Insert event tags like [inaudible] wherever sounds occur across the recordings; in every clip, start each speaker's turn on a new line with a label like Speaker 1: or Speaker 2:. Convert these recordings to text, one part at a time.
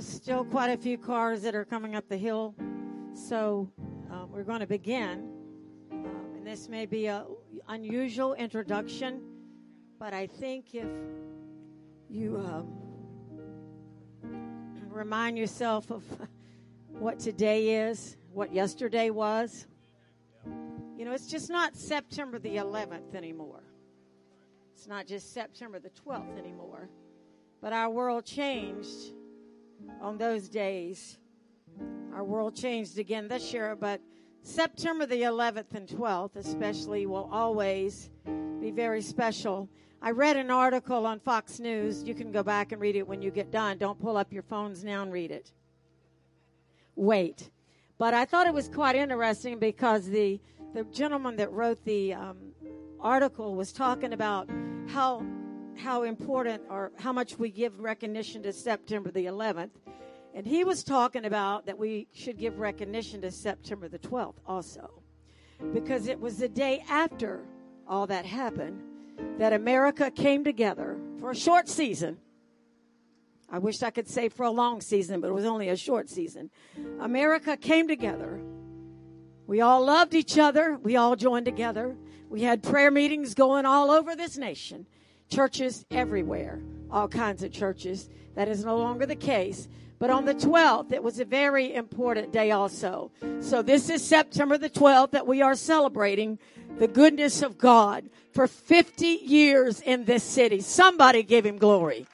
Speaker 1: there's still quite a few cars that are coming up the hill. So um, we're going to begin. Um, and this may be a unusual introduction, but I think if you um, [clears throat] remind yourself of [laughs] what today is, what yesterday was, you know, it's just not September the 11th anymore. It's not just September the 12th anymore. But our world changed on those days. Our world changed again this year, but September the 11th and 12th, especially, will always be very special. I read an article on Fox News. You can go back and read it when you get done. Don't pull up your phones now and read it. Wait. But I thought it was quite interesting because the, the gentleman that wrote the um, article was talking about how how important or how much we give recognition to September the 11th. And he was talking about that we should give recognition to September the 12th also. Because it was the day after all that happened that America came together for a short season. I wish I could say for a long season, but it was only a short season. America came together. We all loved each other. We all joined together. We had prayer meetings going all over this nation churches everywhere, all kinds of churches. That is no longer the case. But on the 12th, it was a very important day also. So this is September the 12th that we are celebrating the goodness of God for 50 years in this city. Somebody give him glory.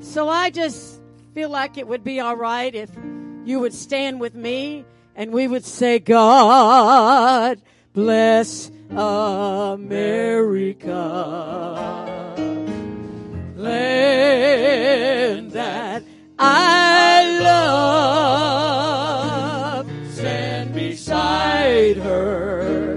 Speaker 1: So I just feel like it would be all right if you would stand with me and we would say, God bless America. Land that I love, stand beside her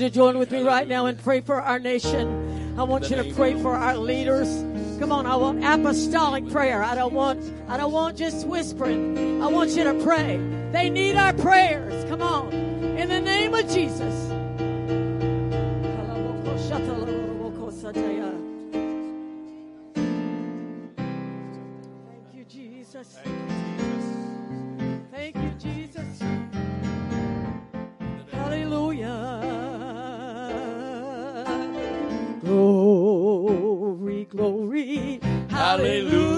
Speaker 1: to join with me right now and pray for our nation. I want you to pray for our leaders. Come on, I want apostolic prayer. I don't want I don't want just whispering. I want you to pray. They need our prayers. Come on. In the name of Jesus. Thank you, Jesus. Thank you, Jesus. Hallelujah.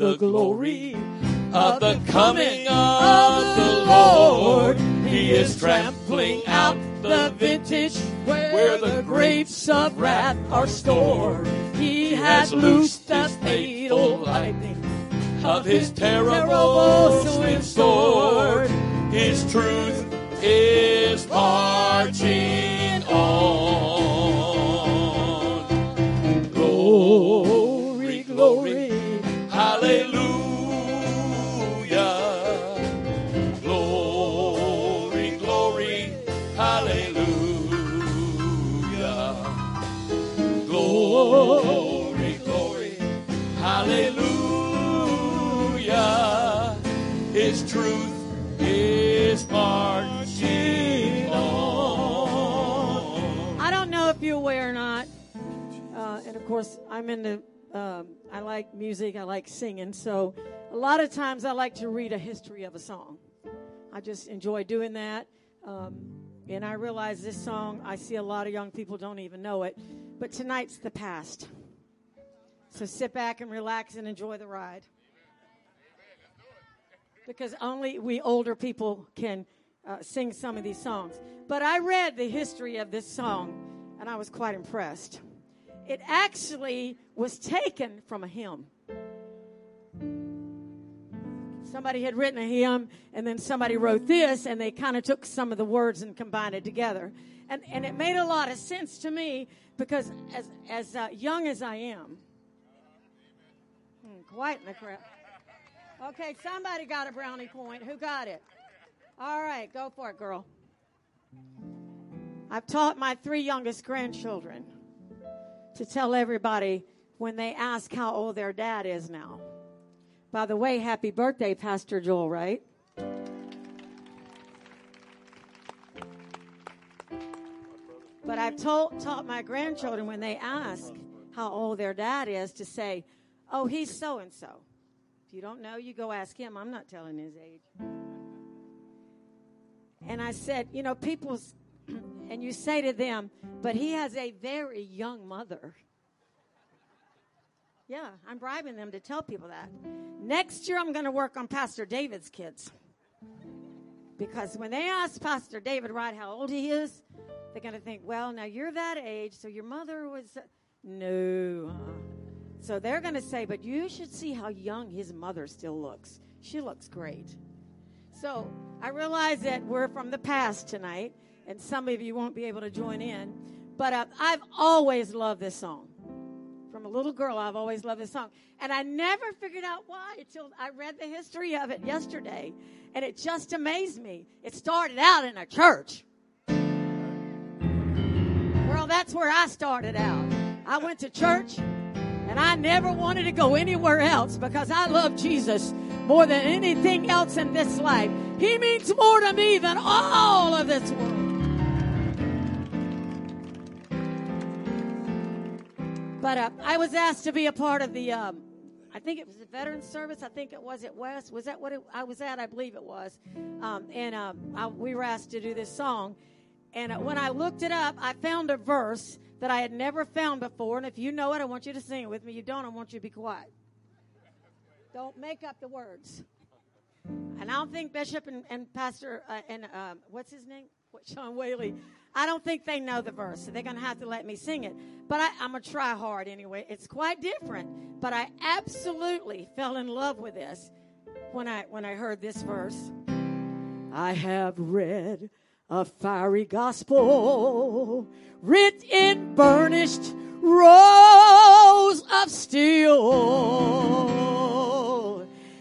Speaker 2: The
Speaker 3: glory
Speaker 2: of the coming of the Lord. He is trampling out the vintage
Speaker 3: where the grapes of wrath are stored. He has loosed the fatal lightning
Speaker 2: of his terrible
Speaker 1: music, I like singing. So a lot of times I like to read a history of a song. I just enjoy doing that. Um, and I realize this song, I see a lot of young people don't even know it. But tonight's the past. So sit back and relax and enjoy the ride. Because only we older people can uh, sing some of these songs. But I read the history of this song and I was quite impressed. It actually was taken from a hymn. Somebody had written a hymn, and then somebody wrote this, and they kind of took some of the words and combined it together. And, and it made a lot of sense to me because as, as uh, young as I am, hmm, quite in the crowd. Okay, somebody got a brownie point. Who got it? All right, go for it, girl. I've taught my three youngest grandchildren to tell everybody when they ask how old their dad is now. By the way, happy birthday, Pastor Joel, right? But I've told, taught my grandchildren when they ask how old their dad is to say, oh, he's so and so. If you don't know, you go ask him. I'm not telling his age. And I said, you know, people, and you say to them, but he has a very young mother. Yeah, I'm bribing them to tell people that. Next year, I'm going to work on Pastor David's kids. Because when they ask Pastor David Wright how old he is, they're going to think, well, now you're that age, so your mother was. No. So they're going to say, but you should see how young his mother still looks. She looks great. So I realize that we're from the past tonight, and some of you won't be able to join in. But uh, I've always loved this song. From a little girl, I've always loved this song. And I never figured out why until I read the history of it yesterday. And it just amazed me. It started out in a church. Well, that's where I started out. I went to church, and I never wanted to go anywhere else because I love Jesus more than anything else in this life. He means more to me than all of this world. But uh, I was asked to be a part of the, um, I think it was the Veterans Service. I think it was at West. Was that what it, I was at? I believe it was. Um, and um, I, we were asked to do this song. And uh, when I looked it up, I found a verse that I had never found before. And if you know it, I want you to sing it with me. You don't, I want you to be quiet. Don't make up the words. And I don't think Bishop and, and Pastor uh, and um, what's his name? Sean Whaley. I don't think they know the verse, so they're going to have to let me sing it. But I, I'm going to try hard anyway. It's quite different, but I absolutely fell in love with this when I when I heard this verse. I have read a fiery gospel writ in burnished rows of steel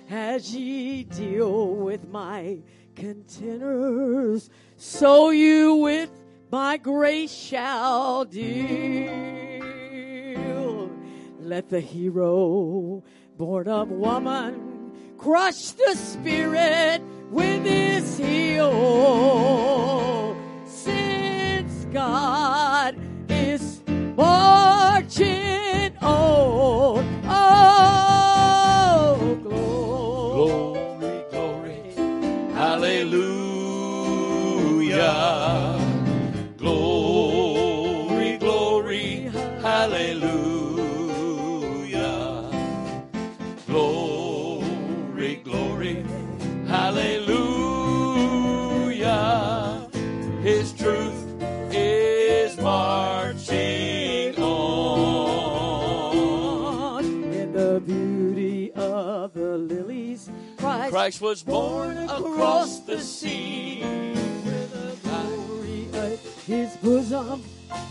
Speaker 1: as ye deal with my contenders, so you with my grace shall deal. Let the hero born of woman crush the spirit with his heel. Since God is marching on, Christ,
Speaker 2: was born across the sea.
Speaker 1: With the glory of his bosom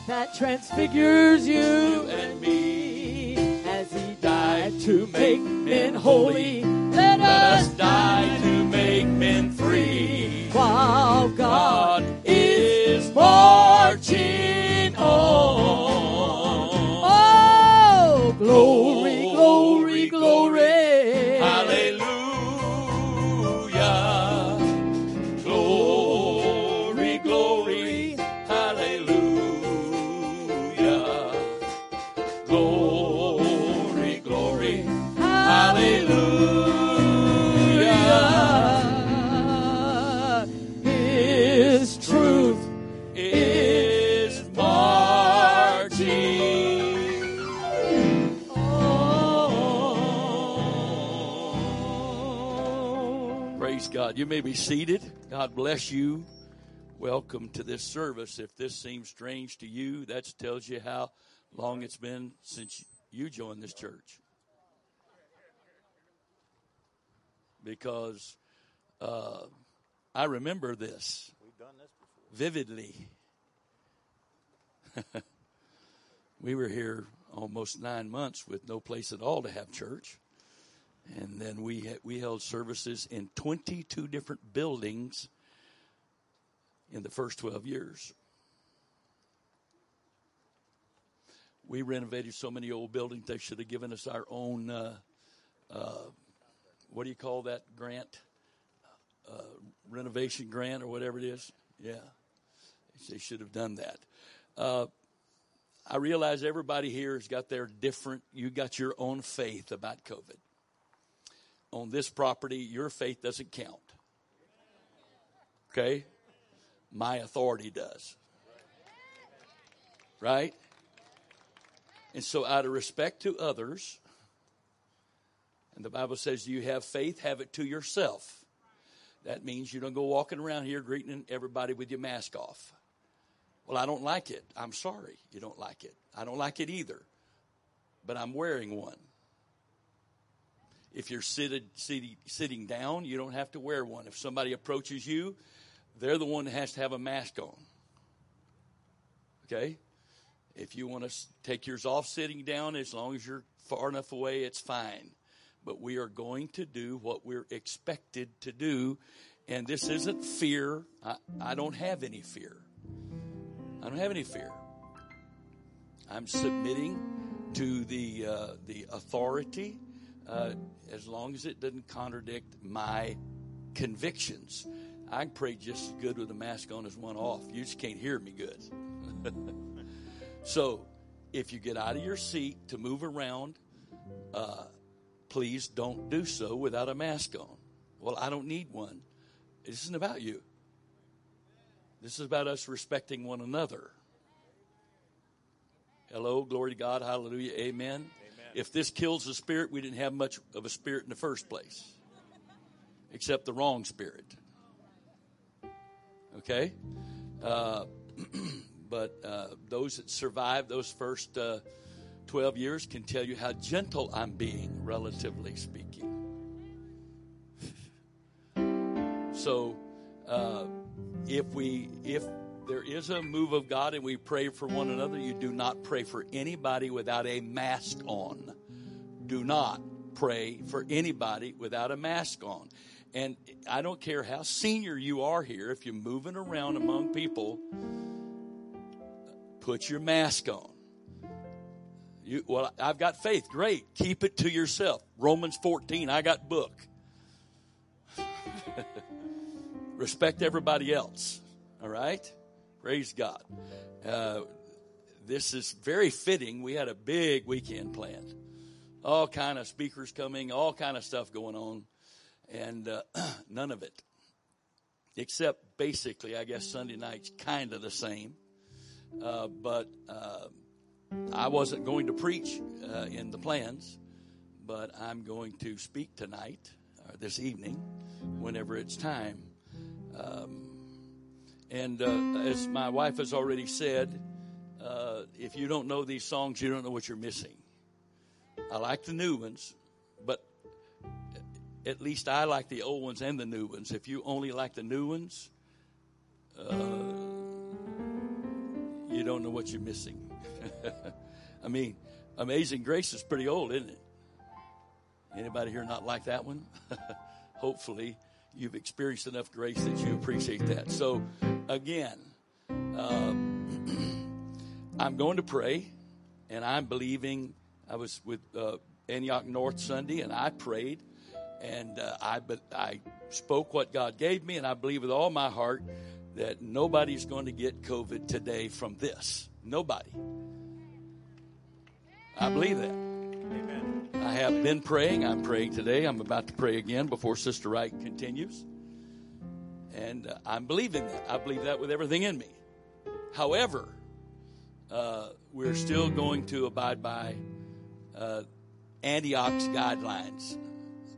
Speaker 1: that transfigures you
Speaker 2: and me.
Speaker 1: as he
Speaker 2: died to make men
Speaker 1: holy. Let,
Speaker 2: us die to make men free.
Speaker 1: while God,
Speaker 2: God is marching on.
Speaker 1: oh glory, glory, glory,
Speaker 2: You may be seated. God bless you. Welcome to this service. If this seems strange to you, that tells you how long it's been since you joined this church. Because uh, I remember this vividly. [laughs] we were here almost nine months with no place at all to have church. And then we we held services in 22 different buildings in the first 12 years. We renovated so many old buildings they should have given us our own uh, uh, what do you call that grant? Uh, renovation grant or whatever it is. Yeah, they should have done that. Uh, I realize everybody here has got their different. You got your own faith about COVID on this property, your faith doesn't count. Okay? My authority does. Right? And so, out of respect to others, and the Bible says, you have faith, have it to yourself. That means you don't go walking around here greeting everybody with your mask off. Well, I don't like it. I'm sorry you don't like it. I don't like it either. But I'm wearing one. If you're seated, sitting, sitting down, you don't have to wear one. If somebody approaches you, they're the one that has to have a mask on. Okay? If you want to take yours off sitting down, as long as you're far enough away, it's fine. But we are going to do what we're expected to do. And this isn't fear. I, I don't have any fear. I don't have any fear. I'm submitting to the uh, the authority uh, as long as it doesn't contradict my convictions. I can pray just as good with a mask on as one off. You just can't hear me good. [laughs] so, if you get out of your seat to move around, uh, please don't do so without a mask on. Well, I don't need one. This isn't about you. This is about us respecting one another. Hello, glory to God, hallelujah, amen. If this kills the spirit, we didn't have much of a spirit in the first place, except the wrong spirit. Okay? Uh, [clears throat] but uh, those that survived those first uh, 12 years can tell you how gentle I'm being, relatively speaking. so, uh, if we, if there is a move of God and we pray for one another, you do not pray for anybody without a mask on. Do not pray for anybody without a mask on. And I don't care how senior you are here, if you're moving around among people, put your mask on. You, well, I've got faith. Great. Keep it to yourself. Romans 14, I got book. [laughs] Respect everybody else. All right? Praise God. Uh, this is very fitting. We had a big weekend planned. All kind of speakers coming, all kind of stuff going on, and uh, [clears throat] none of it, except basically, I guess Sunday night's kind of the same. Uh, but uh, I wasn't going to preach uh, in the plans, but I'm going to speak tonight, or this evening, whenever it's time. Um, and uh, as my wife has already said, uh, if you don't know these songs, you don't know what you're missing. I like the new ones, but at least I like the old ones and the new ones. If you only like the new ones, uh, you don't know what you're missing. [laughs] I mean, Amazing Grace is pretty old, isn't it? Anybody here not like that one? [laughs] Hopefully, you've experienced enough grace that you appreciate that. So, again, uh, [clears throat] I'm going to pray, and I'm believing. I was with uh, Antioch North Sunday, and I prayed, and uh, I but I spoke what God gave me, and I believe with all my heart that nobody's going to get COVID today from this. Nobody. I believe that. Amen. I have been praying. I'm praying today. I'm about to pray again before Sister Wright continues. And uh, I'm believing that. I believe that with everything in me. However, uh, we're still going to abide by uh, Antioch's guidelines.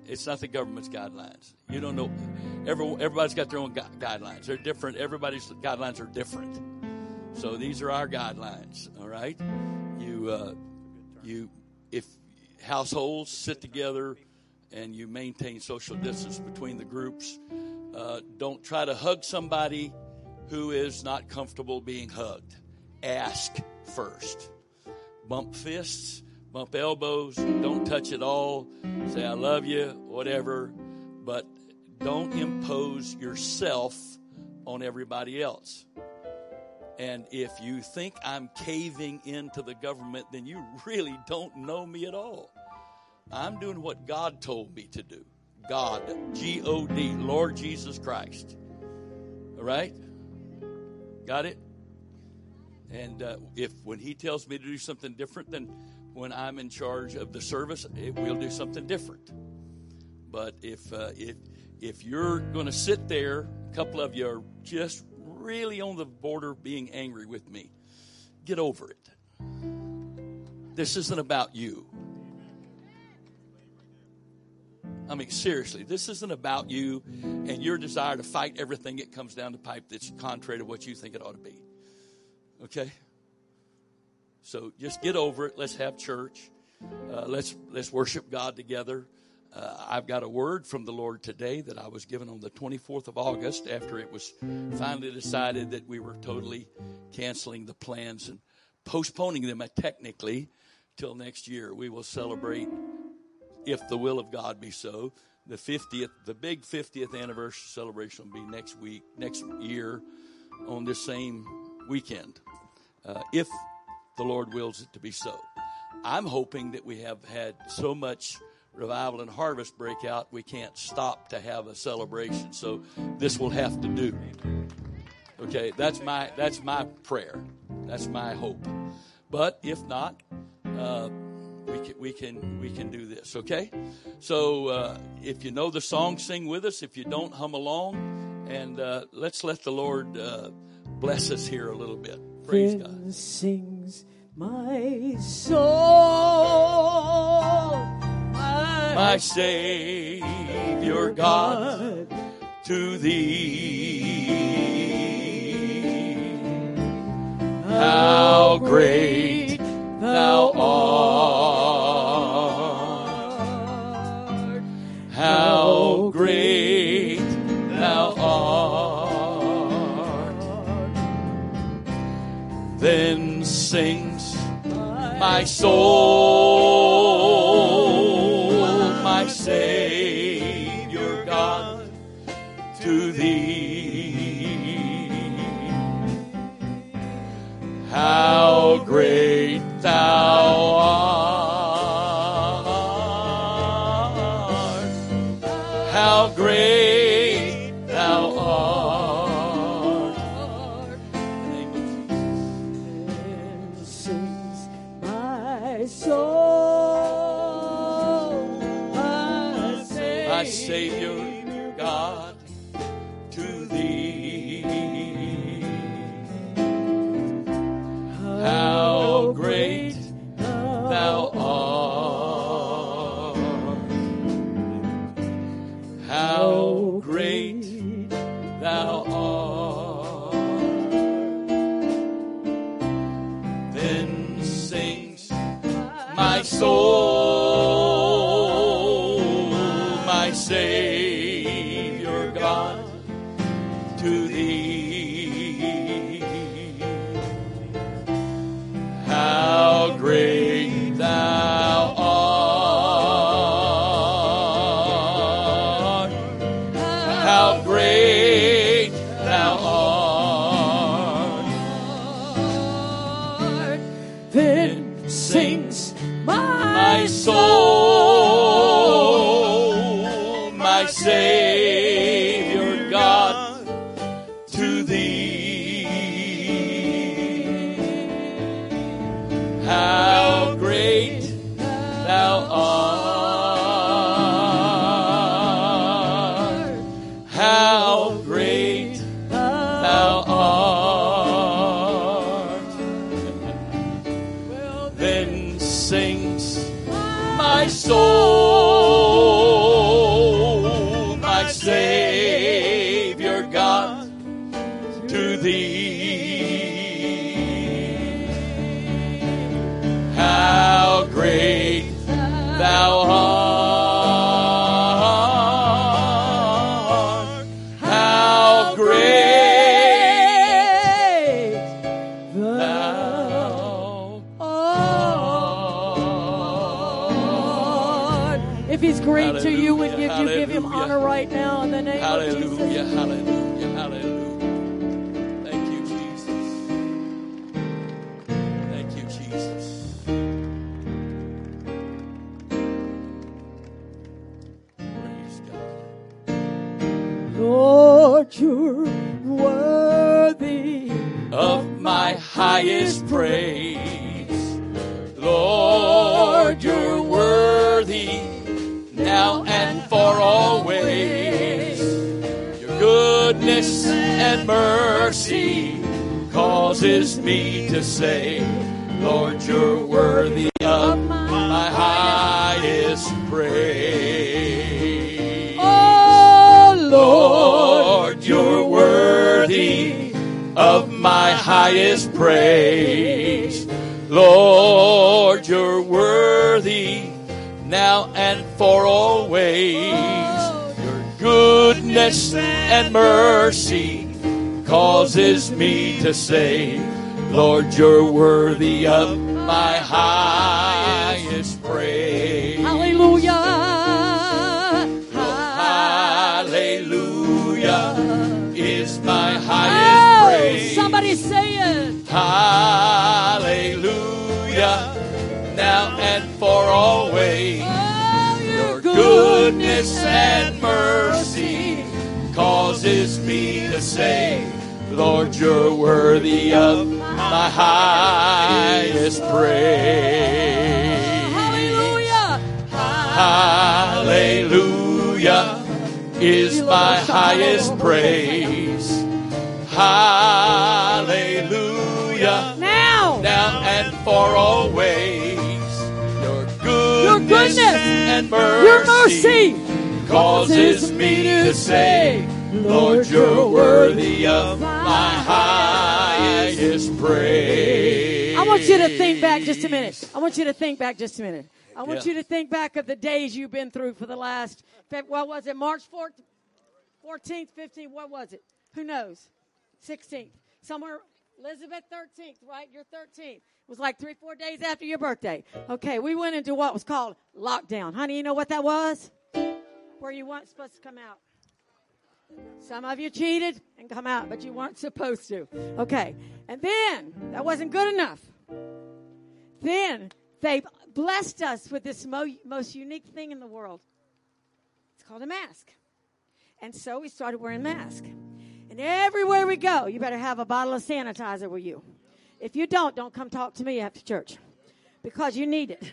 Speaker 2: It's not the government's guidelines. You don't know. Every, everybody's got their own gu- guidelines. They're different. Everybody's guidelines are different. So these are our guidelines. All right. You uh, you if households sit together and you maintain social distance between the groups, uh, don't try to hug somebody who is not comfortable being hugged. Ask first. Bump fists, bump elbows, don't touch at all. Say, I love you, whatever, but don't impose yourself on everybody else. And if you think I'm caving into the government, then you really don't know me at all. I'm doing what God told me to do. God, G O D, Lord Jesus Christ. All right? Got it? And uh, if when He tells me to do something different than when I'm in charge of the service, it, we'll do something different. But if uh, if if you're going to sit there, a couple of you are just really on the border of being angry with me. Get over it. This isn't about you. I mean, seriously, this isn't about you and your desire to fight everything that comes down the pipe that's contrary to what you think it ought to be. Okay? So just get over it. Let's have church. Uh, let's let's worship God together. Uh, I've got a word from the Lord today that I was given on the 24th of August after it was finally decided that we were totally canceling the plans and postponing them technically till next year. We will celebrate, if the will of God be so, the 50th, the big 50th anniversary celebration will be next week, next year on this same weekend, uh, if the Lord wills it to be so. I'm hoping that we have had so much revival and harvest breakout, we can't stop to have a celebration. So this will have to do. Okay, that's my that's my prayer. That's my hope. But if not, uh, we can we can we can do this. Okay, so uh, if you know the song, sing with us. If you don't, hum along, and uh, let's let the Lord uh, bless us here a little bit. Praise
Speaker 3: then
Speaker 2: God.
Speaker 3: sings my soul.
Speaker 2: My Savior God, to thee. How great thou my soul. Say, Lord, you're worthy of my highest praise.
Speaker 1: Hallelujah.
Speaker 2: Hallelujah is my highest praise. Hallelujah. Now.
Speaker 1: Now
Speaker 2: and for always. Your goodness,
Speaker 1: Your goodness.
Speaker 2: and mercy,
Speaker 1: Your mercy
Speaker 2: causes me to say, Lord, you're worthy of my highest praise.
Speaker 1: I want you to think back just a minute. I want you to think back just a minute. I want
Speaker 2: Yeah.
Speaker 1: you to think back of the days you've been through for the last, what was it, March 4th, 14th, 15th, what was it? Who knows? 16th. Somewhere, Elizabeth 13th, right? You're 13th. It was like three, four days after your birthday. Okay, we went into what was called lockdown. Honey, you know what that was? Where you weren't supposed to come out. Some of you cheated and come out, but you weren't supposed to. Okay. And then, that wasn't good enough. Then, they blessed us with this mo- most unique thing in the world. It's called a mask. And so we started wearing masks. And everywhere we go, you better have a bottle of sanitizer with you. If you don't, don't come talk to me after church because you need it.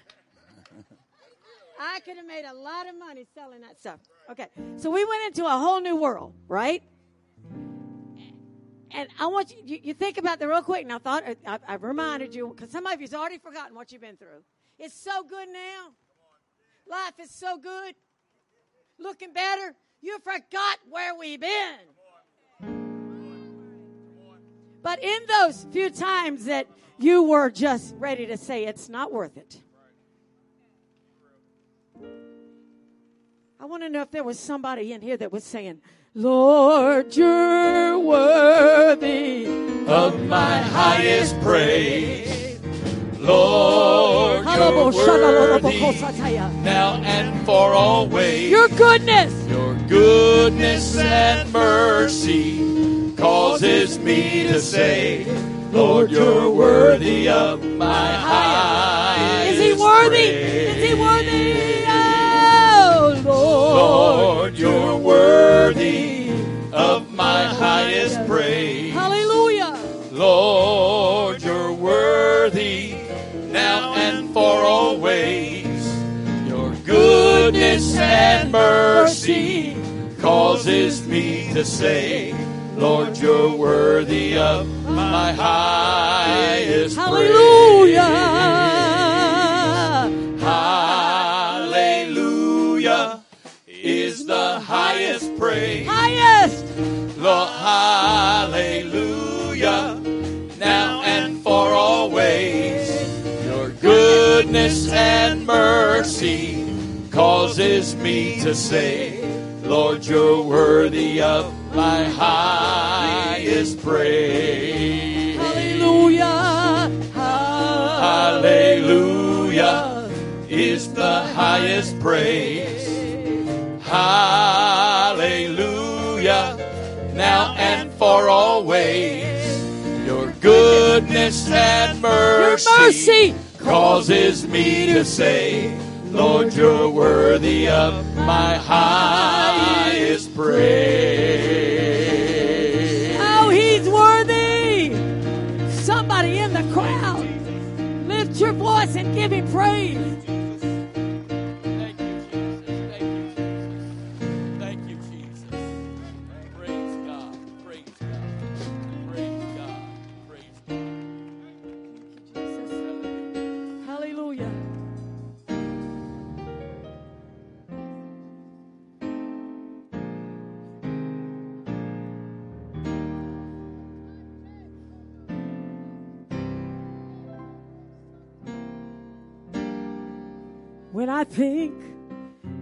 Speaker 1: I could have made a lot of money selling that stuff. Okay, so we went into a whole new world, right? And I want you, you, you think about that real quick. And I thought, I, I've reminded you, because some of you's already forgotten what you've been through. It's so good now. Life is so good. Looking better. You forgot where we've been. But in those few times that you were just ready to say it's not worth it. Want to know if there was somebody in here that was saying, Lord, you're worthy
Speaker 2: of my highest praise. Lord, you're worthy now and for always.
Speaker 1: Your goodness,
Speaker 2: Your goodness and mercy causes me to say, Lord, you're worthy of my highest
Speaker 1: is He worthy?
Speaker 2: praise.
Speaker 1: Is He worthy? Lord.
Speaker 2: Lord, you're worthy of my highest praise.
Speaker 1: Hallelujah.
Speaker 2: Lord, you're worthy now and for always. Your goodness and mercy causes me to say, Lord, you're worthy of my highest
Speaker 1: praise.
Speaker 2: Hallelujah. Praise.
Speaker 1: Highest.
Speaker 2: Lord, hallelujah, now and for always. Your goodness and mercy causes me to say, Lord, you're worthy of my highest praise.
Speaker 1: Hallelujah.
Speaker 2: Hallelujah is the highest praise. Hallelujah, now and for always. Your goodness and mercy,
Speaker 1: mercy
Speaker 2: causes me to say, Lord, you're worthy of my highest praise.
Speaker 1: Oh, he's worthy. Somebody in the crowd, lift your voice and give him praise. When I think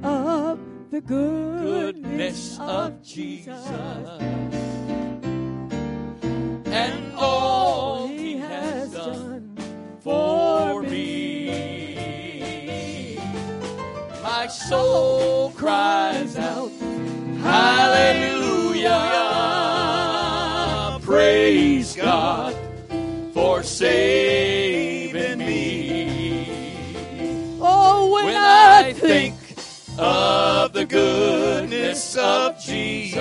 Speaker 1: of the goodness,
Speaker 2: Goodness of Jesus and all He has done for me. My soul cries out, Hallelujah! Praise God for saving the goodness of Jesus.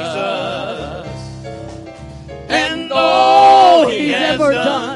Speaker 2: And all He
Speaker 1: He's
Speaker 2: has done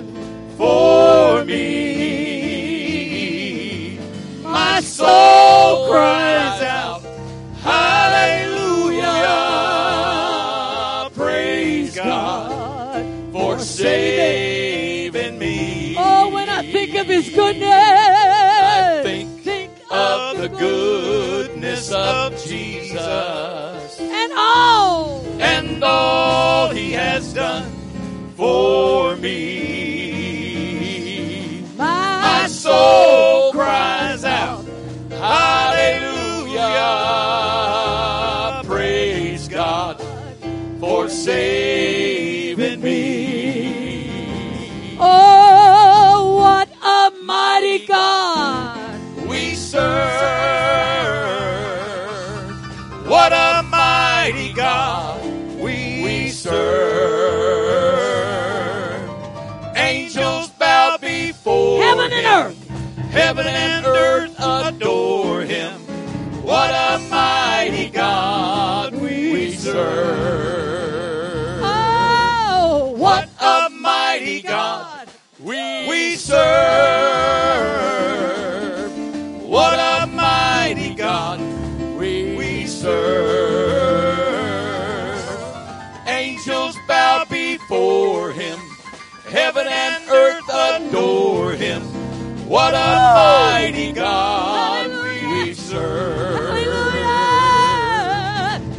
Speaker 1: What a mighty God
Speaker 2: we serve.
Speaker 3: Hallelujah.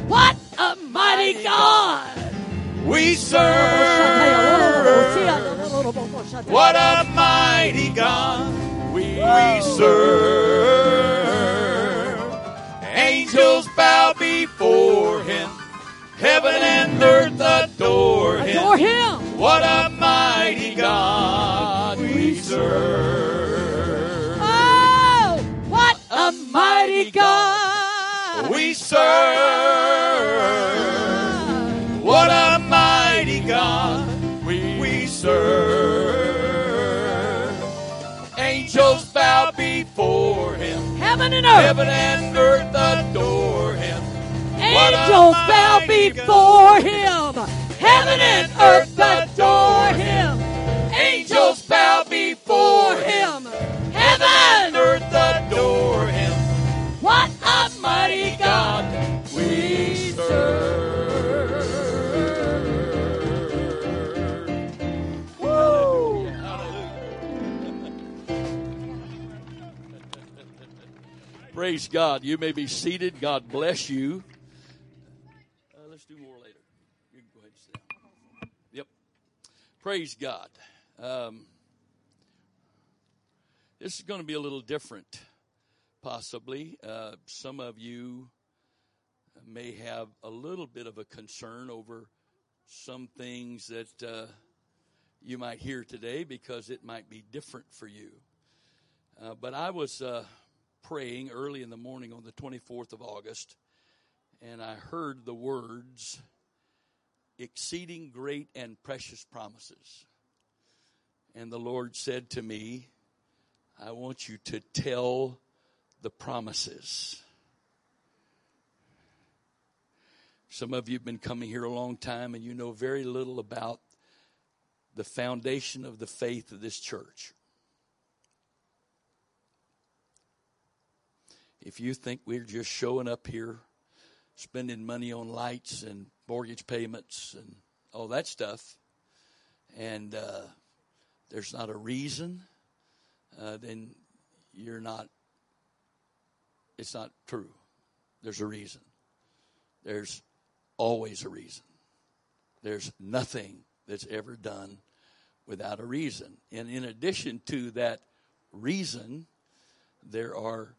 Speaker 3: What a mighty God.
Speaker 2: We serve. What a mighty God we serve. Angels bow before him. Heaven and earth adore him.
Speaker 3: Adore him.
Speaker 2: What a mighty God we serve.
Speaker 3: Mighty God.
Speaker 2: We serve. What a mighty God we we serve. Angels bow before him.
Speaker 3: Heaven and earth.
Speaker 2: Heaven and earth adore him.
Speaker 3: Angels bow before him. Heaven and earth adore him.
Speaker 2: Angels bow before him.
Speaker 3: him.
Speaker 2: Heaven and earth adore him. Praise God. You may be seated. God bless you. Uh, let's do more later. You can go ahead and sit down. Yep. Praise God. Um, this is going to be a little different, possibly. Uh, some of you may have a little bit of a concern over some things that uh, you might hear today because it might be different for you. Uh, but I was uh, praying early in the morning on the 24th of August, and I heard the words exceeding great and precious promises. And the Lord said to me, I want you to tell the promises. Some of you have been coming here a long time and you know very little about the foundation of the faith of this church. If you think we're just showing up here, spending money on lights and mortgage payments and all that stuff, and uh, there's not a reason, uh, then you're not, it's not true. There's a reason. There's always a reason. There's nothing that's ever done without a reason. And in addition to that reason, there are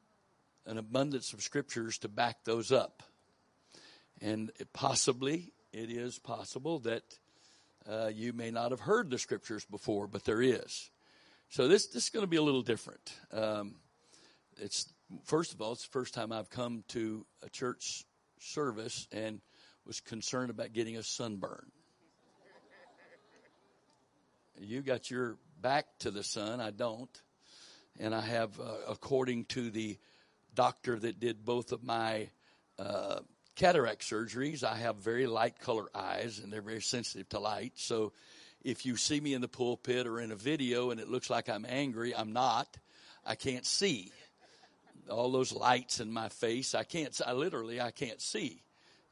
Speaker 2: an abundance of scriptures to back those up. And possibly, it is possible that uh, you may not have heard the scriptures before, but there is. So this, this is going to be a little different. Um, it's first of all, it's the first time I've come to a church service and was concerned about getting a sunburn. You got your back to the sun. I don't. And I have, uh, according to the doctor that did both of my uh, cataract surgeries, I have very light color eyes and they're very sensitive to light. So if you see me in the pulpit or in a video and it looks like I'm angry, I'm not. I can't see. All those lights in my face, I can't, I literally, I can't see.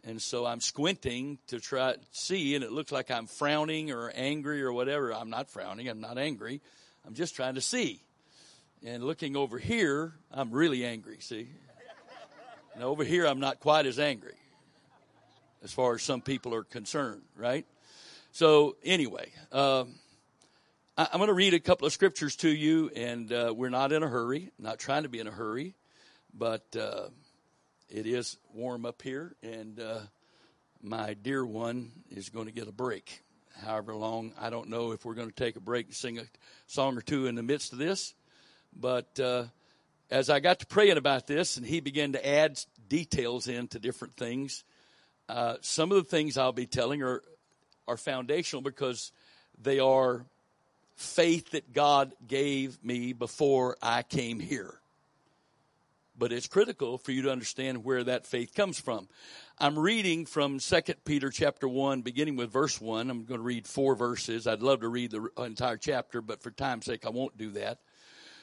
Speaker 2: And so I'm squinting to try to see, and it looks like I'm frowning or angry or whatever. I'm not frowning. I'm not angry. I'm just trying to see. And looking over here, I'm really angry, see? And over here, I'm not quite as angry as far as some people are concerned, right? So, anyway, um, I, am going to read a couple of scriptures to you, and uh, we're not in a hurry, not trying to be in a hurry, but uh, it is warm up here, and uh, my dear one is going to get a break. However long, I don't know if we're going to take a break and sing a song or two in the midst of this. But uh, as I got to praying about this, and he began to add details into different things, uh, some of the things I'll be telling are are foundational because they are faith that God gave me before I came here. But it's critical for you to understand where that faith comes from. I'm reading from 2 Peter chapter 1, beginning with verse 1. I'm going to read four verses. I'd love to read the entire chapter, but for time's sake, I won't do that.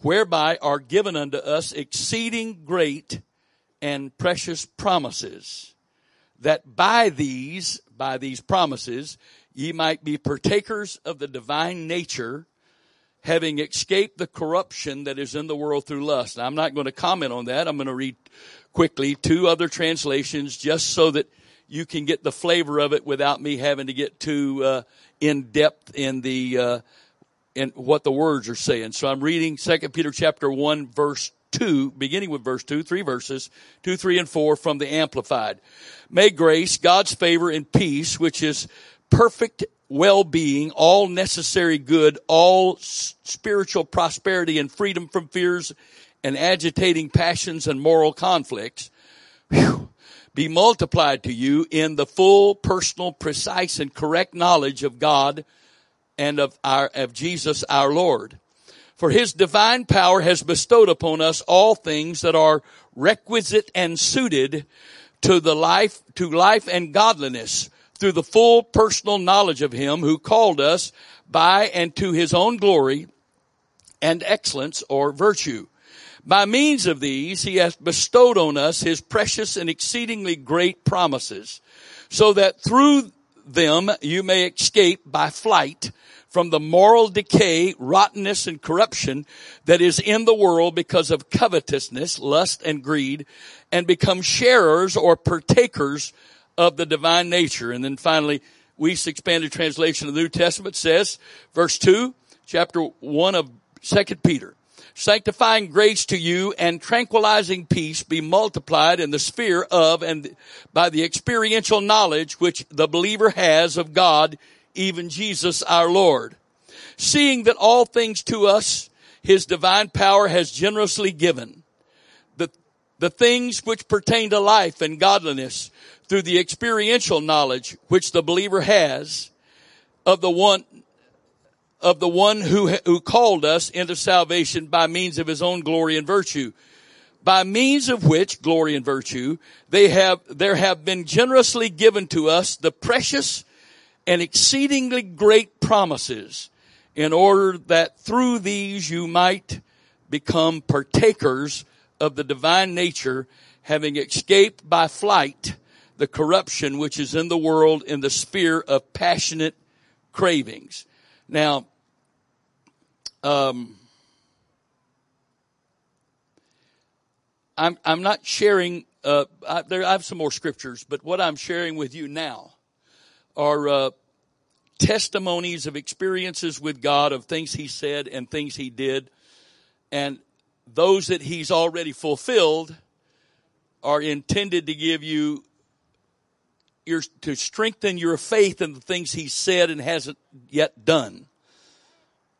Speaker 2: whereby are given unto us exceeding great and precious promises, that by these, by these promises, ye might be partakers of the divine nature, having escaped the corruption that is in the world through lust. Now, I'm not going to comment on that. I'm going to read quickly two other translations just so that you can get the flavor of it without me having to get too uh, in depth in the uh, in what the words are saying. So I'm reading Second Peter chapter one verse two, beginning with verse two, three verses, two, three, and four from the Amplified. May grace, God's favor, and peace, which is perfect well-being, all necessary good, all spiritual prosperity and freedom from fears and agitating passions and moral conflicts, whew, be multiplied to you in the full, personal, precise, and correct knowledge of God and of our, of Jesus our Lord. For his divine power has bestowed upon us all things that are requisite and suited to the life, to life and godliness through the full personal knowledge of him who called us by and to his own glory and excellence or virtue. By means of these, he hath bestowed on us his precious and exceedingly great promises, so that through them you may escape by flight from the moral decay, rottenness, and corruption that is in the world because of covetousness, lust, and greed, and become sharers or partakers of the divine nature. And then finally, Wuest expanded translation of the New Testament says, verse 2, chapter 1 of 2 Peter. Sanctifying grace to you and tranquilizing peace be multiplied in the sphere of and by the experiential knowledge which the believer has of God, even Jesus our Lord. Seeing that all things to us his divine power has generously given. The, the things which pertain to life and godliness through the experiential knowledge which the believer has of the one of the one who who called us into salvation by means of his own glory and virtue by means of which glory and virtue they have there have been generously given to us the precious and exceedingly great promises in order that through these you might become partakers of the divine nature having escaped by flight the corruption which is in the world in the sphere of passionate cravings. Now, um, I'm I'm not sharing. Uh, I, there, I have some more scriptures, but what I'm sharing with you now are uh, testimonies of experiences with God, of things He said and things He did, and those that He's already fulfilled are intended to give you your, to strengthen your faith in the things he said and hasn't yet done.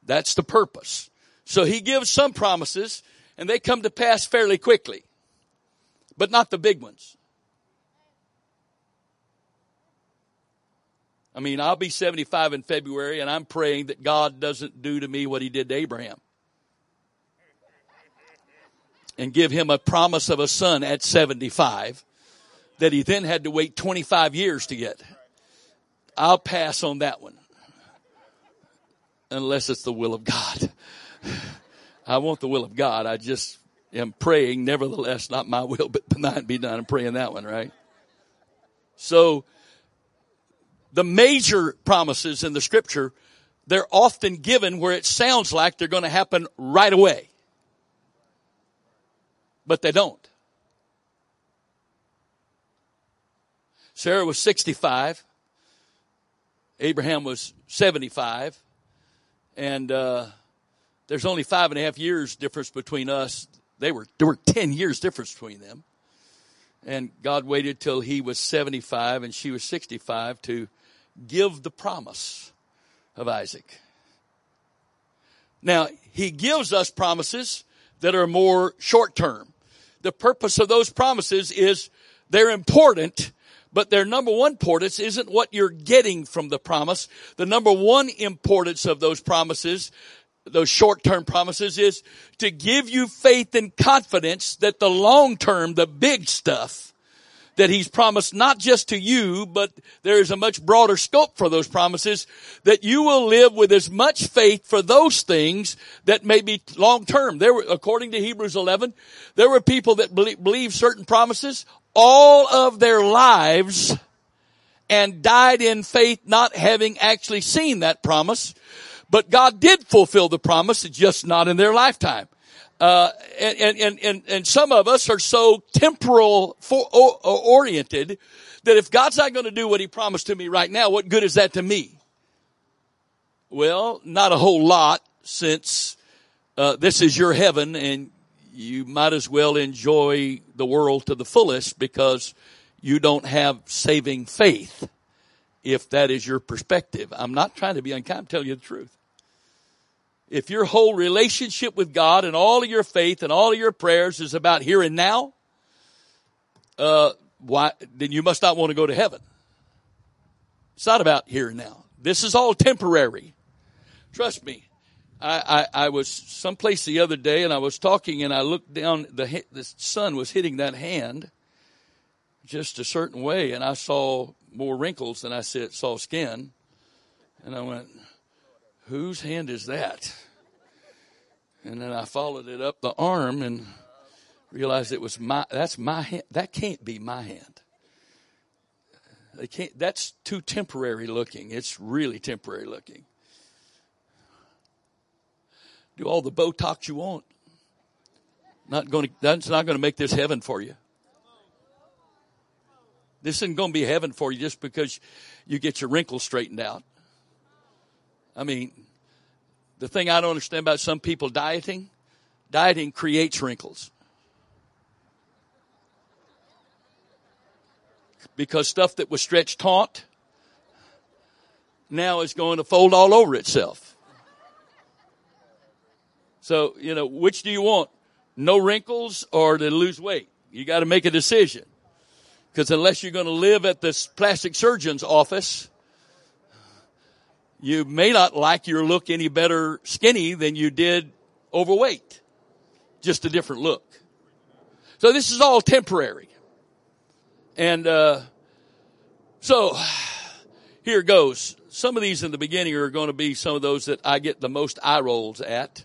Speaker 2: That's the purpose. So he gives some promises and they come to pass fairly quickly, but not the big ones. I mean, I'll be 75 in February and I'm praying that God doesn't do to me what he did to Abraham. And give him a promise of a son at 75 that he then had to wait 25 years to get. I'll pass on that one. Unless it's the will of God. I want the will of God. I just am praying, nevertheless, not my will, but thine be done. I'm praying that one, right? So, the major promises in the scripture, they're often given where it sounds like they're going to happen right away. But they don't. Sarah was 65. Abraham was 75. And, uh, there's only five and a half years difference between us. They were, there were 10 years difference between them. And God waited till he was 75 and she was 65 to give the promise of Isaac. Now, he gives us promises that are more short term. The purpose of those promises is they're important, but their number one importance isn't what you're getting from the promise. The number one importance of those promises, those short-term promises is to give you faith and confidence that the long term, the big stuff, that he's promised not just to you, but there is a much broader scope for those promises that you will live with as much faith for those things that may be long term. There were, according to Hebrews 11, there were people that believe certain promises all of their lives and died in faith not having actually seen that promise. But God did fulfill the promise, just not in their lifetime. Uh, and, and, and, and some of us are so temporal for, oriented that if God's not going to do what he promised to me right now, what good is that to me? Well, not a whole lot since uh, this is your heaven and you might as well enjoy the world to the fullest because you don't have saving faith if that is your perspective. I'm not trying to be unkind, I'm telling you the truth if your whole relationship with God and all of your faith and all of your prayers is about here and now, uh, why, then you must not want to go to heaven. It's not about here and now. This is all temporary. Trust me. I, I, I was someplace the other day and I was talking and I looked down, the, the sun was hitting that hand just a certain way and I saw more wrinkles than I saw skin. And I went, whose hand is that? And then I followed it up the arm and realized it was my, that's my hand. That can't be my hand. They can't, that's too temporary looking. It's really temporary looking. Do all the Botox you want. Not going to, that's not going to make this heaven for you. This isn't going to be heaven for you just because you get your wrinkles straightened out. I mean, the thing I don't understand about some people dieting, dieting creates wrinkles. Because stuff that was stretched taut now is going to fold all over itself. So, you know, which do you want? No wrinkles or to lose weight? You got to make a decision. Because unless you're going to live at this plastic surgeon's office, you may not like your look any better skinny than you did overweight. Just a different look. So this is all temporary. And, uh, so here goes. Some of these in the beginning are going to be some of those that I get the most eye rolls at.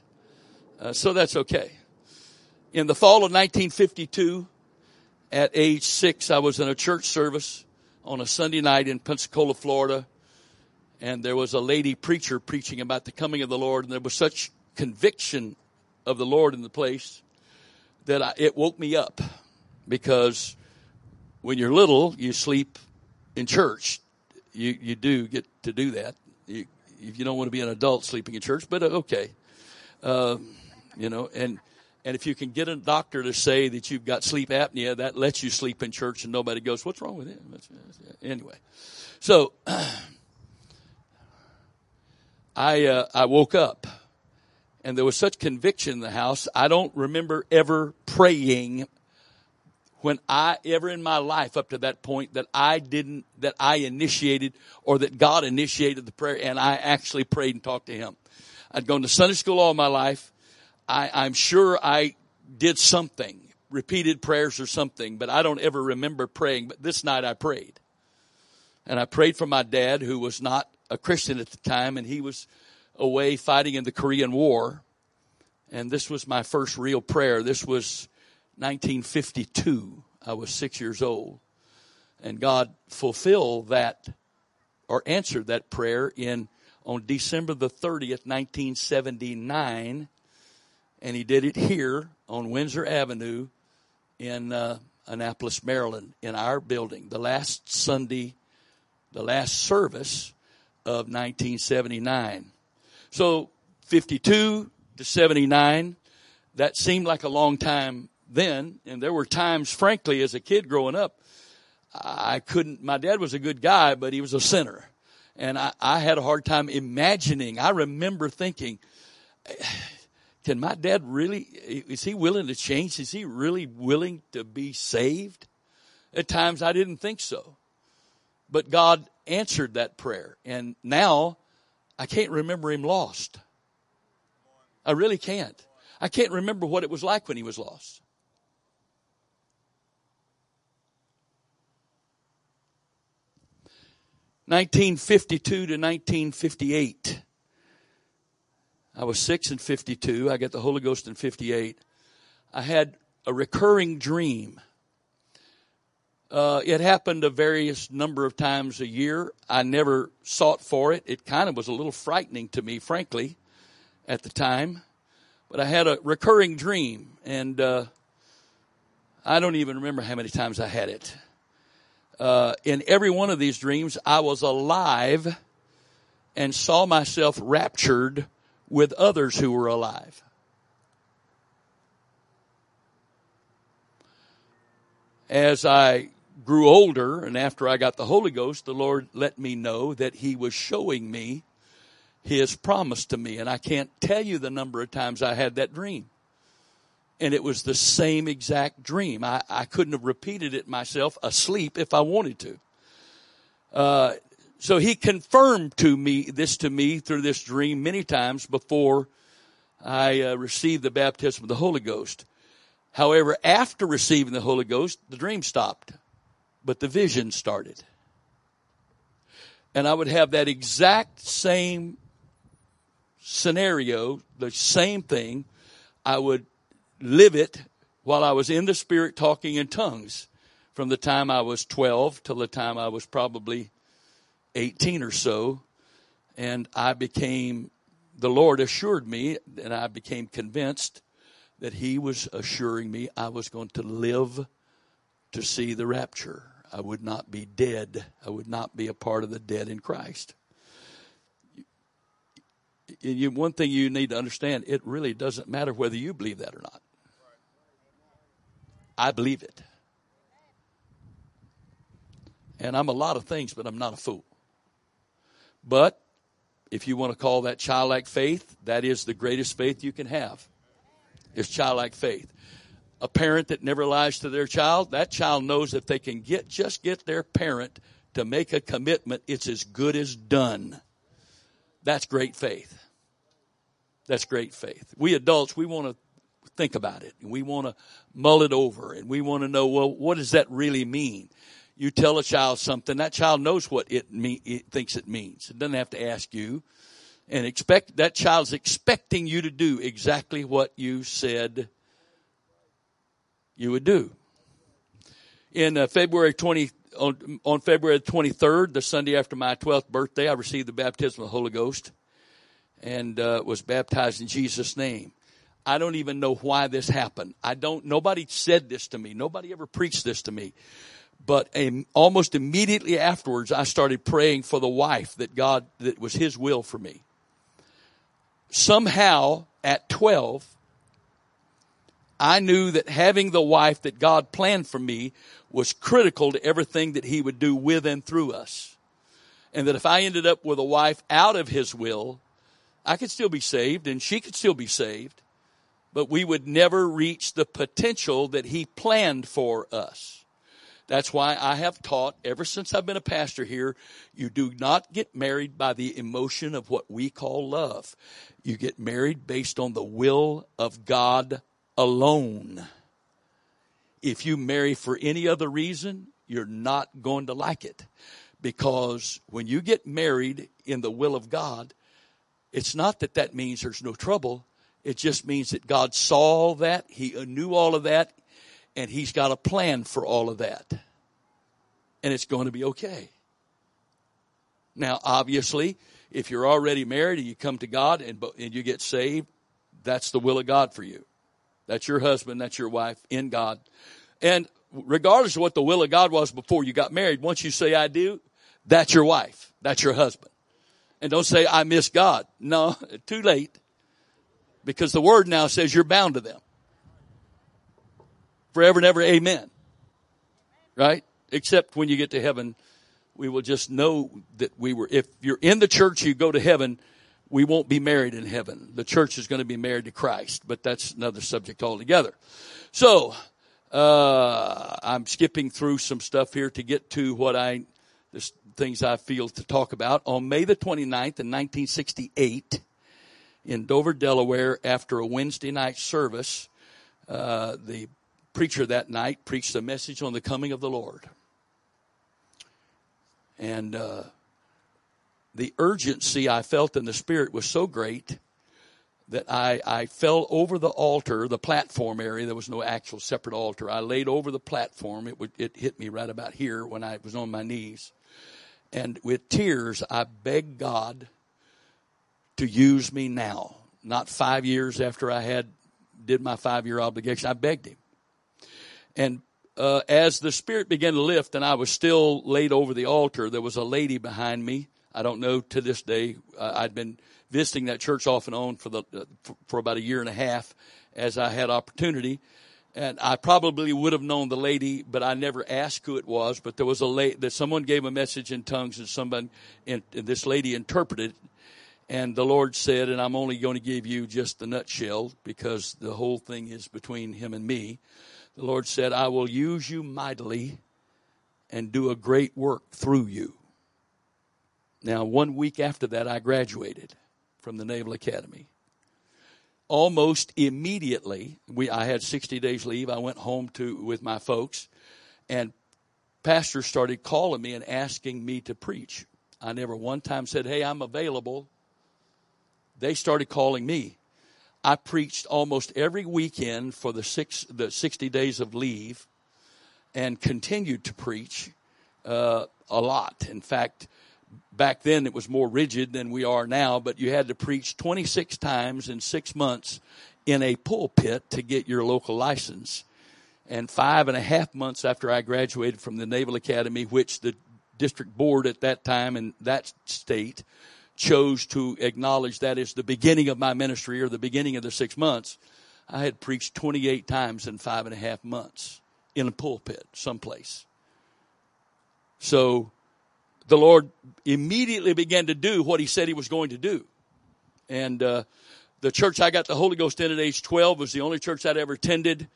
Speaker 2: Uh, so that's okay. In the fall of 1952, at age six, I was in a church service on a Sunday night in Pensacola, Florida and there was a lady preacher preaching about the coming of the Lord, and there was such conviction of the Lord in the place that I, it woke me up because when you're little, you sleep in church. You you do get to do that. You, you don't want to be an adult sleeping in church, but uh, okay, uh, you know, and and if you can get a doctor to say that you've got sleep apnea, that lets you sleep in church, and nobody goes, "What's wrong with him?" Anyway, so. [clears throat] I uh, I woke up and there was such conviction in the house. I don't remember ever praying when I ever in my life up to that point that I didn't that I initiated or that God initiated the prayer and I actually prayed and talked to him. I'd gone to Sunday school all my life. I, I'm sure I did something, repeated prayers or something, but I don't ever remember praying. But this night I prayed. And I prayed for my dad who was not a Christian at the time, and he was away fighting in the Korean War. And this was my first real prayer. This was 1952. I was six years old. And God fulfilled that or answered that prayer in on December the 30th, 1979. And he did it here on Windsor Avenue in uh, Annapolis, Maryland, in our building. The last Sunday, the last service of 1979. So 52 to 79, that seemed like a long time then, and there were times, frankly, as a kid growing up, I couldn't, my dad was a good guy, but he was a sinner. And I, I had a hard time imagining. I remember thinking, can my dad really, is he willing to change? Is he really willing to be saved? At times I didn't think so. But God answered that prayer. And now I can't remember him lost. I really can't. I can't remember what it was like when he was lost. Nineteen fifty two to nineteen fifty eight. I was six fifty two. I got the Holy Ghost in fifty eight. I had a recurring dream uh, it happened a various number of times a year. I never sought for it. It kind of was a little frightening to me, frankly, at the time. But I had a recurring dream, and uh, I don't even remember how many times I had it. Uh, in every one of these dreams, I was alive and saw myself raptured with others who were alive. As I grew older and after I got the Holy Ghost, the Lord let me know that He was showing me His promise to me. And I can't tell you the number of times I had that dream. And it was the same exact dream. I, I couldn't have repeated it myself asleep if I wanted to. Uh, so he confirmed to me this to me through this dream many times before I uh, received the baptism of the Holy Ghost. However, after receiving the Holy Ghost, the dream stopped but the vision started. And I would have that exact same scenario, the same thing. I would live it while I was in the Spirit talking in tongues from the time I was 12 till the time I was probably 18 or so. And I became, the Lord assured me, and I became convinced that He was assuring me I was going to live to see the rapture. I would not be dead. I would not be a part of the dead in Christ. You, one thing you need to understand, it really doesn't matter whether you believe that or not. I believe it. And I'm a lot of things, but I'm not a fool. But if you want to call that childlike faith, that is the greatest faith you can have. It's childlike faith a parent that never lies to their child, that child knows if they can get just get their parent to make a commitment, it's as good as done. That's great faith. That's great faith. We adults, we want to think about it and we want to mull it over and we want to know, well, what does that really mean? You tell a child something, that child knows what it, mean, it thinks it means. It doesn't have to ask you and expect that child's expecting you to do exactly what you said you would do. In uh, February 20, on, on February 23rd, the Sunday after my 12th birthday, I received the baptism of the Holy Ghost and uh, was baptized in Jesus' name. I don't even know why this happened. I don't, nobody said this to me. Nobody ever preached this to me. But almost immediately afterwards, I started praying for the wife that God, that was His will for me. Somehow, at 12, I knew that having the wife that God planned for me was critical to everything that He would do with and through us. And that if I ended up with a wife out of His will, I could still be saved and she could still be saved, but we would never reach the potential that He planned for us. That's why I have taught ever since I've been a pastor here, you do not get married by the emotion of what we call love. You get married based on the will of God alone. If you marry for any other reason, you're not going to like it. Because when you get married in the will of God, it's not that that means there's no trouble. It just means that God saw all that. He knew all of that. And He's got a plan for all of that. And it's going to be okay. Now, obviously, if you're already married and you come to God and, and you get saved, that's the will of God for you. That's your husband, that's your wife in God. And regardless of what the will of God was before you got married, once you say I do, that's your wife. That's your husband. And don't say I miss God. No, [laughs] too late. Because the word now says you're bound to them. Forever and ever. Amen. Right? Except when you get to heaven, we will just know that we were, if you're in the church, you go to heaven, we won't be married in heaven. The church is going to be married to Christ, but that's another subject altogether. So, uh, I'm skipping through some stuff here to get to what I, the things I feel to talk about. On May the 29th in 1968, in Dover, Delaware, after a Wednesday night service, uh, the preacher that night preached a message on the coming of the Lord. And uh, the urgency I felt in the Spirit was so great that I, I fell over the altar, the platform area. There was no actual separate altar. I laid over the platform. It, would, it hit me right about here when I was on my knees. And with tears, I begged God to use me now, not five years after I had did my five year obligation. I begged him. And uh, as the spirit began to lift and I was still laid over the altar, there was a lady behind me. I don't know to this day. Uh, I'd been visiting that church off and on for the uh, for, for about a year and a half as I had opportunity. And I probably would have known the lady, but I never asked who it was. But there was a lady that someone gave a message in tongues, and someone, and this lady interpreted and the Lord said, and I'm only going to give you just the nutshell because the whole thing is between him and me. The Lord said, I will use you mightily and do a great work through you. Now, one week after that, I graduated from the Naval Academy. Almost immediately, we, I had 60 days leave. I went home to, with my folks and pastors started calling me and asking me to preach. I never one time said, Hey, I'm available they started calling me. I preached almost every weekend for the six the sixty days of leave, and continued to preach uh, a lot. In fact, back then it was more rigid than we are now. But you had to preach twenty six times in six months in a pulpit to get your local license. And five and a half months after I graduated from the Naval Academy, which the district board at that time in that state chose to acknowledge that as the beginning of my ministry or the beginning of the six months, I had preached 28 times in five and a half months in a pulpit someplace. So the Lord immediately began to do what He said He was going to do. And uh, the church I got the Holy Ghost in at age 12 was the only church I'd ever attended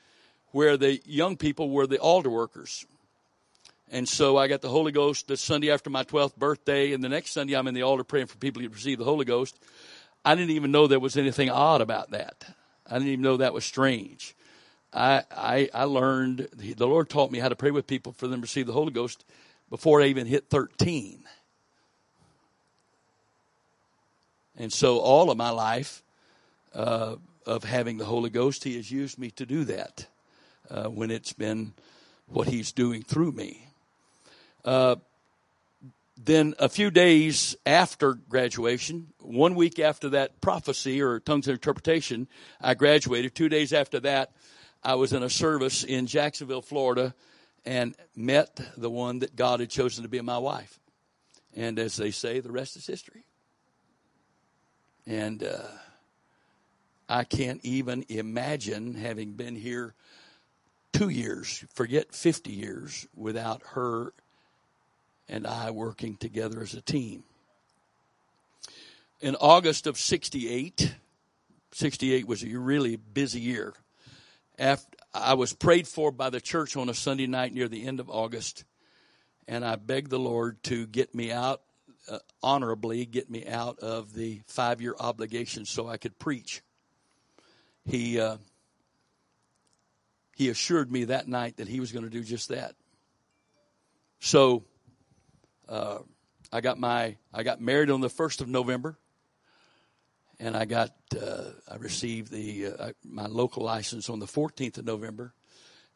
Speaker 2: where the young people were the altar workers. And so I got the Holy Ghost the Sunday after my 12th birthday, and the next Sunday I'm in the altar praying for people to receive the Holy Ghost. I didn't even know there was anything odd about that. I didn't even know that was strange. I, I, I learned, the Lord taught me how to pray with people for them to receive the Holy Ghost before I even hit 13. And so all of my life uh, of having the Holy Ghost, He has used me to do that uh, when it's been what He's doing through me. Uh, then a few days after graduation, one week after that prophecy or tongues interpretation, I graduated. Two days after that, I was in a service in Jacksonville, Florida, and met the one that God had chosen to be my wife. And as they say, the rest is history. And uh, I can't even imagine having been here two years, forget 50 years, without her and I working together as a team. In August of 68, 68 was a really busy year. After, I was prayed for by the church on a Sunday night near the end of August, and I begged the Lord to get me out uh, honorably, get me out of the five year obligation so I could preach. He, uh, he assured me that night that he was going to do just that. So, uh, I got my I got married on the first of November, and I got uh, I received the uh, my local license on the fourteenth of November,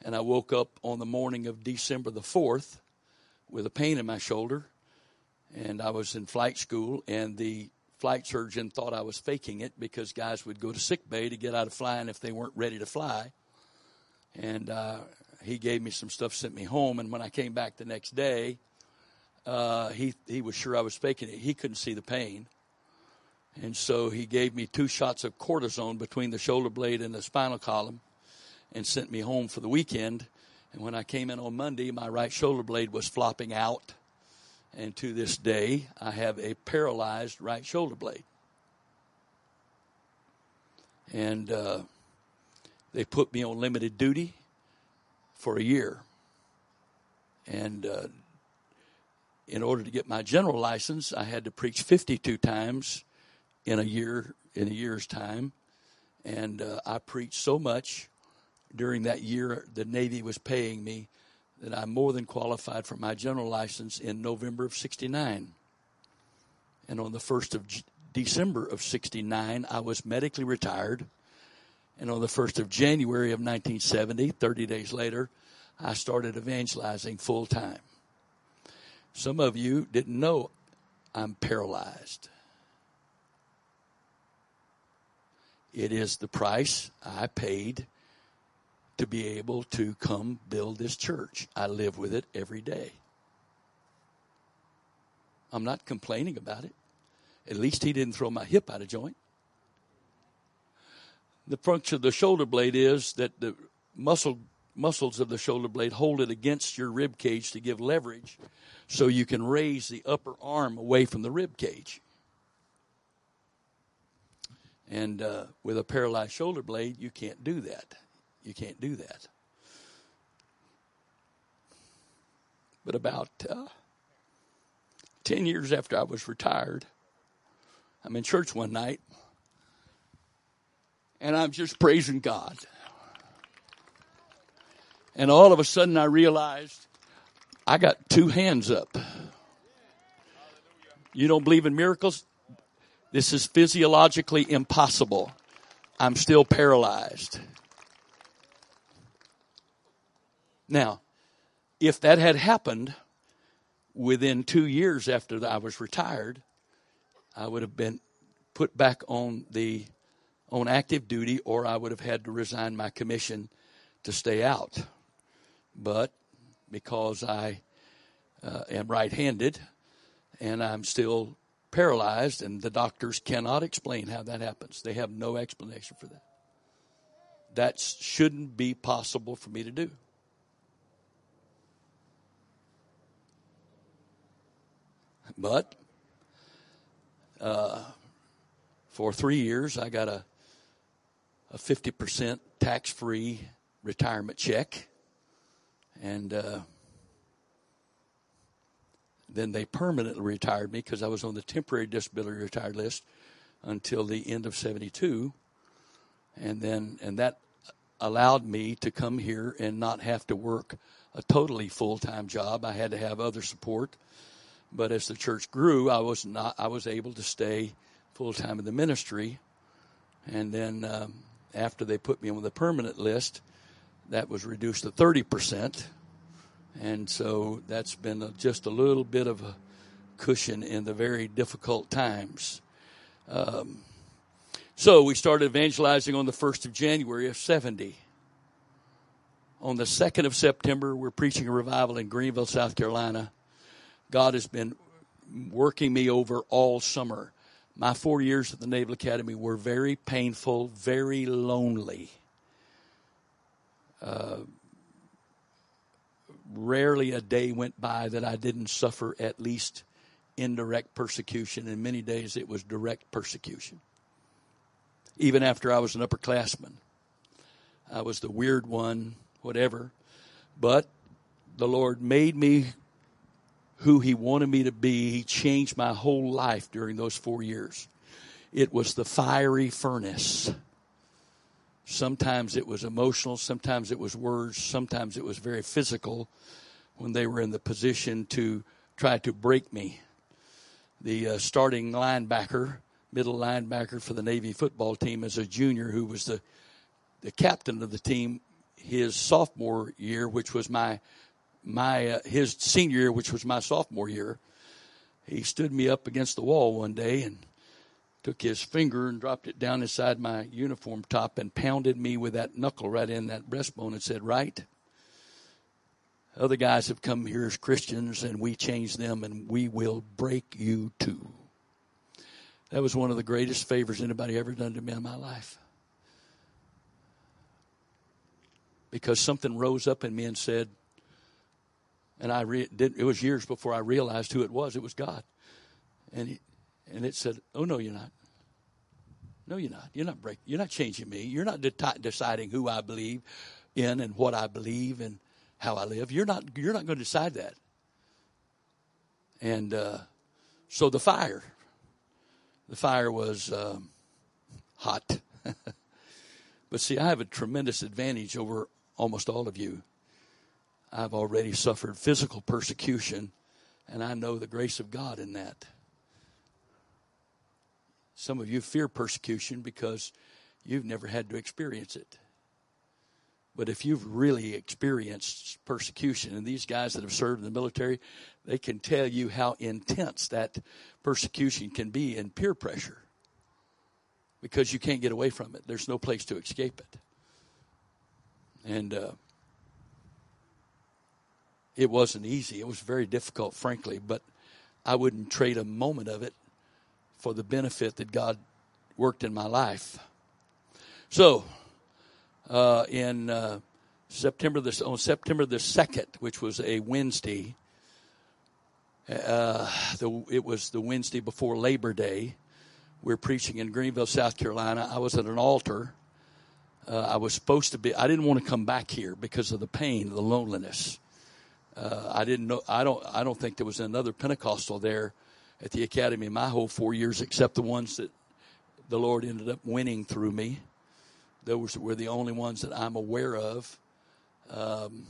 Speaker 2: and I woke up on the morning of December the fourth with a pain in my shoulder, and I was in flight school, and the flight surgeon thought I was faking it because guys would go to sick bay to get out of flying if they weren't ready to fly, and uh, he gave me some stuff, sent me home, and when I came back the next day uh, he he was sure I was faking it. He couldn't see the pain, and so he gave me two shots of cortisone between the shoulder blade and the spinal column, and sent me home for the weekend. And when I came in on Monday, my right shoulder blade was flopping out. And to this day, I have a paralyzed right shoulder blade. And uh, they put me on limited duty for a year. And uh, in order to get my general license, I had to preach 52 times in a year in a year's time, and uh, I preached so much during that year the Navy was paying me that I more than qualified for my general license in November of '69. And on the first of G- December of '69, I was medically retired. And on the 1st of January of 1970, 30 days later, I started evangelizing full time. Some of you didn't know I'm paralyzed. It is the price I paid to be able to come build this church. I live with it every day. I'm not complaining about it. At least he didn't throw my hip out of joint. The function of the shoulder blade is that the muscle muscles of the shoulder blade hold it against your rib cage to give leverage so you can raise the upper arm away from the rib cage. And uh, with a paralyzed shoulder blade, you can't do that. You can't do that. But about uh, 10 years after I was retired, I'm in church one night and I'm just praising God. And all of a sudden I realized I got two hands up. You don't believe in miracles? This is physiologically impossible. I'm still paralyzed. Now, if that had happened within two years after I was retired, I would have been put back on the on active duty, or I would have had to resign my commission to stay out. But because I uh, am right-handed and I'm still paralyzed, and the doctors cannot explain how that happens. They have no explanation for that. That shouldn't be possible for me to do. But uh, for three years, I got a a fifty percent tax free retirement check, and uh, then they permanently retired me because I was on the temporary disability retired list until the end of 72. And then, and that allowed me to come here and not have to work a totally full time job. I had to have other support. But as the church grew, I was not, I was able to stay full time in the ministry. And then, um, after they put me on the permanent list, that was reduced to 30%. And so that's been a, just a little bit of a cushion in the very difficult times. Um, so we started evangelizing on the 1st of January of 70. On the 2nd of September, we're preaching a revival in Greenville, South Carolina. God has been working me over all summer. My four years at the Naval Academy were very painful, very lonely. Rarely a day went by that I didn't suffer at least indirect persecution. In many days, it was direct persecution. Even after I was an upperclassman, I was the weird one, whatever. But the Lord made me who He wanted me to be. He changed my whole life during those four years. It was the fiery furnace Sometimes it was emotional, sometimes it was words, sometimes it was very physical when they were in the position to try to break me. The uh, starting linebacker, middle linebacker for the Navy football team as a junior, who was the, the captain of the team his sophomore year, which was my my uh, his senior year, which was my sophomore year. He stood me up against the wall one day and took his finger and dropped it down inside my uniform top and pounded me with that knuckle right in that breastbone and said, Right. Other guys have come here as Christians and we changed them and we will break you too. That was one of the greatest favors anybody ever done to me in my life. because something rose up in me and said, and I re- did, it was years before I realized who it was. It was God. And, he, and it said, Oh, no, you're not. No, you're not. You're not break. You're not changing me. You're not de- deciding who I believe in and what I believe and how I live. You're not. You're not going to decide that. And uh, so the fire, the fire was um, hot. [laughs] but see, I have a tremendous advantage over almost all of you. I've already suffered physical persecution, and I know the grace of God in that. Some of you fear persecution because you've never had to experience it. But if you've really experienced persecution, and these guys that have served in the military, they can tell you how intense that persecution can be and peer pressure because you can't get away from it. There's no place to escape it. And uh, it wasn't easy. It was very difficult, frankly, but I wouldn't trade a moment of it for the benefit that God worked in my life. So, uh, in uh, September the, on September the second, which was a Wednesday, uh, the, it was the Wednesday before Labor Day. We are preaching in Greenville, South Carolina. I was at an altar. Uh, I was supposed to be. I didn't want to come back here because of the pain, the loneliness. Uh, I didn't know. I don't. I don't think there was another Pentecostal there at the academy my whole four years, except the ones that the Lord ended up winning through me. Those were the only ones that I'm aware of. Um,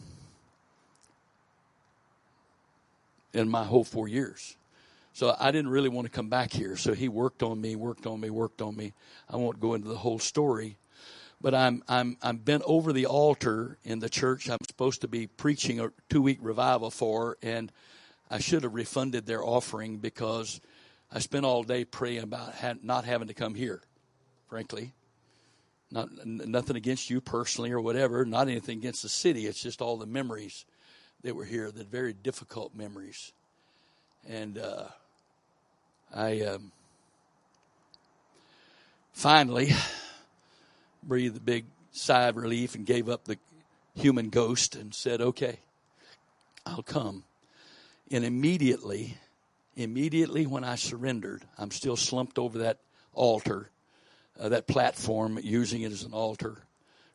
Speaker 2: in my whole four years. So I didn't really want to come back here. So he worked on me, worked on me, worked on me. I won't go into the whole story, but I'm I'm I'm bent over the altar in the church I'm supposed to be preaching a two week revival for, and I should have refunded their offering because I spent all day praying about not having to come here. Frankly, not nothing against you personally or whatever, not anything against the city. It's just all the memories that were here, the very difficult memories, and uh, I um, finally breathed a big sigh of relief and gave up the human ghost and said, "Okay, I'll come." And immediately, immediately when I surrendered, I'm still slumped over that altar, uh, that platform, using it as an altar.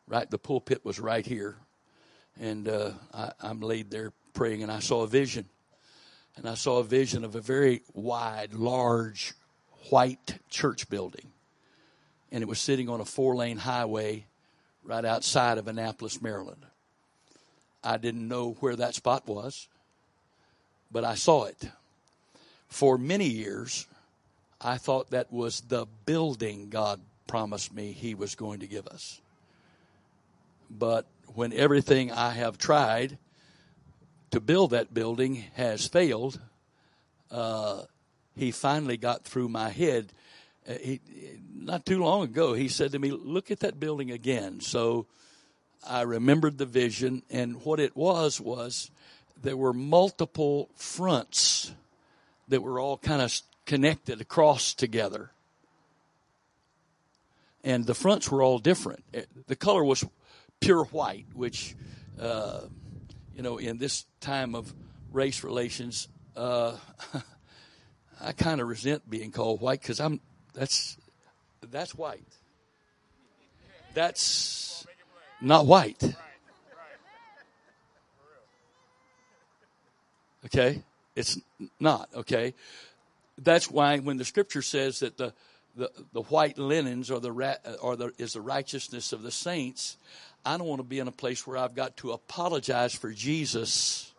Speaker 2: Right, the pulpit was right here, and uh, I, I'm laid there praying, and I saw a vision, and I saw a vision of a very wide, large, white church building, and it was sitting on a four-lane highway right outside of Annapolis, Maryland. I didn't know where that spot was but I saw it. For many years, I thought that was the building God promised me He was going to give us. But when everything I have tried to build that building has failed, uh, He finally got through my head. Uh, he, not too long ago, He said to me, Look at that building again. So I remembered the vision, and what it was was there were multiple fronts that were all kind of connected across together. And the fronts were all different. Eh, the color was pure white, which, uh, you know, in this time of race relations, uh, [laughs] I kind of resent being called white because I'm that's that's white. That's not white. Okay? It's not, okay? That's why when the scripture says that the, the, the white linens or the, or the, is the righteousness of the saints, I don't want to be in a place where I've got to apologize for Jesus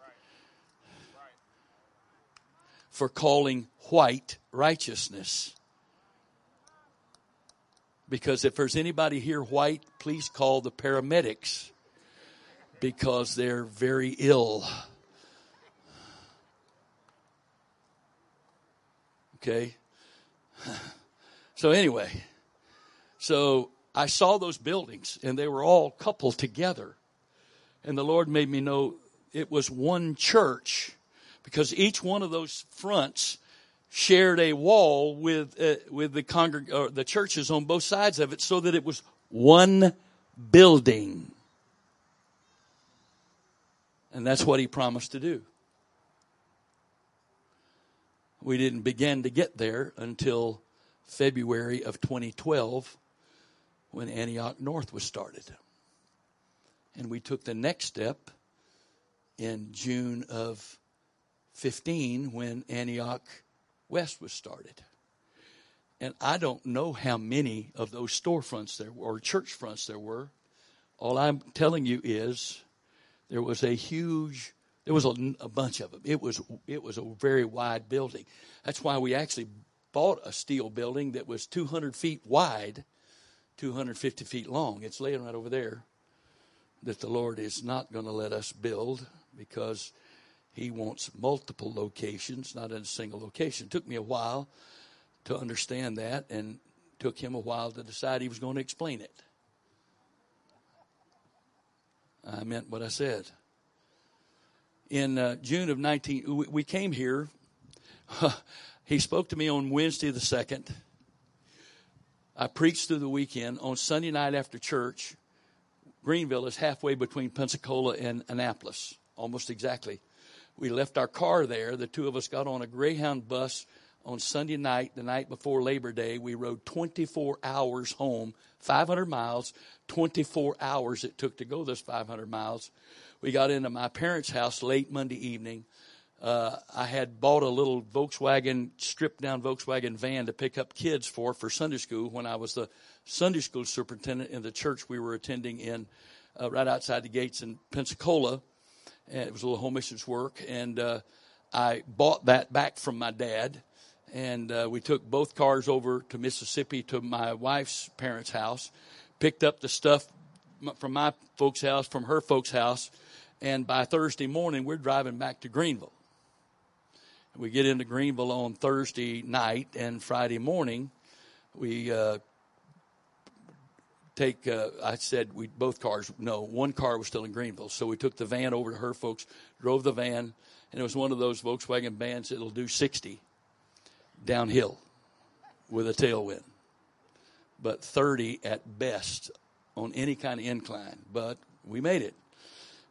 Speaker 2: for calling white righteousness. Because if there's anybody here white, please call the paramedics because they're very ill. Okay? [laughs] So, anyway, so I saw those buildings and they were all coupled together. And the Lord made me know it was one church because each one of those fronts shared a wall with uh, with the congreg- or the churches on both sides of it so that it was one building. And that's what he promised to do. We didn't begin to get there until February of 2012 when Antioch North was started. And we took the next step in June of 15 when Antioch West was started. And I don't know how many of those storefronts there were, or church fronts there were. All I'm telling you is there was a huge, there was a, a bunch of them. It was, it was a very wide building. That's why we actually bought a steel building that was 200 feet wide, 250 feet long. It's laying right over there that the Lord is not going to let us build because He wants multiple locations, not in a single location. It took me a while to understand that and took him a while to decide he was going to explain it. I meant what I said. In uh, June of 19, we came here. [laughs] he spoke to me on Wednesday the 2nd. I preached through the weekend. On Sunday night after church, Greenville is halfway between Pensacola and Annapolis, almost exactly. We left our car there. The two of us got on a Greyhound bus on Sunday night, the night before Labor Day. We rode 24 hours home, 500 miles, 24 hours it took to go those 500 miles. We got into my parents' house late Monday evening. Uh, I had bought a little Volkswagen, stripped down Volkswagen van to pick up kids for for Sunday school when I was the Sunday school superintendent in the church we were attending in uh, right outside the gates in Pensacola. And it was a little home missions work, and uh, I bought that back from my dad and uh, we took both cars over to Mississippi to my wife's parents' house, picked up the stuff from my folks' house, from her folks' house, and by Thursday morning we're driving back to Greenville. We get into Greenville on Thursday night, and Friday morning we uh, take. Uh, I said we both cars. No, one car was still in Greenville, so we took the van over to her folks, drove the van, and it was one of those Volkswagen vans that'll do sixty downhill with a tailwind, but 30 at best on any kind of incline. But we made it.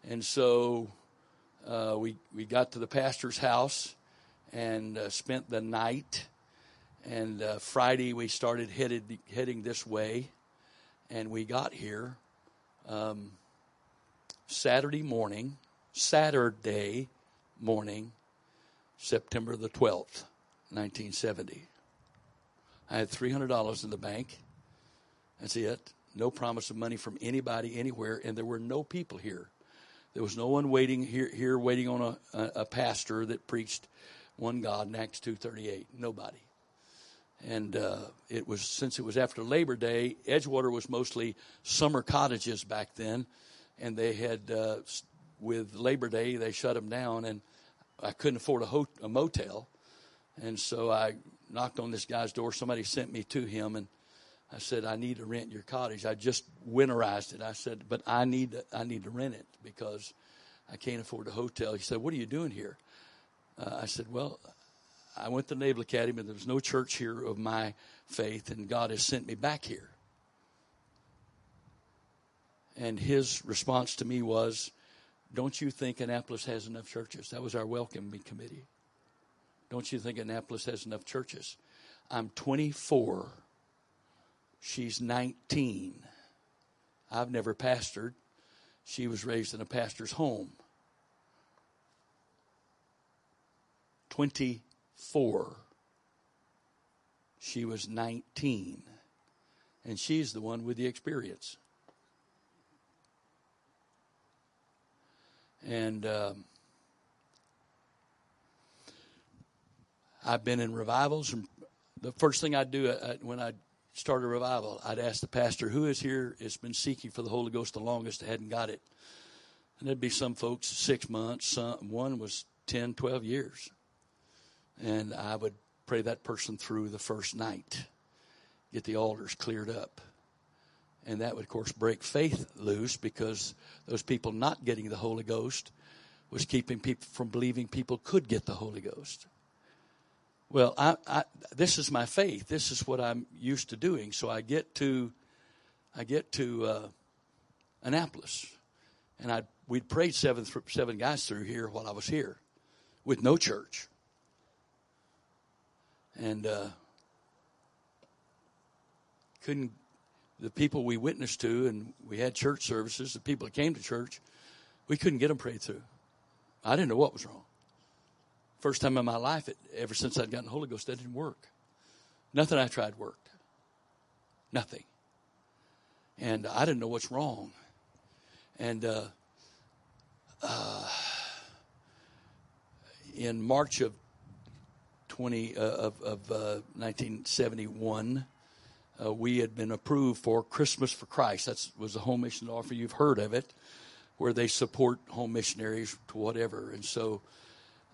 Speaker 2: And so uh, we, we got to the pastor's house and uh, spent the night. And uh, Friday we started headed, heading this way. And we got here um, Saturday morning, Saturday morning, September the 12th. 1970. I had $300 in the bank. That's it. No promise of money from anybody anywhere, and there were no people here. There was no one waiting here, here waiting on a, a, a pastor that preached one God in Acts 2.38. Nobody. And uh, it was since it was after Labor Day, Edgewater was mostly summer cottages back then, and they had uh, with Labor Day they shut them down, and I couldn't afford a, ho- a motel, and so I knocked on this guy's door. Somebody sent me to him, and I said, "I need to rent your cottage." I just winterized it. I said, "But I need to, I need to rent it because I can't afford a hotel." He said, "What are you doing here?" Uh, I said, "Well, I went to the Naval Academy. And there was no church here of my faith, and God has sent me back here." And his response to me was, "Don't you think Annapolis has enough churches?" That was our welcoming committee. Don't you think Annapolis has enough churches? I'm 24. She's 19. I've never pastored. She was raised in a pastor's home. 24. She was 19. And she's the one with the experience. And um, I've been in revivals, and the first thing I'd do uh, when I start a revival, I'd ask the pastor, "Who is here has been seeking for the Holy Ghost the longest, hadn't got it?" And there'd be some folks six months, some one was 10, 12 years, and I would pray that person through the first night, get the altars cleared up. And that would, of course, break faith loose because those people not getting the Holy Ghost was keeping people from believing people could get the Holy Ghost. Well, I, I, this is my faith. This is what I'm used to doing. So I get to, I get to uh, Annapolis, and I'd we'd prayed seven seven guys through here while I was here, with no church. And uh, couldn't the people we witnessed to, and we had church services. The people that came to church, we couldn't get them prayed through. I didn't know what was wrong. First time in my life, it, ever since I'd gotten the Holy Ghost, that didn't work. Nothing I tried worked. Nothing. And I didn't know what's wrong. And uh, uh, in March of 20 uh, of, of 1971, uh, uh, we had been approved for Christmas for Christ. That was a home mission offer. You've heard of it, where they support home missionaries to whatever. And so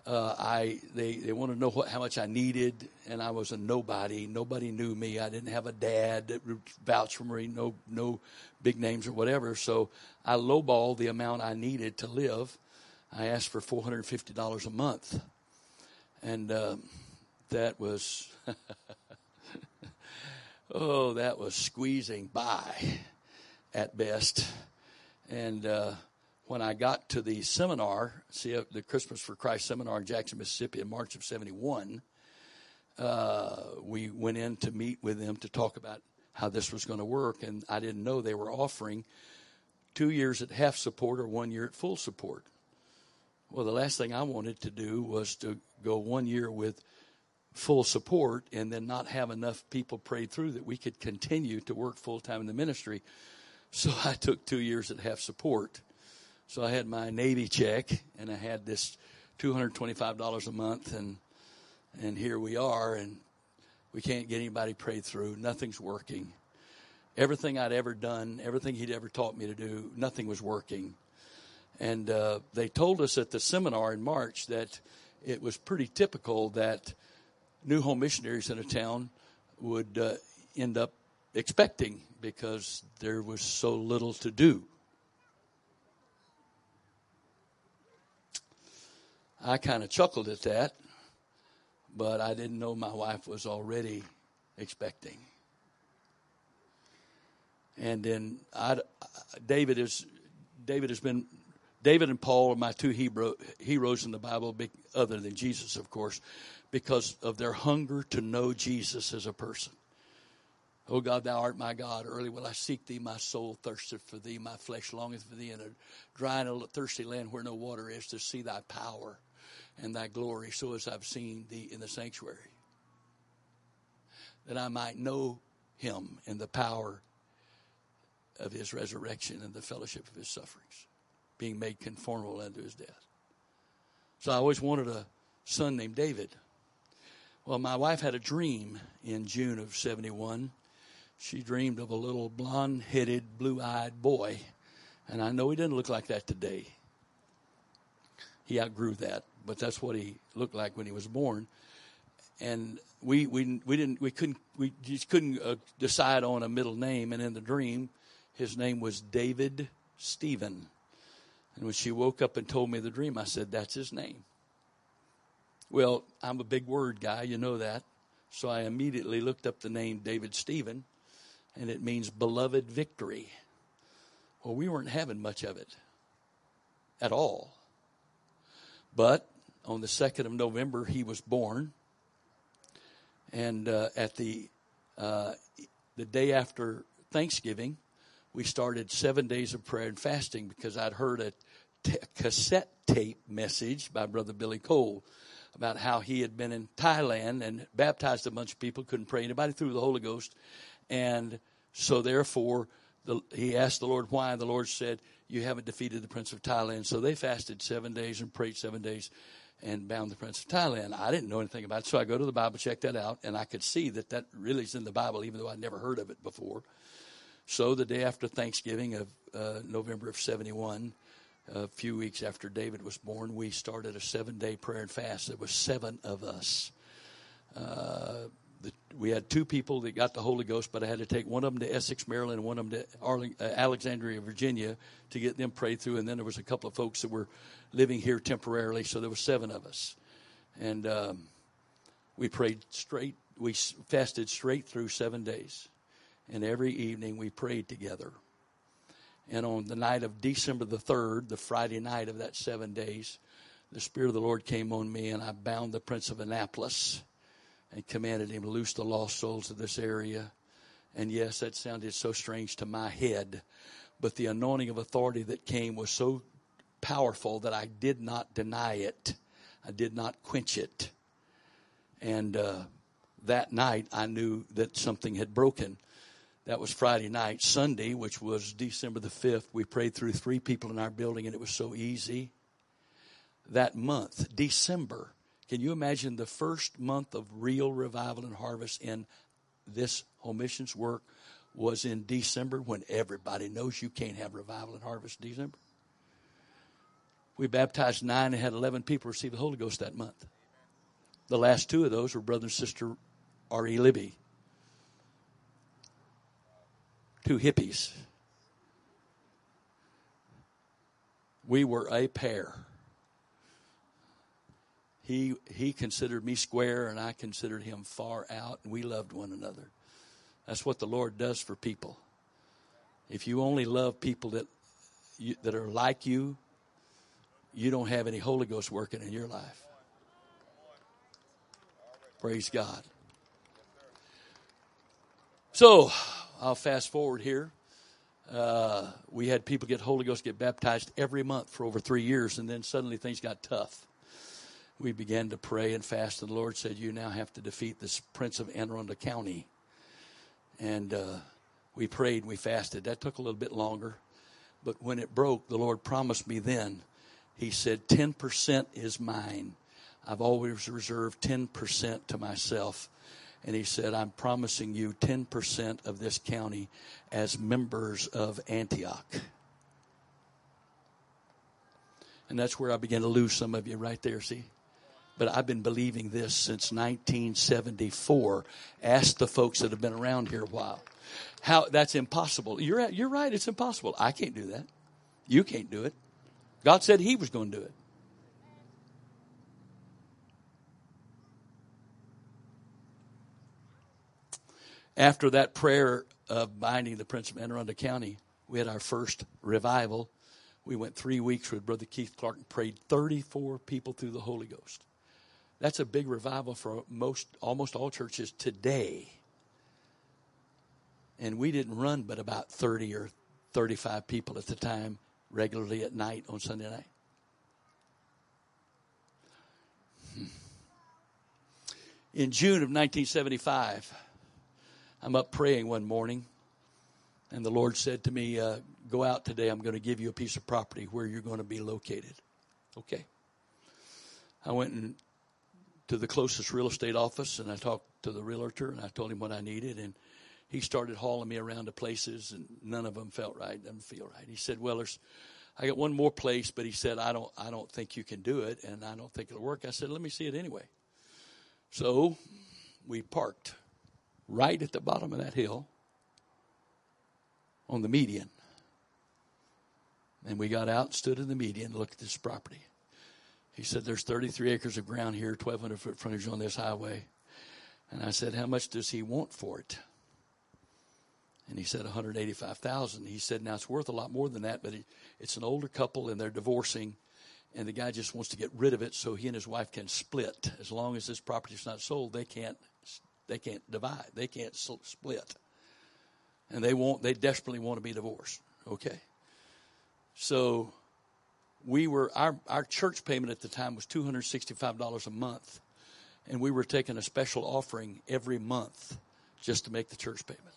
Speaker 2: uh, I they they wanted to know what, how much I needed, and I was a nobody. Nobody knew me. I didn't have a dad that vouched for me. No no big names or whatever. So I lowballed the amount I needed to live. I asked for four hundred and fifty dollars a month, and um, that was [laughs] oh that was squeezing by at best, and. Uh, when I got to the seminar, see uh, the Christmas for Christ seminar in Jackson, Mississippi in March of 71, uh, we went in to meet with them to talk about how this was going to work. And I didn't know they were offering two years at half support or one year at full support. Well, the last thing I wanted to do was to go one year with full support and then not have enough people prayed through that we could continue to work full time in the ministry. So [laughs] I took two years at half support. So I had my Navy check, and I had this $225 a month, and and here we are, and we can't get anybody prayed through. Nothing's working. Everything I'd ever done, everything he'd ever taught me to do, nothing was working. And uh, they told us at the seminar in March that it was pretty typical that new home missionaries in a town would uh, end up expecting because there was so little to do. I kind of chuckled at that, but I didn't know my wife was already expecting. And then I, David is David has been David and Paul are my two Hebrew, heroes in the Bible, other than Jesus, of course, because of their hunger to know Jesus as a person. O God, thou art my God. Early will I seek thee. My soul thirsteth for thee. My flesh longeth for thee in a dry and thirsty land where no water is to see thy power and thy glory, so as I've seen thee in the sanctuary. That I might know him in the power of his resurrection and the fellowship of his sufferings, being made conformable unto his death. So I always wanted a son named David. Well, my wife had a dream in June of 71. She dreamed of a little blonde headed, blue eyed boy. And I know he didn't look like that today. He outgrew that but that's what he looked like when he was born. And we we we didn't we couldn't we just couldn't uh, decide on a middle name. And in the dream, his name was David Stephen. And when she woke up and told me the dream, I said, "That's his name." Well, I'm a big word guy, you know that. So I immediately looked up the name David Stephen, and it means beloved victory. Well, we weren't having much of it at all. But on the 2nd of November, he was born. And uh, at the, uh, the day after Thanksgiving, we started seven days of prayer and fasting because I'd heard a t- cassette tape message by Brother Billy Cole about how he had been in Thailand and baptized a bunch of people, couldn't pray anybody through the Holy Ghost. And so, therefore, the, he asked the Lord why. The Lord said, You haven't defeated the Prince of Thailand. So they fasted seven days and prayed seven days and bound the prince of Thailand. I didn't know anything about it, so I go to the Bible, check that out, and I could see that that really is in the Bible, even though I'd never heard of it before. So the day after Thanksgiving of uh, November of 71, a few weeks after David was born, we started a seven day prayer and fast. There was seven of us. Uh, the, we had two people that got the Holy Ghost, but I had to take one of them to Essex, Maryland, and one of them to Arling, uh, Alexandria, Virginia, to get them prayed through. And then there was a couple of folks that were living here temporarily, so there were seven of us, and um, we prayed straight. We fasted straight through seven days, and every evening we prayed together. And on the night of December the 3rd, the Friday night of that seven days, the Spirit of the Lord came on me, and I bound the Prince of Annapolis and commanded him to loose the lost souls of this area. And yes, that sounded so strange to my head, but the anointing of authority that came was so powerful that I did not deny it. I did not quench it. And uh, that night, I knew that something had broken. That was Friday night. Sunday, which was December the 5th, we prayed through three people in our building, and it was so easy. That month, December, can you imagine the first month of real revival and harvest in this home missions work was in December when everybody knows you can't have revival and harvest in December? We baptized nine and had 11 people receive the Holy Ghost that month. The last two of those were brother and sister R.E. Libby. Two hippies. We were a pair. He, he considered me square and I considered him far out, and we loved one another. That's what the Lord does for people. If you only love people that, you, that are like you, you don't have any Holy Ghost working in your life. Praise God. So, I'll fast forward here. Uh, we had people get Holy Ghost, get baptized every month for over three years, and then suddenly things got tough. We began to pray and fast, and the Lord said, You now have to defeat this prince of Anne County. And uh, we prayed and we fasted. That took a little bit longer. But when it broke, the Lord promised me then he said, 10% is mine. I've always reserved 10% to myself. And he said, I'm promising you 10% of this county as members of Antioch. And that's where I began to lose some of you right there, see? But I've been believing this since 1974. Ask the folks that have been around here a while. How that's impossible. You're you're right, it's impossible. I can't do that. You can't do it. God said He was going to do it. After that prayer of binding the Prince of Anne County, we had our first revival. We went three weeks with Brother Keith Clark and prayed 34 people through the Holy Ghost. That's a big revival for most, almost all churches today. And we didn't run but about 30 or 35 people at the time regularly at night on Sunday night. Hmm. In June of 1975, I'm up praying one morning, and the Lord said to me, uh, Go out today. I'm going to give you a piece of property where you're going to be located. Okay. I went and to the closest real estate office and I talked to the realtor and I told him what I needed and he started hauling me around to places, and none of them felt right. didn't feel right. He said, "Well, there's, I got one more place, but he said I don't, I don't think you can do it, and I don't think it'll work." I said, "Let me see it anyway." So we parked right at the bottom of that hill on the median, and we got out, and stood in the median, looked at this property. He said, "There's 33 acres of ground here, 1,200 foot frontage on this highway." And I said, "How much does he want for it?" And he said 185,000. He said now it's worth a lot more than that, but it's an older couple and they're divorcing, and the guy just wants to get rid of it so he and his wife can split. As long as this property is not sold, they can't they can't divide. They can't split, and they want they desperately want to be divorced. Okay, so we were our our church payment at the time was two hundred sixty five dollars a month, and we were taking a special offering every month just to make the church payment.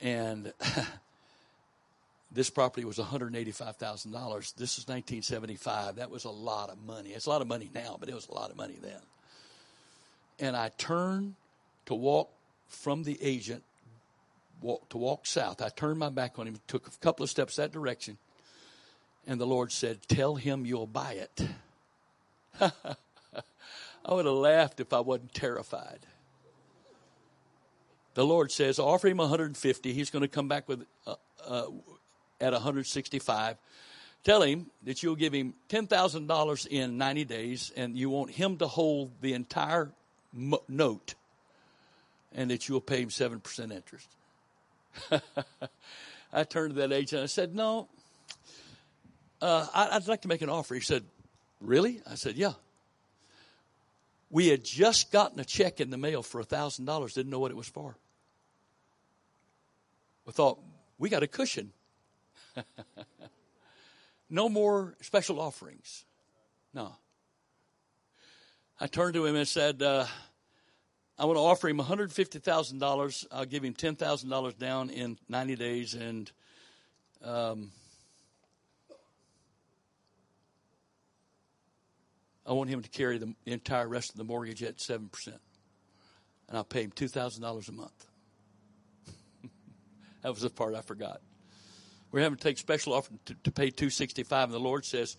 Speaker 2: And [laughs] this property was $185,000. This is 1975. That was a lot of money. It's a lot of money now, but it was a lot of money then. And I turned to walk from the agent walk, to walk south. I turned my back on him, took a couple of steps that direction, and the Lord said, Tell him you'll buy it. [laughs] I would have laughed if I wasn't terrified. The Lord says, offer him 150. He's going to come back with uh, uh, at 165. Tell him that you'll give him $10,000 in 90 days and you want him to hold the entire mo- note and that you'll pay him 7% interest. [laughs] I turned to that agent. and I said, "No, uh, I, would like to make an offer." He said, "Really?" I said, "Yeah." We had just gotten a check in the mail for a thousand dollars. Didn't know what it was for. I thought we got a cushion. [laughs] no more special offerings. No. I turned to him and said, uh, I want to offer him $150,000. I'll give him $10,000 down in 90 days and um, I want him to carry the entire rest of the mortgage at 7%. And I'll pay him $2,000 a month. [laughs] that was the part I forgot. We're having to take special offer to, to pay 265 and the Lord says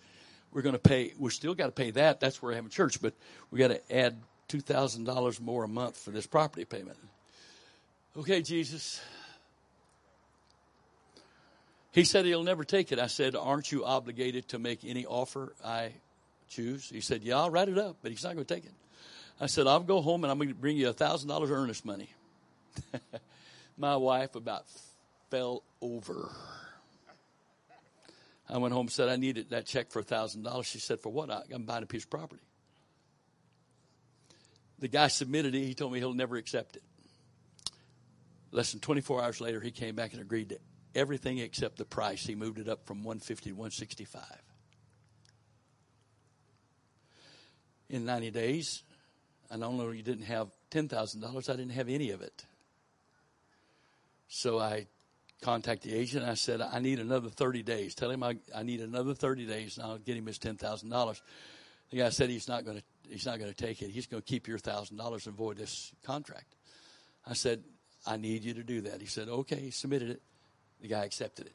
Speaker 2: we're going to pay, we're still got to pay that. That's where we're having church, but we got to add $2,000 more a month for this property payment. Okay, Jesus. He said he'll never take it. I said, Aren't you obligated to make any offer I choose? He said, Yeah, I'll write it up, but he's not going to take it. I said, I'll go home and I'm going to bring you a $1,000 earnest money. [laughs] My wife about fell over. I went home and said, I needed that check for $1,000. She said, For what? I'm buying a piece of property. The guy submitted it. He told me he'll never accept it. Less than 24 hours later, he came back and agreed to everything except the price. He moved it up from 150 to 165. In 90 days, I know you didn't have $10,000. I didn't have any of it. So I contacted the agent. I said, I need another 30 days. Tell him I, I need another 30 days and I'll get him his $10,000. The guy said he's not going to he's not going to take it. He's going to keep your thousand dollars and void this contract. I said, I need you to do that. He said, okay. He submitted it. The guy accepted it.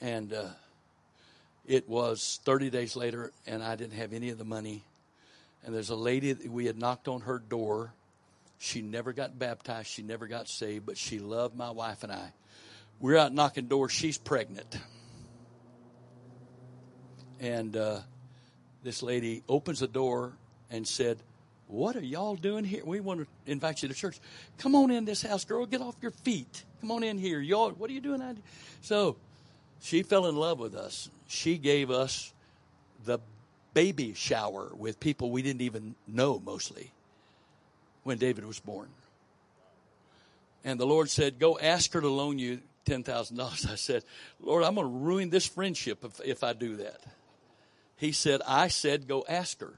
Speaker 2: And uh, it was 30 days later, and I didn't have any of the money. And there's a lady that we had knocked on her door. She never got baptized. She never got saved, but she loved my wife and I. We're out knocking doors. She's pregnant. And uh, this lady opens the door and said, What are y'all doing here? We want to invite you to church. Come on in this house, girl. Get off your feet. Come on in here. Y'all, what are you doing? So she fell in love with us. She gave us the baby shower with people we didn't even know mostly when David was born. And the Lord said, Go ask her to loan you $10,000. [laughs] I said, Lord, I'm going to ruin this friendship if, if I do that. He said, I said, go ask her.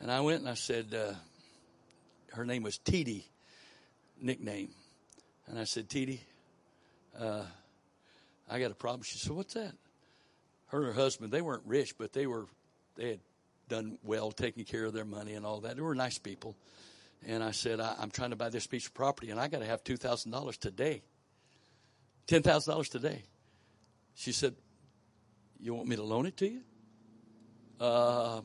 Speaker 2: And I went and I said, uh, her name was Titi, nickname. And I said, Titi, uh, I got a problem. She said, what's that? Her and her husband, they weren't rich, but they were, they had done well taking care of their money and all that. They were nice people. And I said, I, am trying to buy this piece of property and I got to have $2,000 today. $10,000 today. She said, You want me to loan it to you? Uh,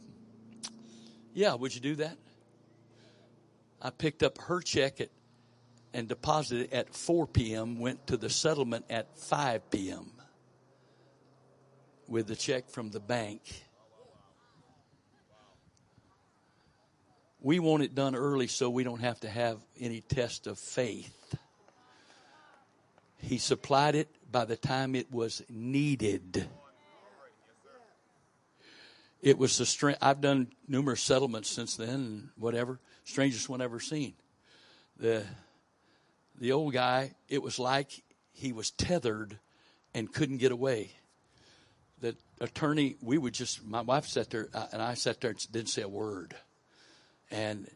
Speaker 2: yeah, would you do that? I picked up her check at, and deposited at 4 p.m., went to the settlement at 5 p.m. with the check from the bank. We want it done early so we don't have to have any test of faith. He supplied it by the time it was needed. It was the strength. I've done numerous settlements since then, and whatever strangest one ever seen. The the old guy. It was like he was tethered and couldn't get away. The attorney, we would just. My wife sat there, uh, and I sat there and didn't say a word. And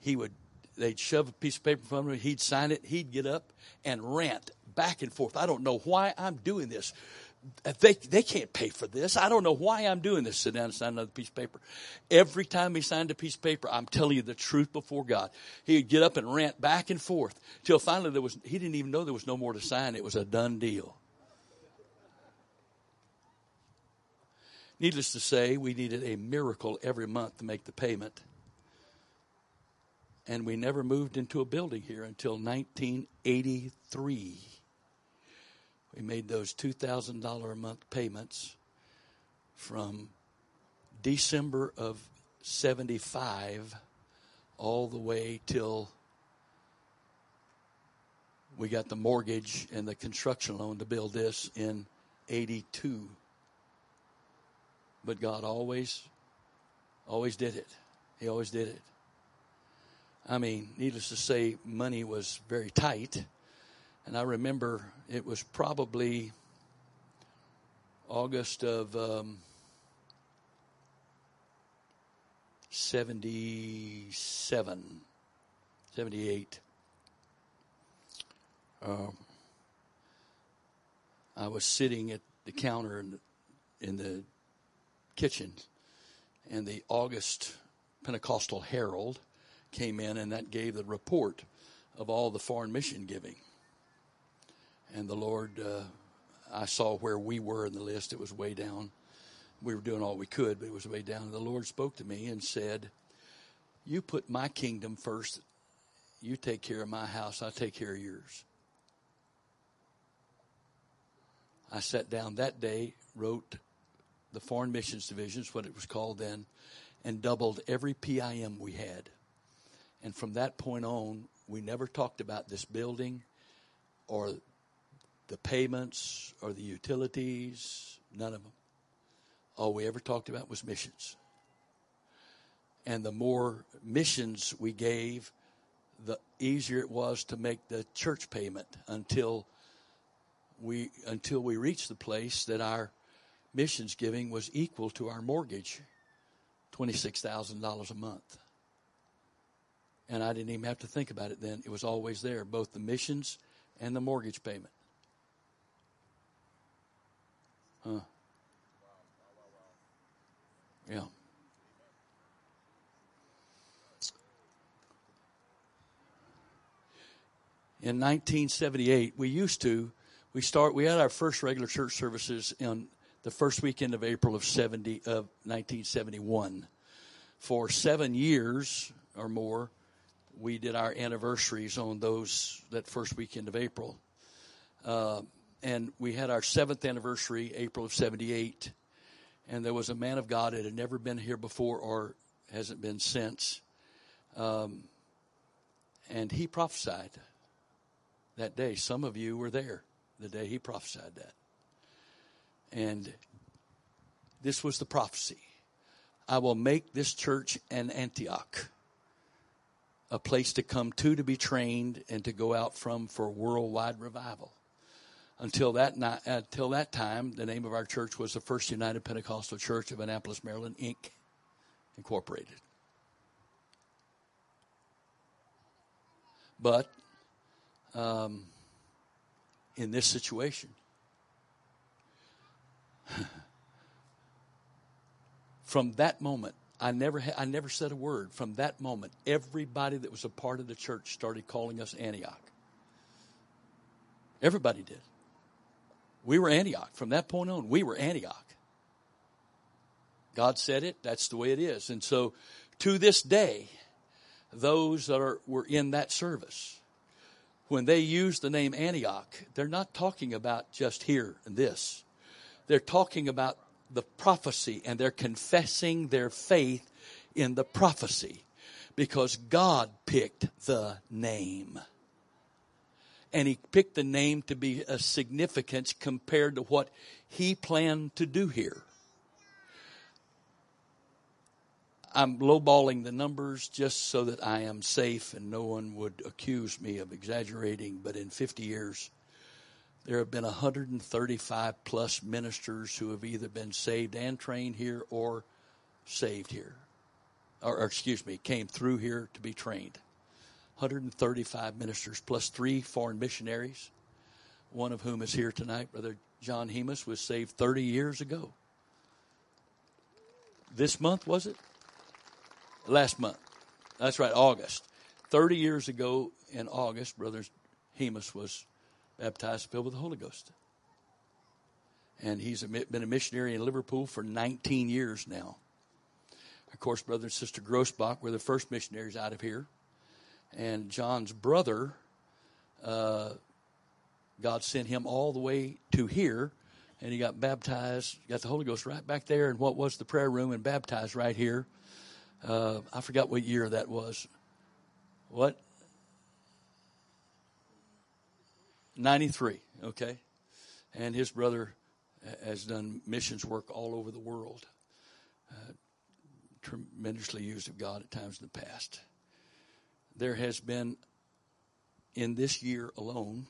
Speaker 2: he would. They'd shove a piece of paper from him. He'd sign it. He'd get up and rant back and forth. I don't know why I'm doing this Uh, they, they can't pay for this. I don't know why I'm doing this. Sit down and sign another piece of paper. Every time he signed a piece of paper, I'm telling you the truth before God. He'd get up and rant back and forth till finally there was, he didn't even know there was no more to sign. It was a done deal. Needless to say, we needed a miracle every month to make the payment. And we never moved into a building here until 1983 we made those $2,000 a month payments from December of 75 all the way till We got the mortgage and the construction loan to build this in 82. But God always, always did it. He always did it. I mean, needless to say, money was very tight. And I remember it was probably August of um, 77, 78. Um, I was sitting at the counter in the, in the kitchen, and the August Pentecostal Herald came in, and that gave the report of all the foreign mission giving. And the Lord, uh, I saw where we were in the list. It was way down. We were doing all we could, but it was way down. And the Lord spoke to me and said, You put my kingdom first. You take care of my house, I take care of yours. I sat down that day, wrote the Foreign Missions Divisions, what it was called then, and doubled every PIM we had. And from that point on, we never talked about this building or the payments or the utilities, none of them. All we ever talked about was missions. And the more missions we gave, the easier it was to make the church payment until we until we reached the place that our missions giving was equal to our mortgage, twenty six thousand dollars a month. And I didn't even have to think about it then. It was always there, both the missions and the mortgage payment. Huh. Yeah. In 1978, we used to we start we had our first regular church services in the first weekend of April of 70 of 1971. For 7 years or more, we did our anniversaries on those that first weekend of April. Uh, and we had our seventh anniversary, April of 78. And there was a man of God that had never been here before or hasn't been since. Um, and he prophesied that day. Some of you were there the day he prophesied that. And this was the prophecy I will make this church an Antioch, a place to come to to be trained and to go out from for worldwide revival. Until that, night, until that time, the name of our church was the First United Pentecostal Church of Annapolis, Maryland, Inc., Incorporated. But um, in this situation, [sighs] from that moment, I never, ha- I never said a word. From that moment, everybody that was a part of the church started calling us Antioch. Everybody did. We were Antioch. From that point on, we were Antioch. God said it, that's the way it is. And so to this day, those that are, were in that service, when they use the name Antioch, they're not talking about just here and this. They're talking about the prophecy and they're confessing their faith in the prophecy because God picked the name. And he picked the name to be a significance compared to what he planned to do here. I'm lowballing the numbers just so that I am safe and no one would accuse me of exaggerating, but in 50 years, there have been 135 plus ministers who have either been saved and trained here or saved here. Or, or, excuse me, came through here to be trained. 135 ministers plus three foreign missionaries, one of whom is here tonight. Brother John Hemus was saved 30 years ago. This month, was it? Last month. That's right, August. 30 years ago in August, Brother Hemus was baptized, filled with the Holy Ghost. And he's been a missionary in Liverpool for 19 years now. Of course, Brother and Sister Grossbach were the first missionaries out of here. And John's brother, uh, God sent him all the way to here, and he got baptized, got the Holy Ghost right back there in what was the prayer room, and baptized right here. Uh, I forgot what year that was. What? 93, okay? And his brother has done missions work all over the world. Uh, tremendously used of God at times in the past. There has been, in this year alone,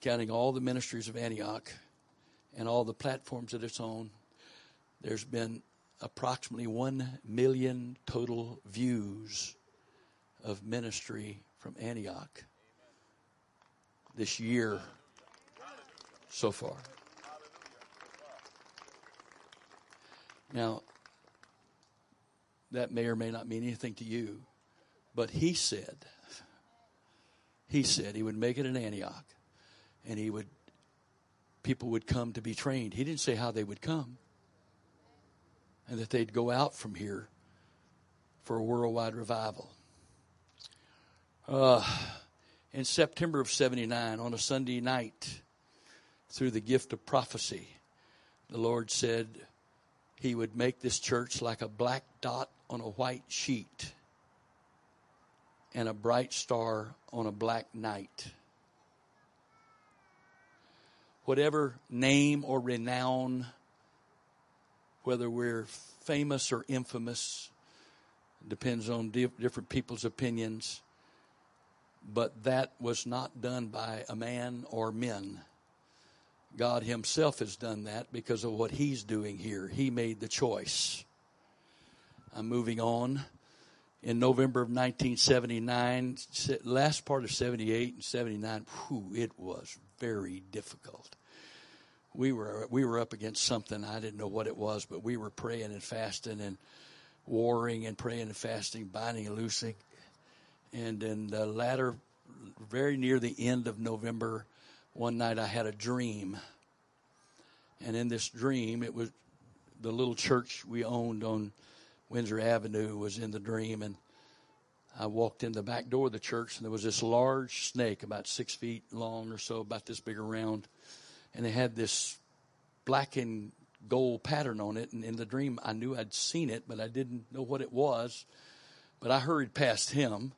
Speaker 2: counting all the ministries of Antioch and all the platforms that it's on, there's been approximately 1 million total views of ministry from Antioch this year so far. Now, that may or may not mean anything to you, but he said, he said he would make it in Antioch and he would, people would come to be trained. He didn't say how they would come and that they'd go out from here for a worldwide revival. Uh, in September of 79, on a Sunday night, through the gift of prophecy, the Lord said He would make this church like a black dot on a white sheet and a bright star on a black night. Whatever name or renown, whether we're famous or infamous, depends on different people's opinions but that was not done by a man or men. God Himself has done that because of what He's doing here. He made the choice. I'm moving on. In November of 1979, last part of 78 and 79, whew, it was very difficult. We were we were up against something I didn't know what it was, but we were praying and fasting and warring and praying and fasting, binding and loosing and in the latter, very near the end of November, one night I had a dream. And in this dream, it was the little church we owned on Windsor Avenue was in the dream. And I walked in the back door of the church, and there was this large snake, about six feet long or so, about this big around. And it had this black and gold pattern on it. And in the dream, I knew I'd seen it, but I didn't know what it was. But I hurried past him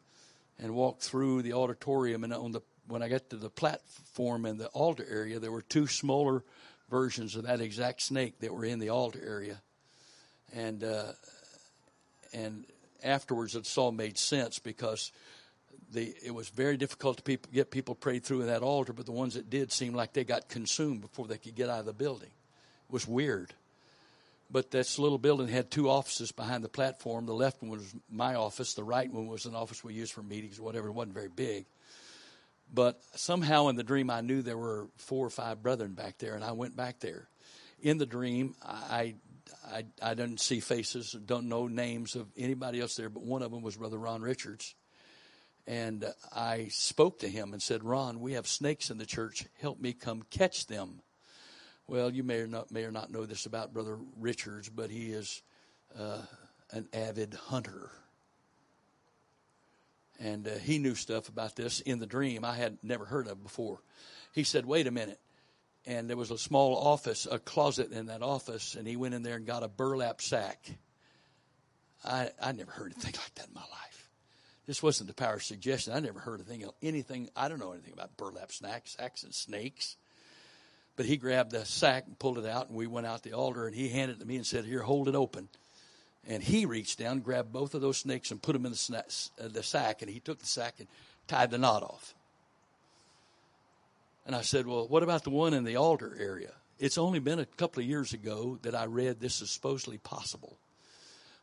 Speaker 2: and walked through the auditorium. And on the when I got to the platform and the altar area, there were two smaller versions of that exact snake that were in the altar area. And uh, and afterwards, it all made sense because the it was very difficult to people, get people prayed through in that altar, but the ones that did seemed like they got consumed before they could get out of the building. It was weird but this little building had two offices behind the platform. The left one was my office. The right one was an office we used for meetings or whatever. It wasn't very big. But somehow in the dream, I knew there were four or five brethren back there, and I went back there. In the dream, I, I, I didn't see faces, don't know names of anybody else there, but one of them was Brother Ron Richards. And I spoke to him and said, Ron, we have snakes in the church. Help me come catch them. Well, you may or not may or not know this about Brother Richards, but he is uh, an avid hunter, and uh, he knew stuff about this in the dream I had never heard of before. He said, "Wait a minute." And there was a small office, a closet in that office, and he went in there and got a burlap sack. I I never heard anything [laughs] like that in my life. This wasn't the power of suggestion. I never heard a anything anything. I don't know anything about burlap sacks, sacks and snakes. But he grabbed the sack and pulled it out, and we went out the altar, and he handed it to me and said, Here, hold it open. And he reached down, grabbed both of those snakes, and put them in the, uh, the sack, and he took the sack and tied the knot off. And I said, Well, what about the one in the altar area? It's only been a couple of years ago that I read this is supposedly possible.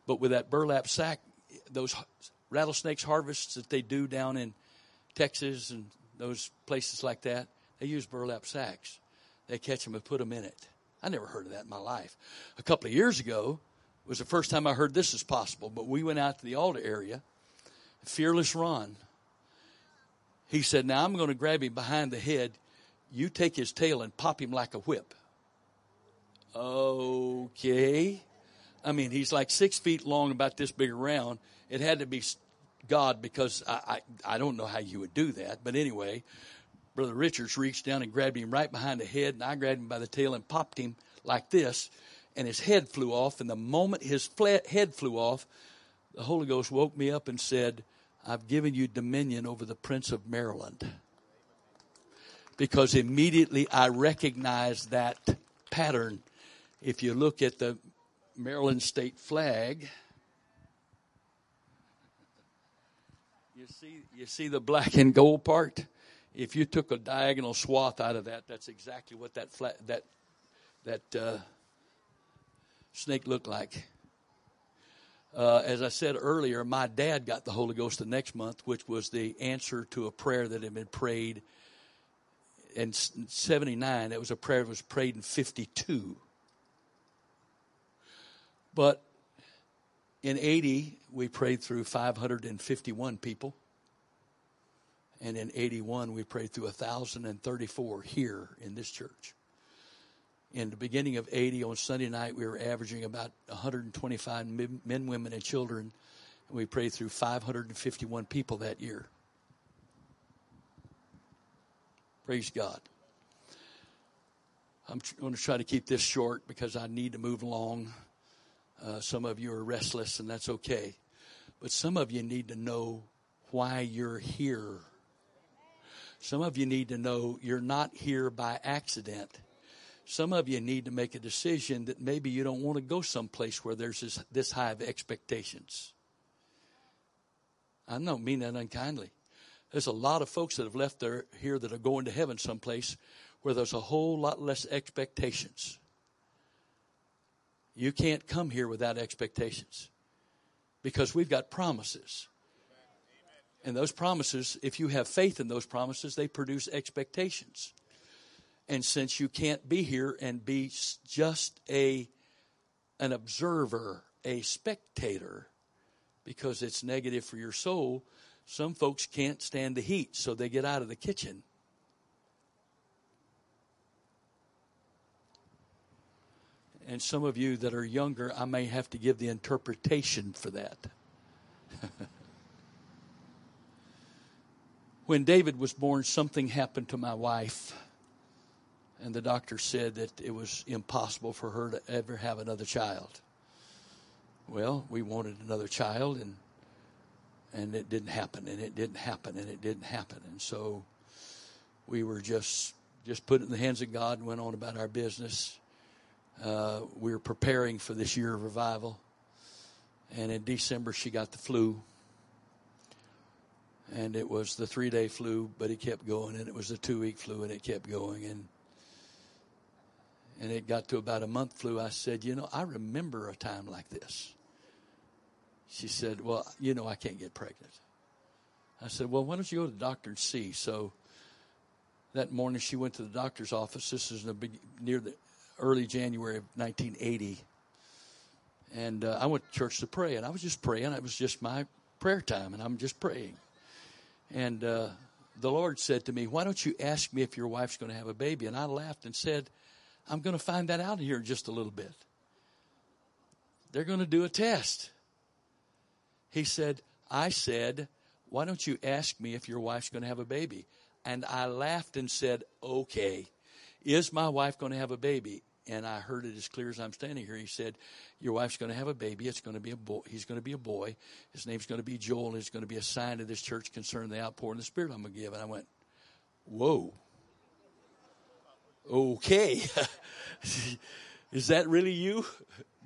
Speaker 2: But with that burlap sack, those rattlesnakes harvests that they do down in Texas and those places like that, they use burlap sacks they catch them and put them in it. I never heard of that in my life. A couple of years ago was the first time I heard this is possible, but we went out to the altar area. Fearless Ron. He said, Now I'm going to grab him behind the head. You take his tail and pop him like a whip. Okay. I mean, he's like six feet long, about this big around. It had to be God because I, I, I don't know how you would do that. But anyway, Brother Richards reached down and grabbed him right behind the head, and I grabbed him by the tail and popped him like this, and his head flew off. And the moment his head flew off, the Holy Ghost woke me up and said, I've given you dominion over the Prince of Maryland. Because immediately I recognized that pattern. If you look at the Maryland state flag, you see you see the black and gold part. If you took a diagonal swath out of that, that's exactly what that flat, that that uh, snake looked like. Uh, as I said earlier, my dad got the Holy Ghost the next month, which was the answer to a prayer that had been prayed in 79. that was a prayer that was prayed in 52. But in 80, we prayed through 551 people. And in 81, we prayed through 1,034 here in this church. In the beginning of 80, on Sunday night, we were averaging about 125 men, women, and children. And we prayed through 551 people that year. Praise God. I'm going to try to keep this short because I need to move along. Uh, some of you are restless, and that's okay. But some of you need to know why you're here. Some of you need to know you're not here by accident. Some of you need to make a decision that maybe you don't want to go someplace where there's this, this high of expectations. I don't mean that unkindly. There's a lot of folks that have left there here that are going to heaven someplace where there's a whole lot less expectations. You can't come here without expectations because we've got promises. And those promises, if you have faith in those promises, they produce expectations. And since you can't be here and be just a an observer, a spectator, because it's negative for your soul, some folks can't stand the heat, so they get out of the kitchen. And some of you that are younger, I may have to give the interpretation for that. [laughs] when David was born, something happened to my wife and the doctor said that it was impossible for her to ever have another child. Well, we wanted another child, and and it didn't happen, and it didn't happen, and it didn't happen, and so we were just just put it in the hands of God and went on about our business. Uh, we were preparing for this year of revival, and in December she got the flu, and it was the three day flu, but it kept going, and it was the two week flu, and it kept going, and and it got to about a month flu, I said, You know, I remember a time like this. She said, Well, you know, I can't get pregnant. I said, Well, why don't you go to the doctor and see? So that morning she went to the doctor's office. This is big, near the early January of 1980. And uh, I went to church to pray, and I was just praying. It was just my prayer time, and I'm just praying. And uh, the Lord said to me, Why don't you ask me if your wife's going to have a baby? And I laughed and said, I'm going to find that out here in just a little bit. They're going to do a test. He said, I said, why don't you ask me if your wife's going to have a baby? And I laughed and said, okay. Is my wife going to have a baby? And I heard it as clear as I'm standing here. He said, Your wife's going to have a baby. It's going to be a boy. He's going to be a boy. His name's going to be Joel. It's going to be a sign to this church concerning the outpouring of the Spirit I'm going to give. And I went, Whoa okay. [laughs] is that really you,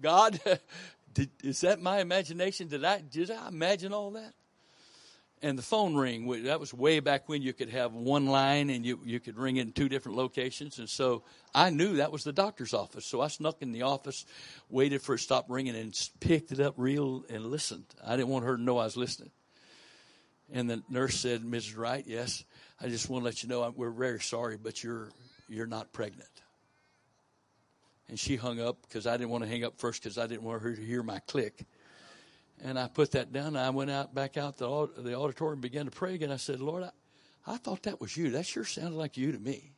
Speaker 2: God? [laughs] Did, is that my imagination? Did I did I imagine all that? And the phone ring that was way back when you could have one line and you you could ring in two different locations. And so I knew that was the doctor's office. So I snuck in the office, waited for it to stop ringing, and picked it up real and listened. I didn't want her to know I was listening. And the nurse said, "Mrs. Wright, yes, I just want to let you know we're very sorry, but you're you're not pregnant. And she hung up because I didn't want to hang up first because I didn't want her to hear my click. And I put that down. And I went out back out the, the auditorium and began to pray again. I said, Lord, I, I thought that was you. That sure sounded like you to me.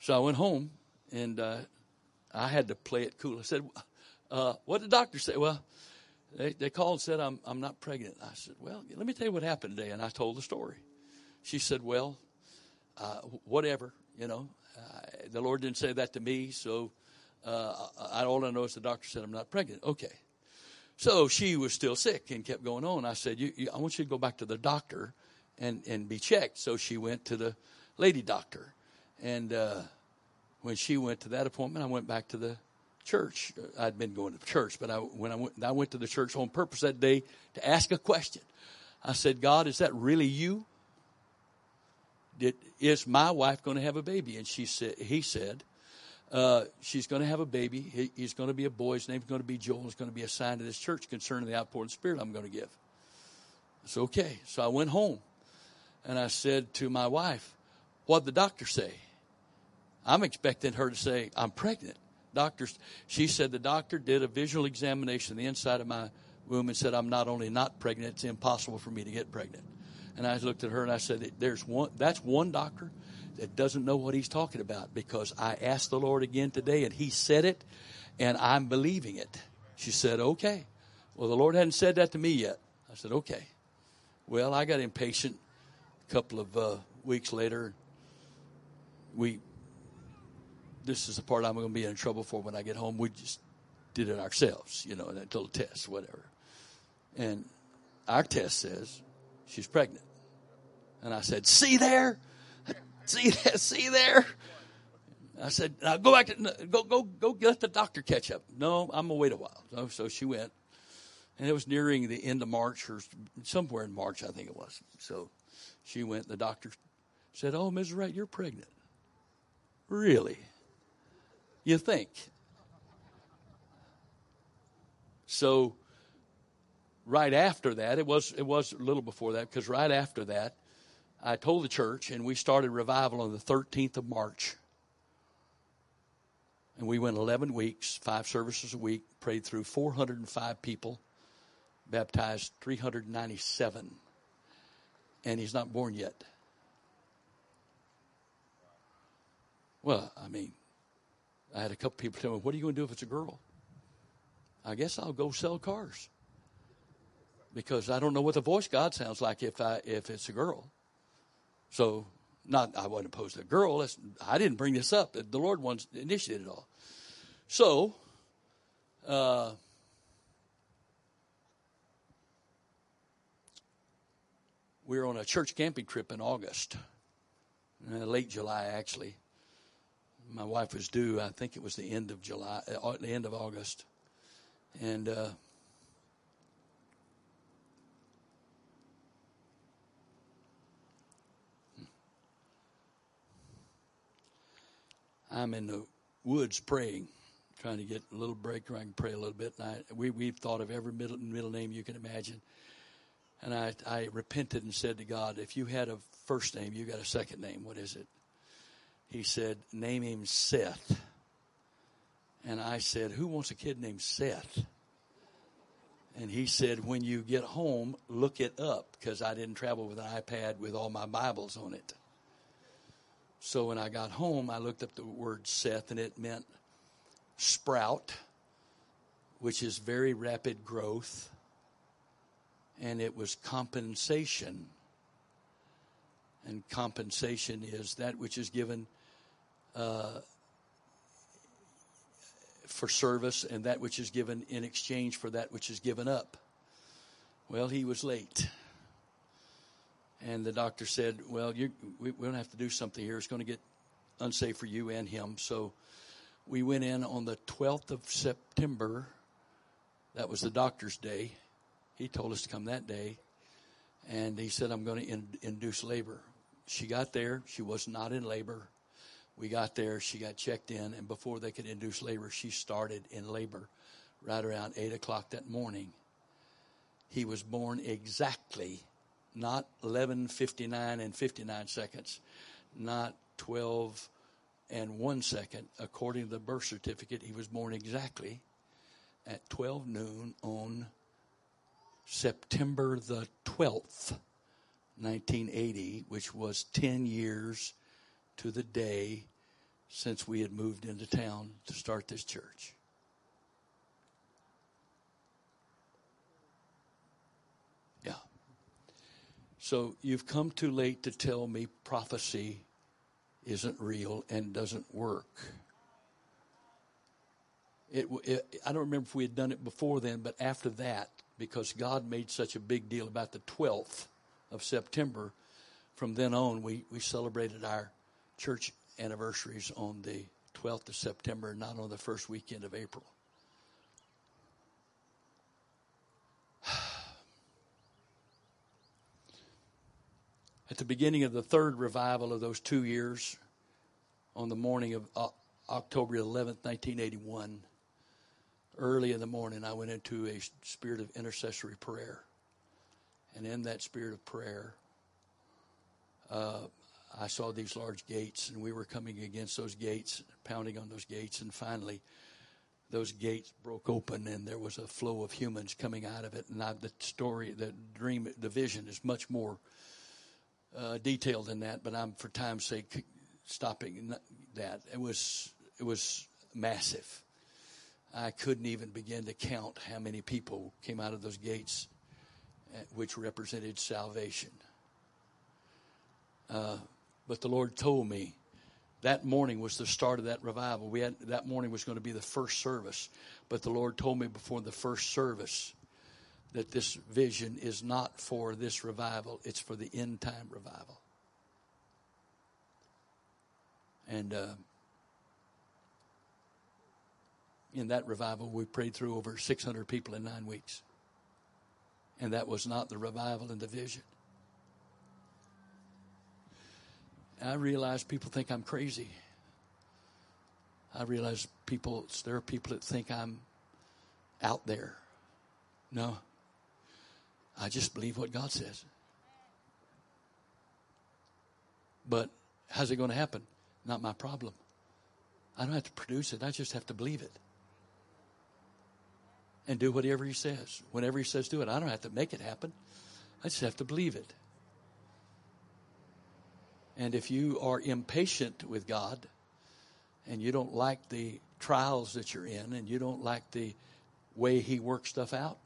Speaker 2: So I went home and uh, I had to play it cool. I said, uh, What did the doctor say? Well, they, they called and said, I'm, I'm not pregnant. I said, Well, let me tell you what happened today. And I told the story. She said, Well, uh, whatever, you know. Uh, the Lord didn't say that to me, so uh, I, all I know is the doctor said I'm not pregnant. Okay. So she was still sick and kept going on. I said, you, you, I want you to go back to the doctor and, and be checked. So she went to the lady doctor. And uh, when she went to that appointment, I went back to the church. I'd been going to church, but I, when I went, I went to the church on purpose that day to ask a question. I said, God, is that really you? Did, is my wife going to have a baby? And she said, he said, uh, she's going to have a baby. He, he's going to be a boy. His name's going to be Joel. It's going to be assigned to this church concerning the outpouring spirit I'm going to give. It's okay. So I went home and I said to my wife, what the doctor say? I'm expecting her to say, I'm pregnant. Doctors, she said the doctor did a visual examination of the inside of my womb and said, I'm not only not pregnant, it's impossible for me to get pregnant. And I looked at her and I said, There's one, that's one doctor that doesn't know what he's talking about because I asked the Lord again today and he said it and I'm believing it. She said, Okay. Well, the Lord hadn't said that to me yet. I said, Okay. Well, I got impatient a couple of uh, weeks later. We, this is the part I'm going to be in trouble for when I get home. We just did it ourselves, you know, that little test, whatever. And our test says she's pregnant. And I said, see there? See [laughs] that? See there? I said, now go back to, go, go, go let the doctor catch up. No, I'm to wait a while. So, so she went. And it was nearing the end of March or somewhere in March, I think it was. So she went. The doctor said, Oh, Mrs. Wright, you're pregnant. Really? You think? So right after that, it was it was a little before that because right after that, I told the church and we started revival on the 13th of March. And we went 11 weeks, five services a week, prayed through 405 people, baptized 397. And he's not born yet. Well, I mean, I had a couple people tell me, What are you going to do if it's a girl? I guess I'll go sell cars. Because I don't know what the voice God sounds like if I if it's a girl. So not I wasn't opposed to a girl. That's, I didn't bring this up. The Lord wants initiated it all. So uh, we were on a church camping trip in August, uh, late July actually. My wife was due. I think it was the end of July, uh, the end of August, and. Uh, I'm in the woods praying, trying to get a little break where I can pray a little bit. And I, we, we've thought of every middle, middle name you can imagine. And I, I repented and said to God, if you had a first name, you got a second name. What is it? He said, name him Seth. And I said, who wants a kid named Seth? And he said, when you get home, look it up because I didn't travel with an iPad with all my Bibles on it. So when I got home, I looked up the word Seth, and it meant sprout, which is very rapid growth, and it was compensation. And compensation is that which is given uh, for service and that which is given in exchange for that which is given up. Well, he was late. And the doctor said, Well, we, we're going to have to do something here. It's going to get unsafe for you and him. So we went in on the 12th of September. That was the doctor's day. He told us to come that day. And he said, I'm going to in, induce labor. She got there. She was not in labor. We got there. She got checked in. And before they could induce labor, she started in labor right around 8 o'clock that morning. He was born exactly not 11:59 and 59 seconds, not 12 and 1 second. According to the birth certificate, he was born exactly at 12 noon on September the 12th, 1980, which was 10 years to the day since we had moved into town to start this church. So you've come too late to tell me prophecy isn't real and doesn't work. It, it, I don't remember if we had done it before then, but after that, because God made such a big deal about the 12th of September, from then on, we, we celebrated our church anniversaries on the 12th of September, not on the first weekend of April. At the beginning of the third revival of those two years, on the morning of October 11th, 1981, early in the morning, I went into a spirit of intercessory prayer. And in that spirit of prayer, uh, I saw these large gates, and we were coming against those gates, pounding on those gates, and finally, those gates broke open, and there was a flow of humans coming out of it. And I, the story, the dream, the vision is much more uh, detailed than that. But I'm, for time's sake, stopping that. It was it was massive. I couldn't even begin to count how many people came out of those gates, uh, which represented salvation. Uh, but the Lord told me that morning was the start of that revival. We had that morning was going to be the first service, but the Lord told me before the first service that this vision is not for this revival; it's for the end time revival. And uh, in that revival, we prayed through over 600 people in nine weeks. And that was not the revival and the vision. I realize people think I'm crazy. I realize people, there are people that think I'm out there. No. I just believe what God says. But how's it going to happen? Not my problem. I don't have to produce it. I just have to believe it. And do whatever he says. Whenever he says do it, I don't have to make it happen. I just have to believe it. And if you are impatient with God and you don't like the trials that you're in and you don't like the way He works stuff out,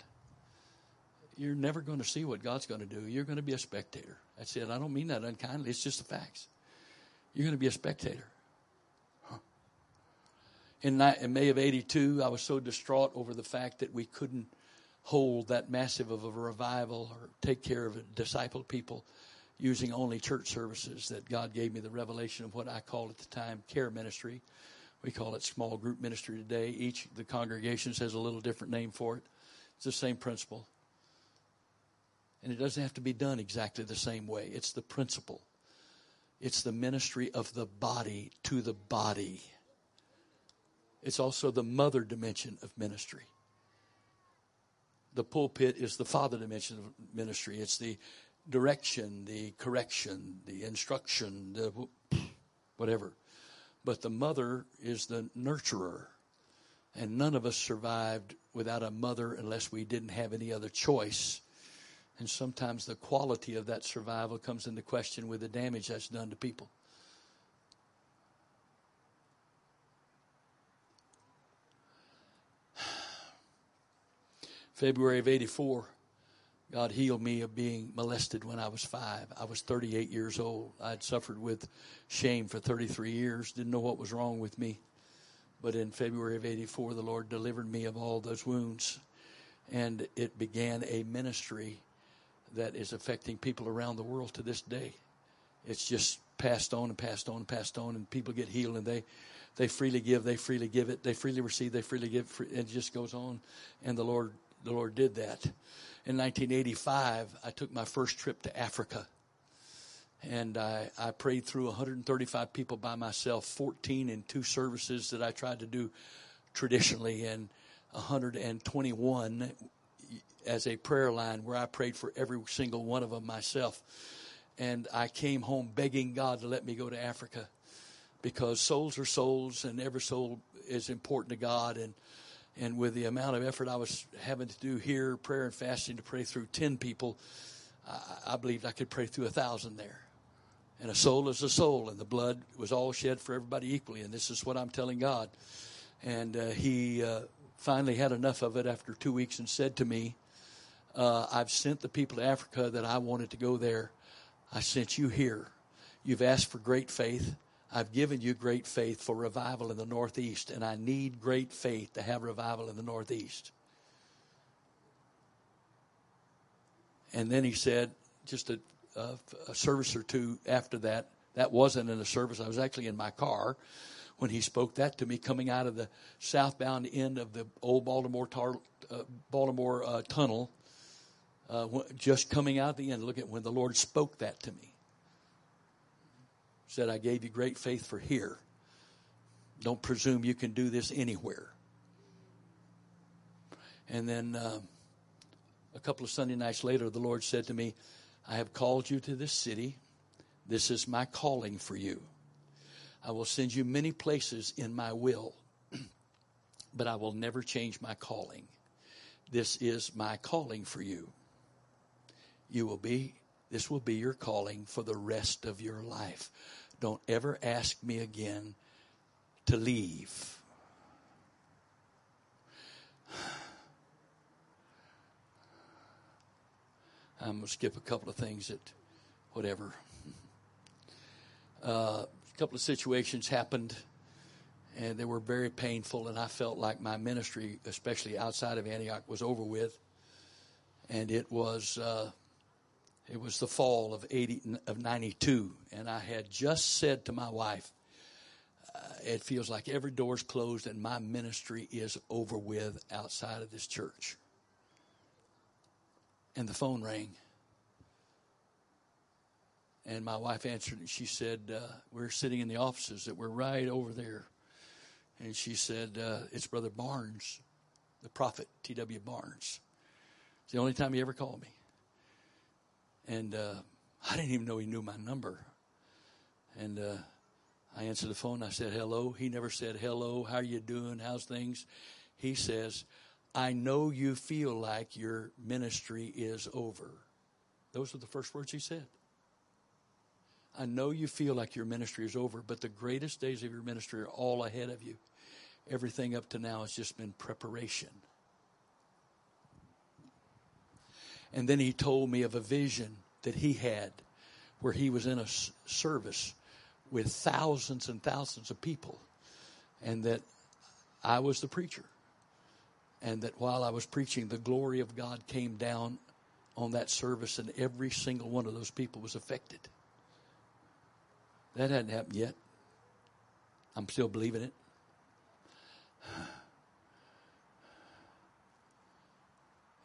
Speaker 2: you're never going to see what God's going to do. You're going to be a spectator. That's it. I don't mean that unkindly, it's just the facts. You're going to be a spectator. Huh. In, May of 82, I was so distraught over the fact that we couldn't hold that massive of a revival or take care of disciple people using only church services that God gave me the revelation of what I called at the time care ministry. We call it small group ministry today. Each the congregations has a little different name for it. It's the same principle. And it doesn't have to be done exactly the same way. It's the principle. It's the ministry of the body to the body. It's also the mother dimension of ministry. The pulpit is the father dimension of ministry. It's the direction, the correction, the instruction, the whatever. But the mother is the nurturer. And none of us survived without a mother unless we didn't have any other choice. And sometimes the quality of that survival comes into question with the damage that's done to people. [sighs] February of 84. God healed me of being molested when I was five. I was 38 years old. I'd suffered with shame for 33 years, didn't know what was wrong with me. But in February of 84, the Lord delivered me of all those wounds. And it began a ministry that is affecting people around the world to this day. It's just passed on and passed on and passed on, and people get healed, and they, they freely give, they freely give it, they freely receive, they freely give, it just goes on. And the Lord, the Lord did that in 1985, I took my first trip to Africa. And I, I prayed through 135 people by myself, 14 in two services that I tried to do traditionally, and 121 as a prayer line where I prayed for every single one of them myself. And I came home begging God to let me go to Africa because souls are souls and every soul is important to God. And and with the amount of effort I was having to do here, prayer and fasting to pray through 10 people, I, I believed I could pray through a thousand there. And a soul is a soul, and the blood was all shed for everybody equally. And this is what I'm telling God. And uh, he uh, finally had enough of it after two weeks and said to me, uh, I've sent the people to Africa that I wanted to go there. I sent you here. You've asked for great faith. I've given you great faith for revival in the Northeast, and I need great faith to have revival in the Northeast. And then he said, just a, a, a service or two after that. That wasn't in a service. I was actually in my car when he spoke that to me coming out of the southbound end of the old Baltimore tar, uh, Baltimore uh, tunnel. Uh, just coming out the end, look at when the Lord spoke that to me. Said, I gave you great faith for here. Don't presume you can do this anywhere. And then uh, a couple of Sunday nights later, the Lord said to me, I have called you to this city. This is my calling for you. I will send you many places in my will, [clears throat] but I will never change my calling. This is my calling for you. You will be, this will be your calling for the rest of your life. Don't ever ask me again to leave. [sighs] I'm going to skip a couple of things that, whatever. Uh, a couple of situations happened, and they were very painful, and I felt like my ministry, especially outside of Antioch, was over with. And it was uh, it was the fall of eighty of ninety two, and I had just said to my wife, uh, "It feels like every door's closed, and my ministry is over with outside of this church." And the phone rang. And my wife answered, and she said, uh, We're sitting in the offices that were right over there. And she said, uh, It's Brother Barnes, the prophet, T.W. Barnes. It's the only time he ever called me. And uh, I didn't even know he knew my number. And uh, I answered the phone. I said, Hello. He never said, Hello, how are you doing? How's things? He says, I know you feel like your ministry is over. Those were the first words he said. I know you feel like your ministry is over, but the greatest days of your ministry are all ahead of you. Everything up to now has just been preparation. And then he told me of a vision that he had where he was in a service with thousands and thousands of people, and that I was the preacher. And that while I was preaching, the glory of God came down on that service, and every single one of those people was affected. That hadn't happened yet. I'm still believing it. [sighs]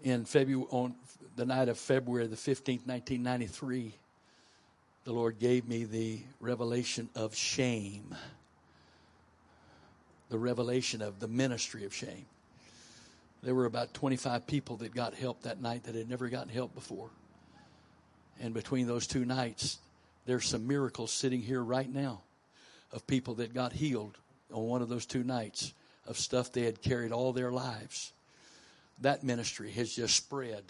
Speaker 2: In February, on the night of February the 15th, 1993, the Lord gave me the revelation of shame. The revelation of the ministry of shame. There were about 25 people that got help that night that had never gotten help before. And between those two nights, there's some miracles sitting here right now of people that got healed on one of those two nights of stuff they had carried all their lives. That ministry has just spread.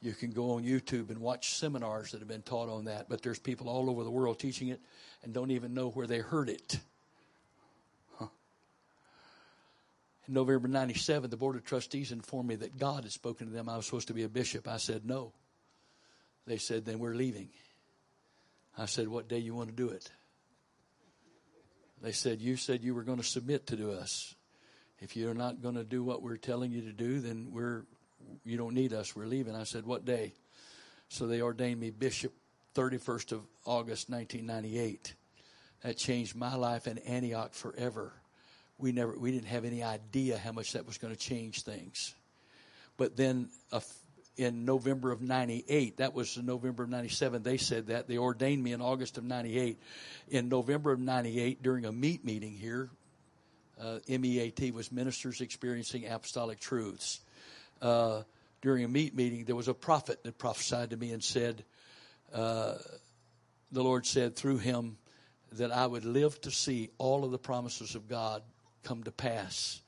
Speaker 2: You can go on YouTube and watch seminars that have been taught on that, but there's people all over the world teaching it and don't even know where they heard it. Huh. In November 97, the Board of Trustees informed me that God had spoken to them. I was supposed to be a bishop. I said no. They said, then we're leaving. I said, What day you want to do it? They said, You said you were going to submit to us. If you're not going to do what we're telling you to do, then we're you don't need us. We're leaving. I said, What day? So they ordained me bishop 31st of August 1998. That changed my life in Antioch forever. We never we didn't have any idea how much that was going to change things. But then a in November of 98. That was November of 97. They said that. They ordained me in August of 98. In November of 98, during a MEAT meeting here, uh, MEAT was Ministers Experiencing Apostolic Truths. Uh, during a MEAT meeting, there was a prophet that prophesied to me and said, uh, the Lord said through him that I would live to see all of the promises of God come to pass,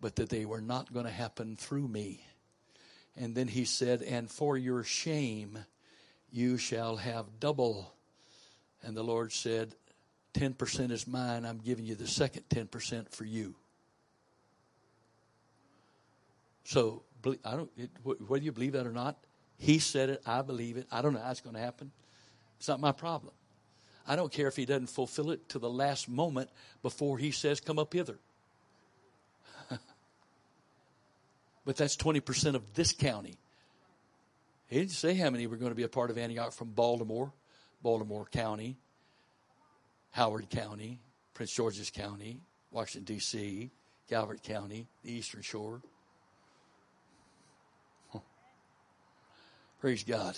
Speaker 2: but that they were not going to happen through me. And then he said, And for your shame you shall have double. And the Lord said, 10% is mine. I'm giving you the second 10% for you. So, I don't, whether you believe that or not, he said it. I believe it. I don't know how it's going to happen. It's not my problem. I don't care if he doesn't fulfill it to the last moment before he says, Come up hither. [laughs] but that's 20% of this county. He didn't say how many were going to be a part of Antioch from Baltimore, Baltimore County, Howard County, Prince George's County, Washington, D.C., Calvert County, the Eastern Shore. Praise God.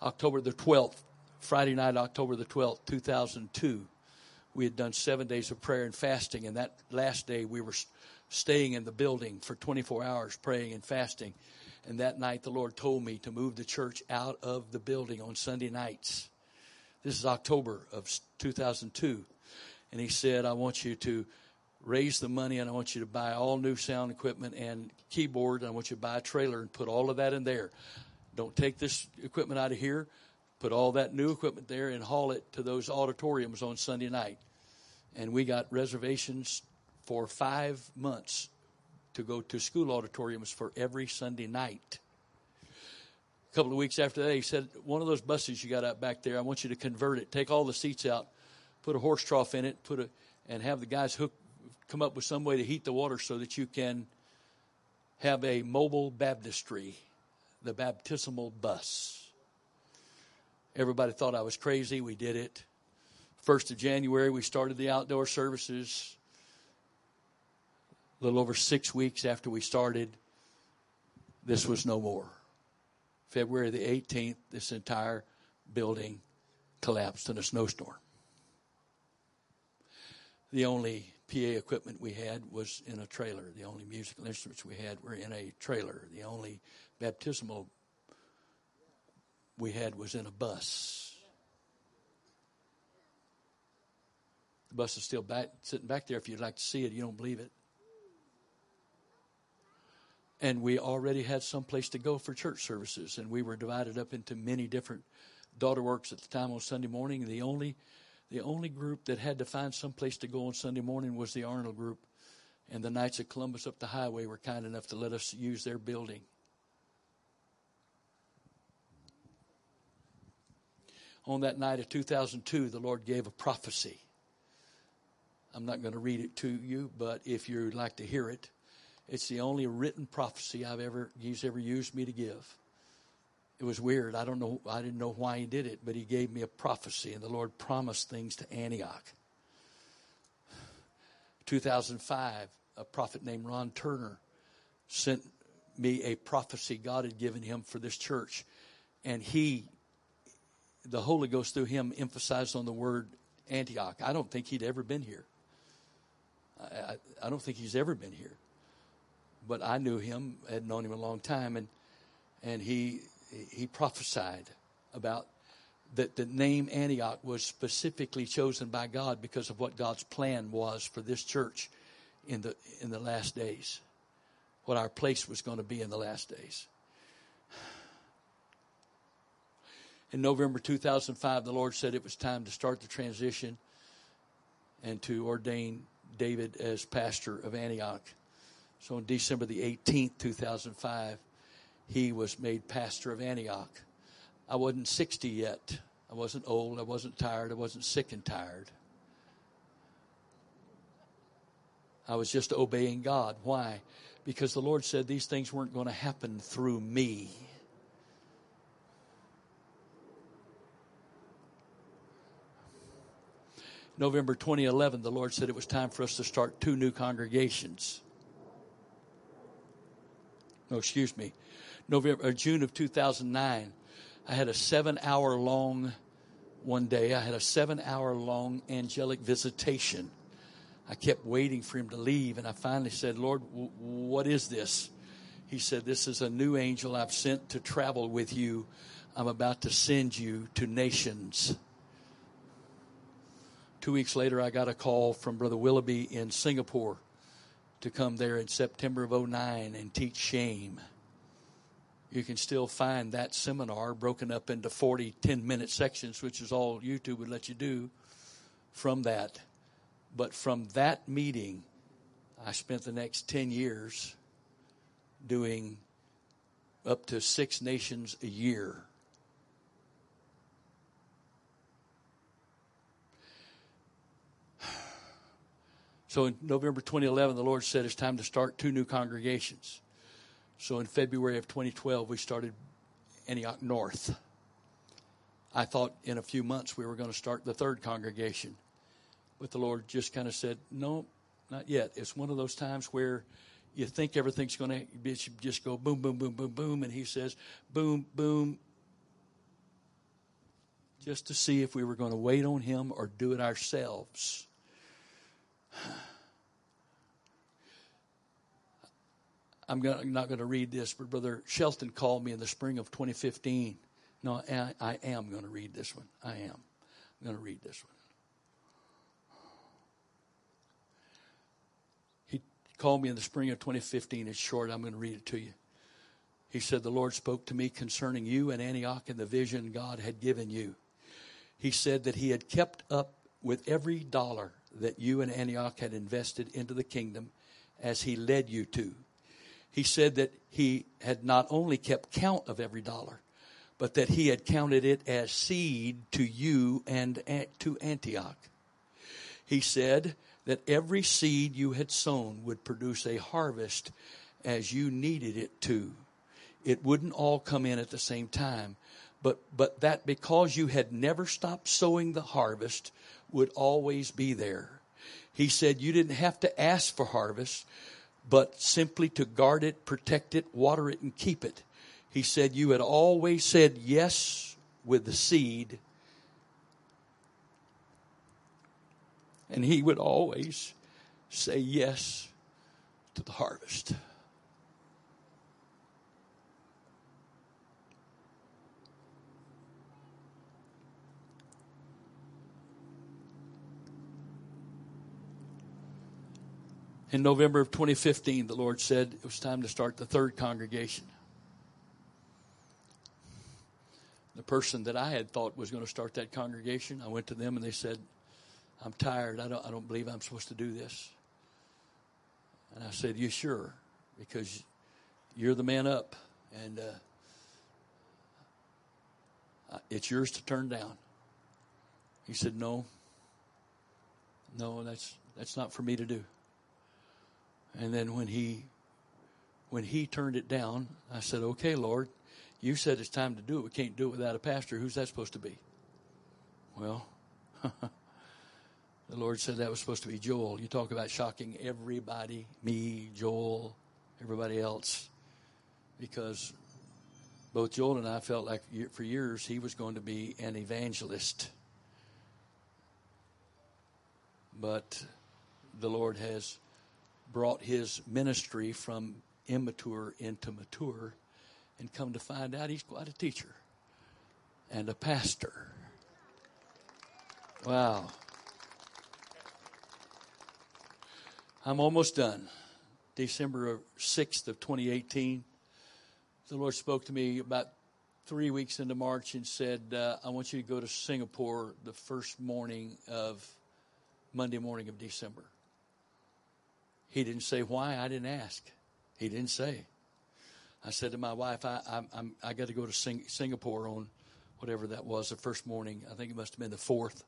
Speaker 2: October the 12th, Friday night, October the 12th, 2002, we had done seven days of prayer and fasting, and that last day we were staying in the building for 24 hours praying and fasting. And that night the Lord told me to move the church out of the building on Sunday nights. This is October of 2002. And He said, I want you to raise the money and I want you to buy all new sound equipment and keyboard. And I want you to buy a trailer and put all of that in there. Don't take this equipment out of here. Put all that new equipment there and haul it to those auditoriums on Sunday night. And we got reservations for five months to go to school auditoriums for every Sunday night. A couple of weeks after that, he said, One of those buses you got out back there, I want you to convert it. Take all the seats out, put a horse trough in it, put a, and have the guys hook, come up with some way to heat the water so that you can have a mobile baptistry, the baptismal bus. Everybody thought I was crazy. We did it. First of January, we started the outdoor services. A little over six weeks after we started, this was no more. February the 18th, this entire building collapsed in a snowstorm. The only PA equipment we had was in a trailer. The only musical instruments we had were in a trailer. The only baptismal we had was in a bus. The bus is still back, sitting back there. If you'd like to see it, you don't believe it. And we already had some place to go for church services, and we were divided up into many different daughter works at the time on Sunday morning. The only, the only group that had to find some place to go on Sunday morning was the Arnold group, and the Knights of Columbus up the highway were kind enough to let us use their building. on that night of 2002, the Lord gave a prophecy. I'm not going to read it to you, but if you'd like to hear it, it's the only written prophecy I've ever He's ever used me to give. It was weird. I don't know. I didn't know why He did it, but He gave me a prophecy, and the Lord promised things to Antioch. 2005, a prophet named Ron Turner sent me a prophecy God had given him for this church, and he the Holy Ghost through him emphasized on the word Antioch. I don't think he'd ever been here. I, I, don't think he's ever been here. But I knew him, had known him a long time, and and he he prophesied about that the name Antioch was specifically chosen by God because of what God's plan was for this church in the in the last days, what our place was going to be in the last days. in November 2005, the Lord said it was time to start the transition and to ordain David as pastor of Antioch. So on December the 18th, 2005, he was made pastor of Antioch. I wasn't 60 yet. I wasn't old. I wasn't tired. I wasn't sick and tired. I was just obeying God. Why? Because the Lord said these things weren't going to happen through me. November 2011, the Lord said it was time for us to start two new congregations. No, excuse me. November, or June of 2009, I had a seven hour long, one day, I had a seven hour long angelic visitation. I kept waiting for him to leave, and I finally said, Lord, w- what is this? He said, This is a new angel I've sent to travel with you. I'm about to send you to nations. Two weeks later, I got a call from Brother Willoughby in Singapore to come there in September of 09 and teach shame. You can still find that seminar broken up into 40 10 minute sections, which is all YouTube would let you do from that. But from that meeting, I spent the next 10 years doing up to six nations a year So in November 2011, the Lord said it's time to start two new congregations. So in February of 2012, we started Antioch North. I thought in a few months we were going to start the third congregation. But the Lord just kind of said, no, not yet. It's one of those times where you think everything's going to just go boom, boom, boom, boom, boom. And He says, boom, boom, just to see if we were going to wait on Him or do it ourselves. I'm not going to read this, but Brother Shelton called me in the spring of 2015. No, I, am going to read this one. I am. I'm going to read this one. He called me in the spring of 2015. It's short. I'm going to read it to you. He said, The Lord spoke to me concerning you and Antioch and the vision God had given you. He said that He had kept up with every dollar that you and Antioch had invested into the kingdom as He led you to he said that he had not only kept count of every dollar, but that he had counted it as seed to you and to Antioch. He said that every seed you had sown would produce a harvest as you needed it to. It wouldn't all come in at the same time, but, but that because you had never stopped sowing the harvest would always be there. He said you didn't have to ask for harvest but simply to guard it, protect it, water it, and keep it. He said, You had always said yes with the seed, and He would always say yes to the harvest. In November of 2015, the Lord said it was time to start the third congregation. The person that I had thought was going to start that congregation, I went to them and they said, I'm tired. I don't, I don't believe I'm supposed to do this. And I said, You sure? Because you're the man up, and uh, it's yours to turn down. He said, No, no, that's that's not for me to do. And then when he when he turned it down, I said, "Okay, Lord, you said it's time to do it. We can't do it without a pastor. Who's that supposed to be?" Well, [laughs] the Lord said that was supposed to be Joel. You talk about shocking everybody, me, Joel, everybody else, because both Joel and I felt like for years he was going to be an evangelist. But the Lord has brought his ministry from immature into mature and come to find out he's quite a teacher and a pastor. Wow. I'm almost done. December 6th of 2018, the Lord spoke to me about three weeks into March and said, uh, I want you to go to Singapore the first morning of Monday morning of December. He didn't say why. I didn't ask. He didn't say. I said to my wife, I, I, I'm, I got to go to Sing- Singapore on whatever that was, the first morning. I think it must have been the fourth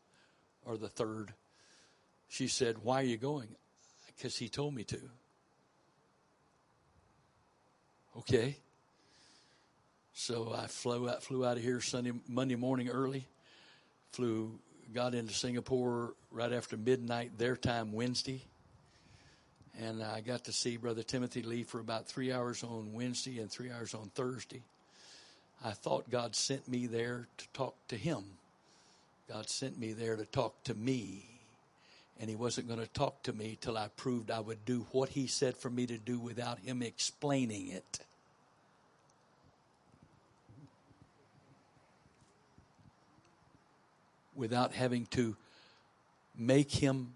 Speaker 2: or the third. She said, Why are you going? Because he told me to. Okay. So I flew out, flew out of here Sunday, Monday morning early. Flew, got into Singapore right after midnight their time Wednesday and I got to see Brother Timothy Lee for about three hours on Wednesday and three hours on Thursday. I thought God sent me there to talk to him. God sent me there to talk to me. And he wasn't going to talk to me till I proved I would do what he said for me to do without him explaining it. Without having to make him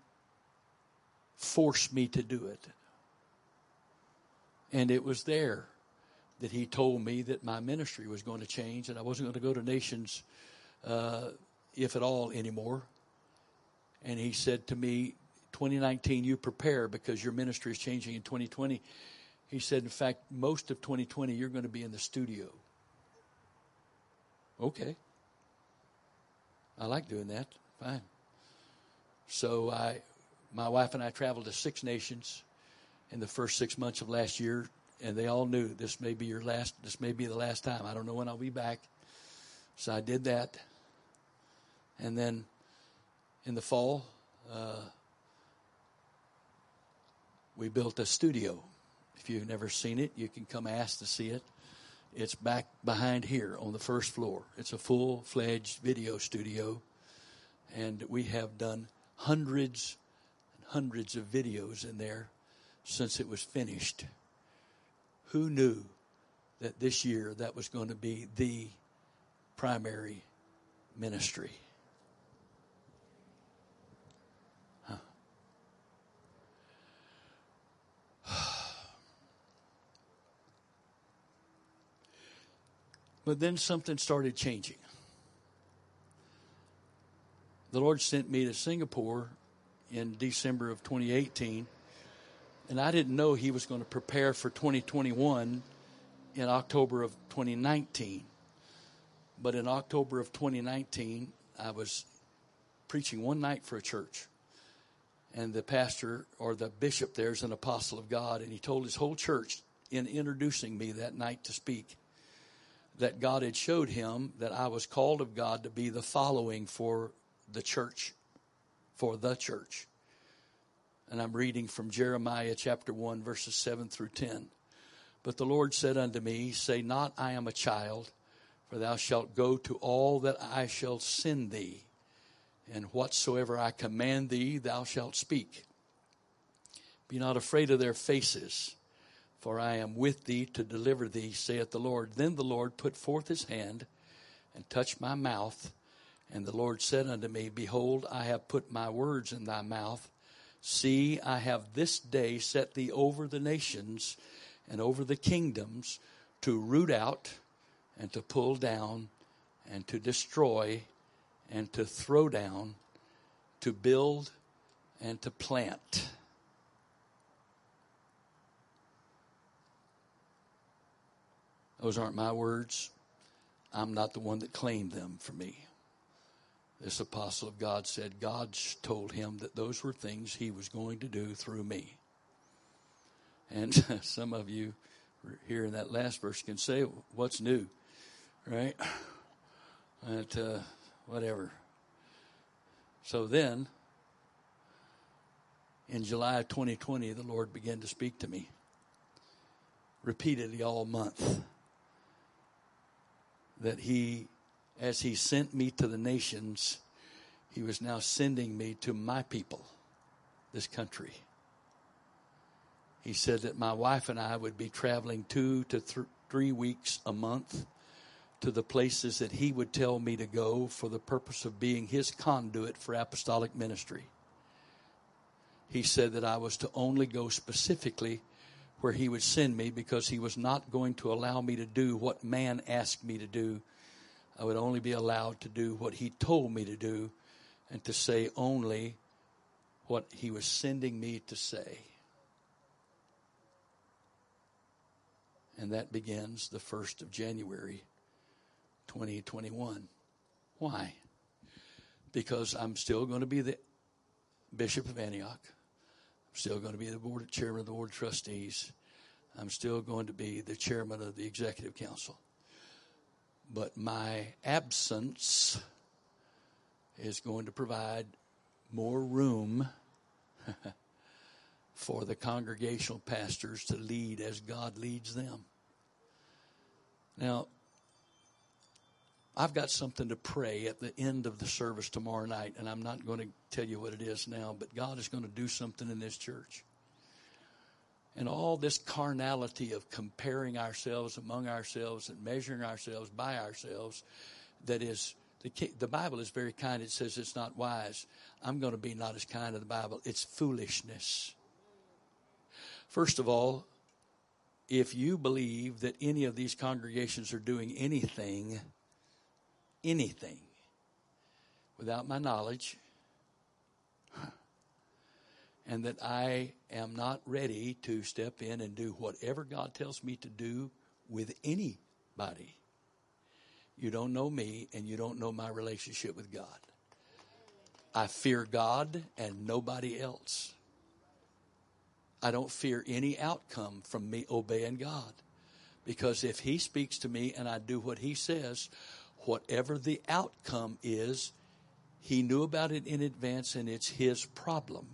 Speaker 2: force me to do it. And it was there that he told me that my ministry was going to change and I wasn't going to go to nations, uh, if at all, anymore. And he said to me, 2019, you prepare because your ministry is changing in 2020. He said, in fact, most of 2020, you're going to be in the studio. Okay. I like doing that. Fine. So I my wife and I traveled to six nations in the first six months of last year, and they all knew this may be your last. This may be the last time. I don't know when I'll be back. So I did that, and then in the fall, uh, we built a studio. If you've never seen it, you can come ask to see it. It's back behind here on the first floor. It's a full fledged video studio, and we have done hundreds hundreds of videos in there since it was finished. Who knew that this year that was going to be the primary ministry? [sighs] But then something started changing. The Lord sent me to Singapore in December of 2018, and I didn't know He was going to prepare for 2021 in October of 2019. But in October of 2019, I was preaching one night for a church. And the pastor or the bishop there is an apostle of God, and he told his whole church in introducing me that night to speak that God had showed him that I was called of God to be the following for the church, for the church. And I'm reading from Jeremiah chapter 1, verses 7 through 10. But the Lord said unto me, Say not, I am a child, for thou shalt go to all that I shall send thee, and whatsoever I command thee, thou shalt speak. Be not afraid of their faces for I am with thee to deliver thee, saith the Lord. Then the Lord put forth his hand and touched my mouth. And the Lord said unto me, Behold, I have put my words in thy mouth. See, I have this day set thee over the nations and over the kingdoms to root out and to pull down and to destroy and to throw down, to build and to plant. Those aren't my words. I'm not the one that claimed them for me. This apostle of God said God told him that those were things he was going to do through me. And [laughs] some of you here in that last verse can say, What's new? Right? But, uh, whatever. So then, in July of 2020, the Lord began to speak to me repeatedly all month that he, as he sent me to the nations, he was now sending me to my people, this country. He said that my wife and I would be traveling two to th- three weeks a month to the places that he would tell me to go for the purpose of being his conduit for apostolic ministry. He said that I was to only go specifically where he would send me because he was not going to allow me to do what man asked me to do. I would only be allowed to do what he told me to do and to say only what he was sending me to say. And that begins the 1st of January 2021. Why? Because I'm still going to be the Bishop of Antioch I'm still going to be the board chairman of the board of trustees. I'm still going to be the chairman of the executive council. But my absence is going to provide more room [laughs] for the congregational pastors to lead as God leads them. Now, I've got something to pray at the end of the service tomorrow night, and I'm not going to tell you what it is now, but God is going to do something in this church. And all this carnality of comparing ourselves among ourselves and measuring ourselves by ourselves, that is, the, the Bible is very kind. It says it's not wise. I'm going to be not as kind as the Bible. It's foolishness. First of all, if you believe that any of these congregations are doing anything, anything without my knowledge, and that I am not ready to step in and do whatever God tells me to do with anybody. You don't know me and you don't know my relationship with God. I fear God and nobody else. I don't fear any outcome from me obeying God. Because if He speaks to me and I do what He says, whatever the outcome is, He knew about it in advance and it's His problem.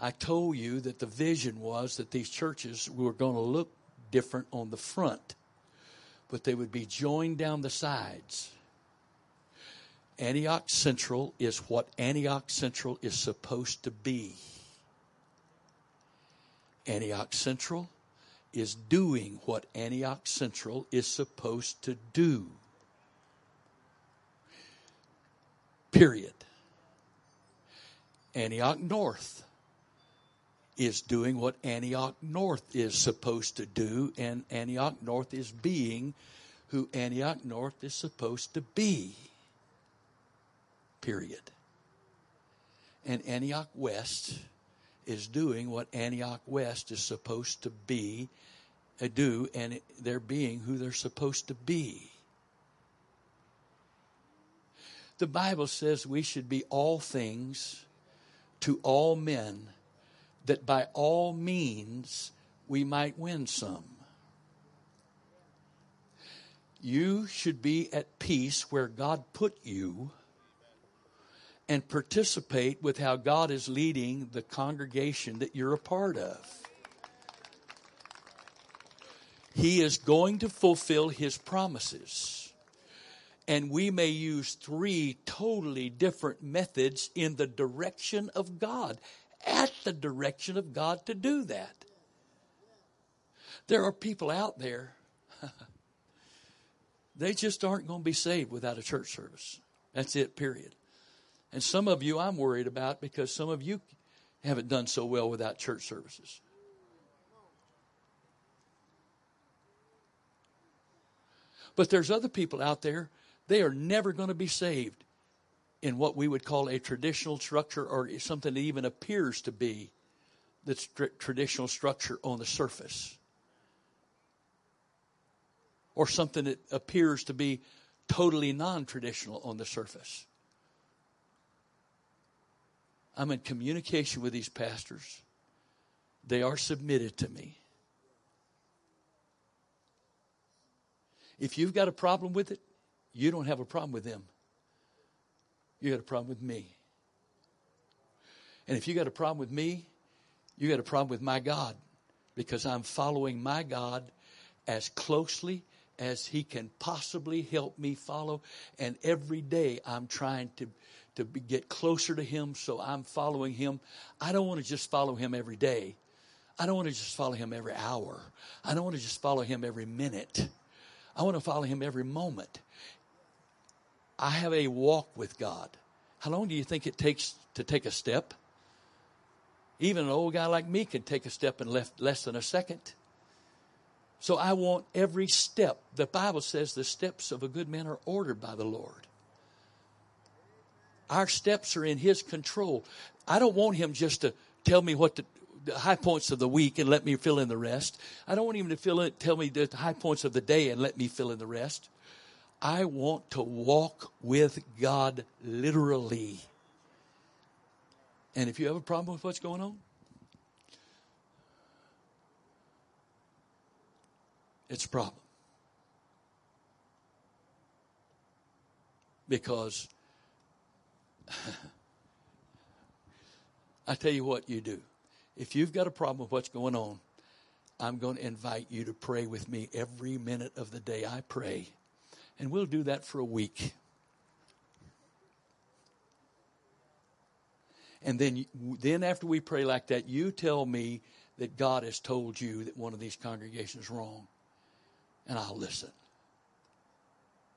Speaker 2: I told you that the vision was that these churches were going to look different on the front, but they would be joined down the sides. Antioch Central is what Antioch Central is supposed to be. Antioch Central is doing what Antioch Central is supposed to do. Period. Antioch North is doing what Antioch North is supposed to do, and Antioch North is being who Antioch North is supposed to be. Period. And Antioch West is doing what Antioch West is supposed to be, uh, do, and they're being who they're supposed to be. The Bible says we should be all things to all men, that by all means we might win some. You should be at peace where God put you and participate with how God is leading the congregation that you're a part of. He is going to fulfill his promises. And we may use three totally different methods in the direction of God, at the direction of God to do that. There are people out there, [laughs] they just aren't going to be saved without a church service. That's it, period. And some of you I'm worried about because some of you haven't done so well without church services. But there's other people out there, they are never going to be saved in what we would call a traditional structure or something that even appears to be the traditional structure on the surface. Or something that appears to be totally non traditional on the surface. I'm in communication with these pastors. They are submitted to me. If you've got a problem with it, you don't have a problem with them. You got a problem with me. And if you got a problem with me, you got a problem with my God because I'm following my God as closely as he can possibly help me follow. And every day I'm trying to to be, get closer to Him, so I'm following Him. I don't want to just follow Him every day. I don't want to just follow Him every hour. I don't want to just follow Him every minute. I want to follow Him every moment. I have a walk with God. How long do you think it takes to take a step? Even an old guy like me can take a step in less, than a second. So I want every step. The Bible says the steps of a good man are ordered by the Lord. Our steps are in His control. I don't want Him just to tell me what the high points of the week and let me fill in the rest. I don't want Him to fill in, tell me the high points of the day and let me fill in the rest. I want to walk with God literally. And if you have a problem with what's going on, it's a problem. Because [laughs] I tell you what you do. If you've got a problem with what's going on, I'm going to invite you to pray with me every minute of the day I pray. And we'll do that for a week. And then, then after we pray like that, you tell me that God has told you that one of these congregations is wrong. And I'll listen.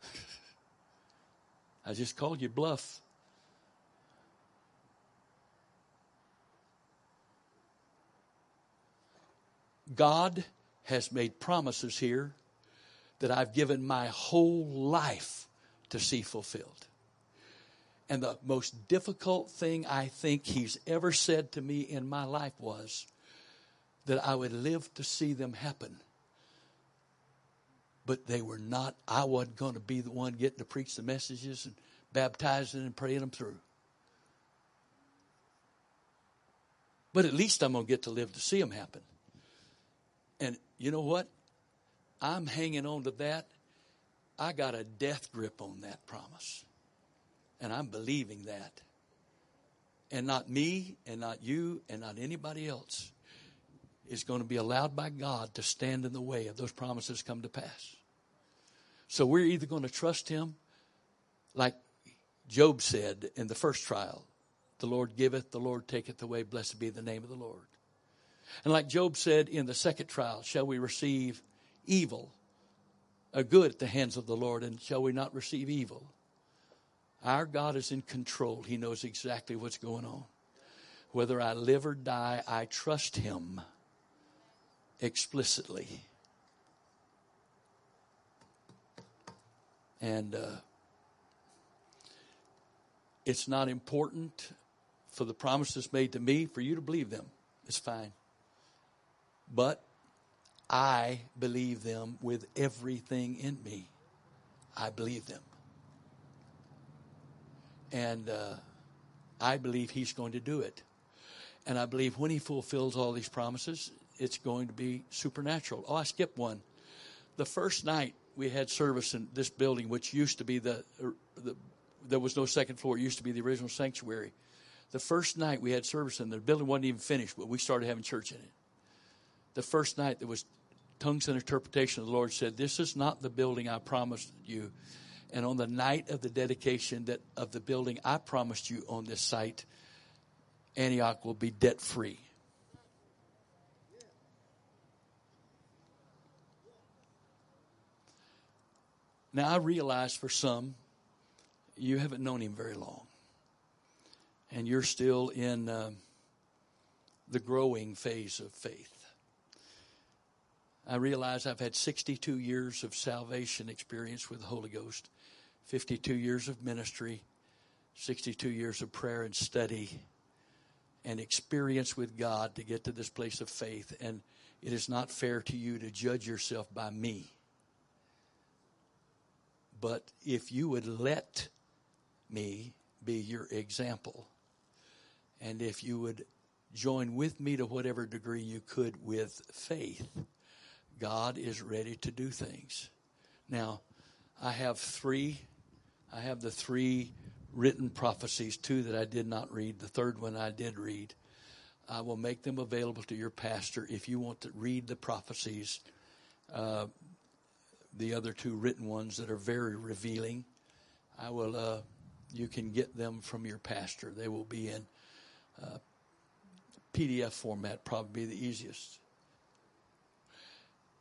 Speaker 2: [laughs] I just called you bluff. God has made promises here that I've given my whole life to see fulfilled. And the most difficult thing I think He's ever said to me in my life was that I would live to see them happen. But they were not, I wasn't going to be the one getting to preach the messages and baptizing and praying them through. But at least I'm going to get to live to see them happen. And you know what? I'm hanging on to that. I got a death grip on that promise. And I'm believing that. And not me, and not you, and not anybody else is going to be allowed by God to stand in the way of those promises come to pass. So we're either going to trust Him, like Job said in the first trial the Lord giveth, the Lord taketh away, blessed be the name of the Lord. And like Job said in the second trial, shall we receive evil, a good at the hands of the Lord, and shall we not receive evil? Our God is in control. He knows exactly what's going on. Whether I live or die, I trust Him explicitly. And uh, it's not important for the promises made to me for you to believe them. It's fine. But I believe them with everything in me. I believe them. And uh, I believe He's going to do it. And I believe when He fulfills all these promises, it's going to be supernatural. Oh, I skipped one. The first night we had service in this building, which used to be the, the there was no second floor. It used to be the original sanctuary. The first night we had service in the building wasn't even finished, but we started having church in it. The first night there was tongues and interpretation of the Lord said, This is not the building I promised you. And on the night of the dedication that of the building I promised you on this site, Antioch will be debt free. Now, I realize for some, you haven't known him very long. And you're still in uh, the growing phase of faith. I realize I've had 62 years of salvation experience with the Holy Ghost, 52 years of ministry, 62 years of prayer and study, and experience with God to get to this place of faith. And it is not fair to you to judge yourself by me. But if you would let me be your example, and if you would join with me to whatever degree you could with faith, God is ready to do things. Now, I have three, I have the three written prophecies, two that I did not read, the third one I did read. I will make them available to your pastor if you want to read the prophecies. Uh, the other two written ones that are very revealing. I will. Uh, you can get them from your pastor. They will be in uh, PDF format. Probably the easiest.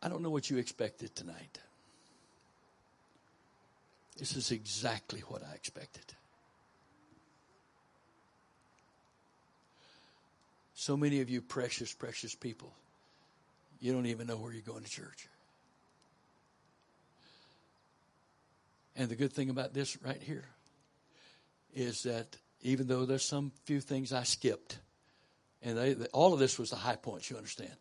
Speaker 2: I don't know what you expected tonight. This is exactly what I expected. So many of you precious, precious people, you don't even know where you're going to church. And the good thing about this right here is that even though there's some few things I skipped, and they, all of this was the high points, you understand.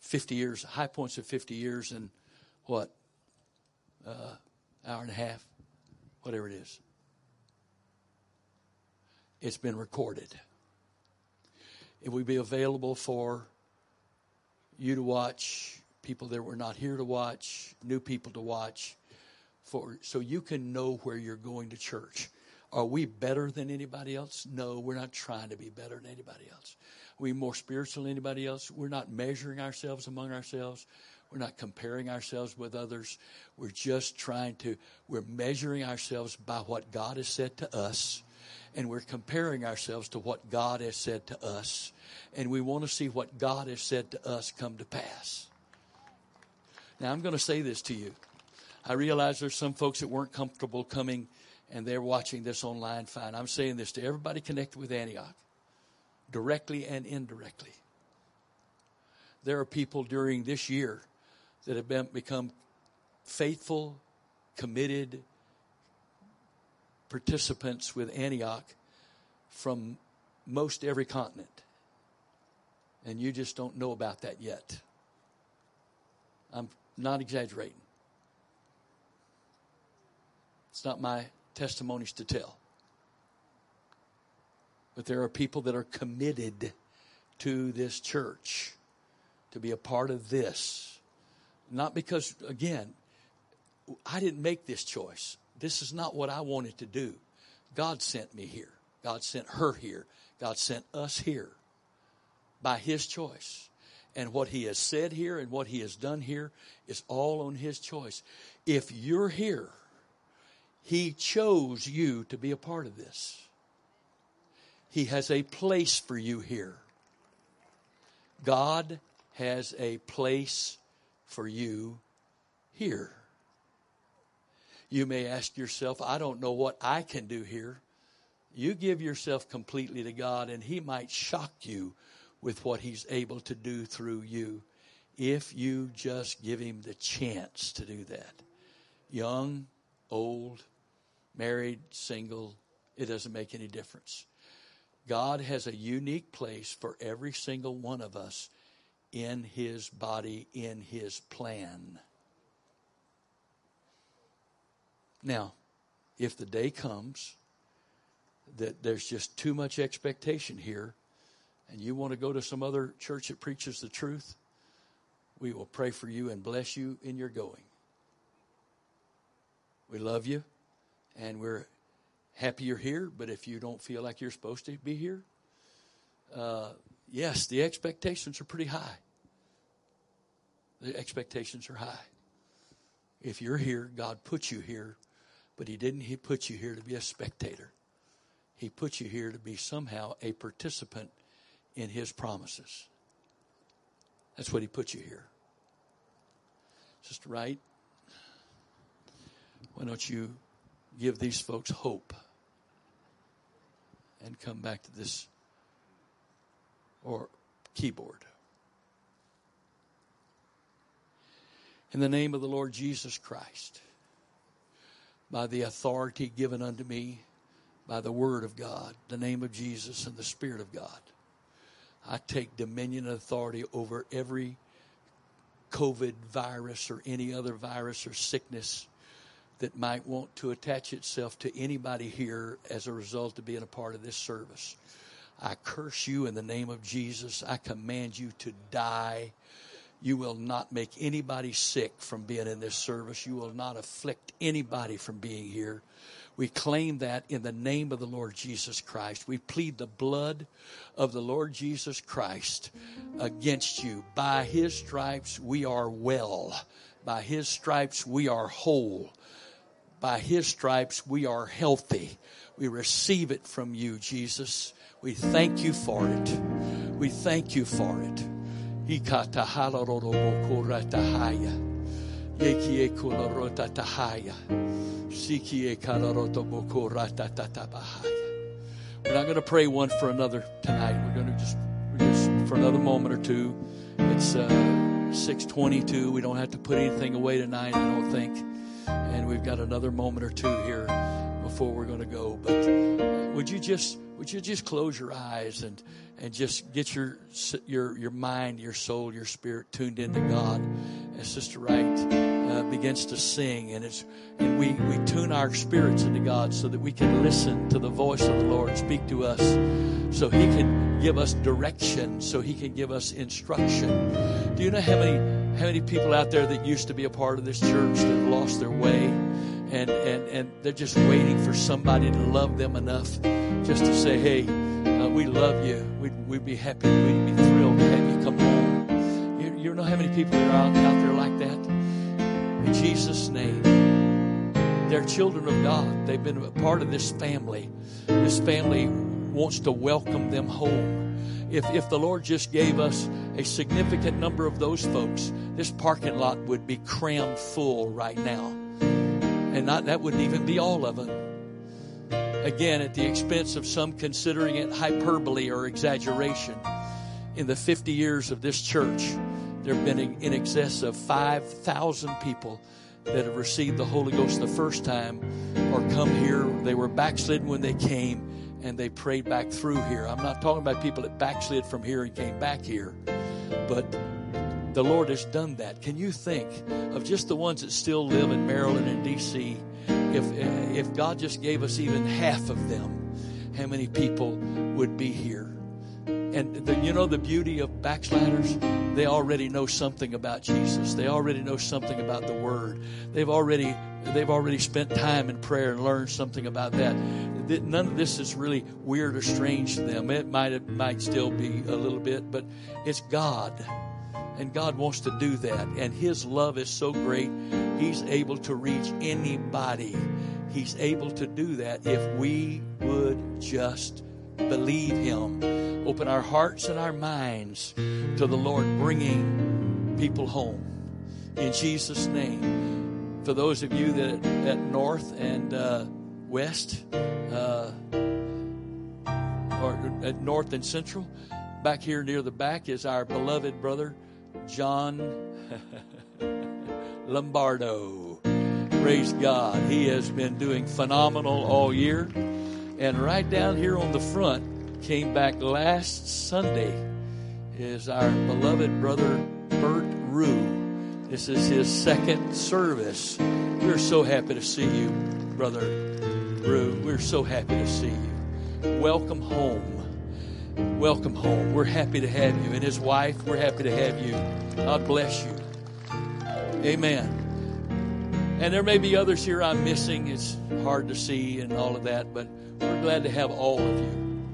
Speaker 2: 50 years, high points of 50 years and what? Uh, hour and a half, whatever it is. It's been recorded. It will be available for you to watch, people that were not here to watch, new people to watch for so you can know where you're going to church. Are we better than anybody else? No, we're not trying to be better than anybody else. We more spiritual than anybody else? We're not measuring ourselves among ourselves. We're not comparing ourselves with others. We're just trying to, we're measuring ourselves by what God has said to us. And we're comparing ourselves to what God has said to us. And we want to see what God has said to us come to pass. Now, I'm going to say this to you. I realize there's some folks that weren't comfortable coming and they're watching this online fine. I'm saying this to everybody connected with Antioch, directly and indirectly. There are people during this year that have been, become faithful, committed participants with Antioch from most every continent. And you just don't know about that yet. I'm not exaggerating. It's not my testimonies to tell. But there are people that are committed to this church, to be a part of this. Not because, again, I didn't make this choice. This is not what I wanted to do. God sent me here. God sent her here. God sent us here by His choice. And what He has said here and what He has done here is all on His choice. If you're here, He chose you to be a part of this. He has a place for you here. God has a place for you here. You may ask yourself, I don't know what I can do here. You give yourself completely to God, and He might shock you with what He's able to do through you if you just give Him the chance to do that. Young, old, married, single, it doesn't make any difference. God has a unique place for every single one of us in His body, in His plan. Now, if the day comes that there's just too much expectation here and you want to go to some other church that preaches the truth, we will pray for you and bless you in your going. We love you and we're happy you're here, but if you don't feel like you're supposed to be here, uh, yes, the expectations are pretty high. The expectations are high. If you're here, God put you here but he didn't he put you here to be a spectator. He put you here to be somehow a participant in his promises. That's what he put you here. Sister Wright, why don't you give these folks hope and come back to this or keyboard. In the name of the Lord Jesus Christ by the authority given unto me by the Word of God, the name of Jesus, and the Spirit of God. I take dominion and authority over every COVID virus or any other virus or sickness that might want to attach itself to anybody here as a result of being a part of this service. I curse you in the name of Jesus. I command you to die you will not make anybody sick from being in this service. You will not afflict anybody from being here. We claim that in the name of the Lord Jesus Christ. We plead the blood of the Lord Jesus Christ against you. By his stripes we are well. By his stripes we are whole. By his stripes we are healthy. We receive it from you, Jesus. We thank you for it. We thank you for it. We're not going to pray one for another tonight. We're going to just, just for another moment or two. It's uh, 622. We don't have to put anything away tonight, I don't think. And we've got another moment or two here before we're going to go. But would you just would you just close your eyes and and just get your your your mind, your soul, your spirit tuned into God. As Sister Wright uh, begins to sing, and it's and we we tune our spirits into God so that we can listen to the voice of the Lord speak to us, so He can give us direction, so He can give us instruction. Do you know how many how many people out there that used to be a part of this church that lost their way? And, and, and they're just waiting for somebody to love them enough just to say, hey, uh, we love you. We'd, we'd be happy. We'd be thrilled to have you come home. You, you know how many people are out, out there like that? In Jesus' name. They're children of God. They've been a part of this family. This family wants to welcome them home. If, if the Lord just gave us a significant number of those folks, this parking lot would be crammed full right now. And not, that wouldn't even be all of them again at the expense of some considering it hyperbole or exaggeration. In the 50 years of this church, there have been in excess of 5,000 people that have received the Holy Ghost the first time or come here. They were backslidden when they came and they prayed back through here. I'm not talking about people that backslid from here and came back here, but the Lord has done that. Can you think of just the ones that still live in Maryland and D.C.? If, if God just gave us even half of them, how many people would be here? And the, you know the beauty of backsliders? They already know something about Jesus. They already know something about the Word. They've already they've already spent time in prayer and learned something about that. None of this is really weird or strange to them. It might it might still be a little bit, but it's God. And God wants to do that. And His love is so great, He's able to reach anybody. He's able to do that if we would just believe Him. Open our hearts and our minds to the Lord, bringing people home. In Jesus' name. For those of you that at North and uh, West, uh, or at North and Central, back here near the back is our beloved brother, John [laughs] Lombardo. Praise God. He has been doing phenomenal all year. And right down here on the front, came back last Sunday, is our beloved brother Bert Rue. This is his second service. We're so happy to see you, brother Rue. We're so happy to see you. Welcome home. Welcome home. We're happy to have you. And his wife, we're happy to have you. God bless you. Amen. And there may be others here I'm missing. It's hard to see and all of that, but we're glad to have all of you.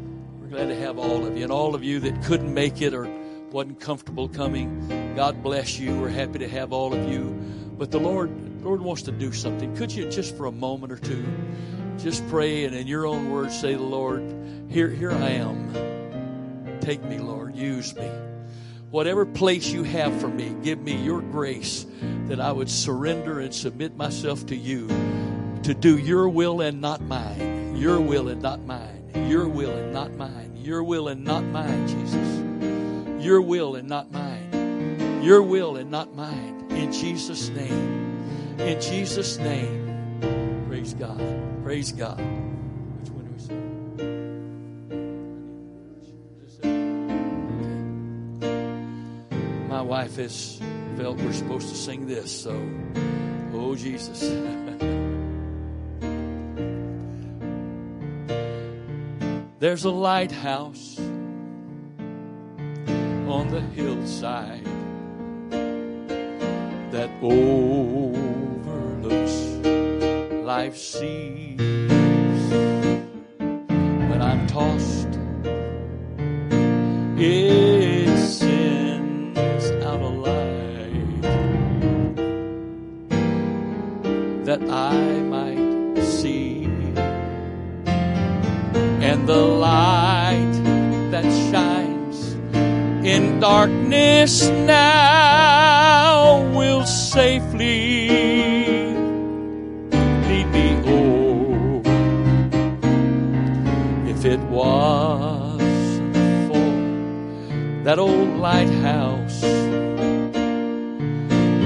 Speaker 2: We're glad to have all of you. And all of you that couldn't make it or wasn't comfortable coming, God bless you. We're happy to have all of you. But the Lord, the Lord wants to do something. Could you just for a moment or two just pray and in your own words say, the Lord, here, here I am. Take me, Lord. Use me. Whatever place you have for me, give me your grace that I would surrender and submit myself to you to do your will and not mine. Your will and not mine. Your will and not mine. Your will and not mine, Jesus. Your will and not mine. Your will and not mine. In Jesus' name. In Jesus' name. Praise God. Praise God. Which one do we sing? my wife has felt we're supposed to sing this, so, oh Jesus. [laughs] There's a lighthouse on the hillside that overlooks life's seas. When I'm tossed, it sends out a light that I might And the light that shines in darkness now will safely lead me home. If it was for that old lighthouse,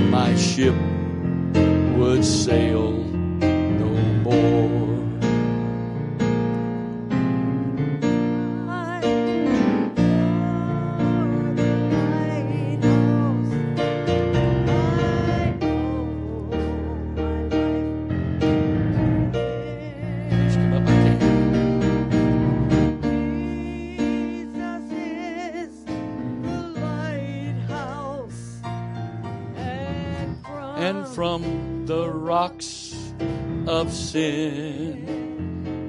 Speaker 2: my ship would sail no more. Of sin.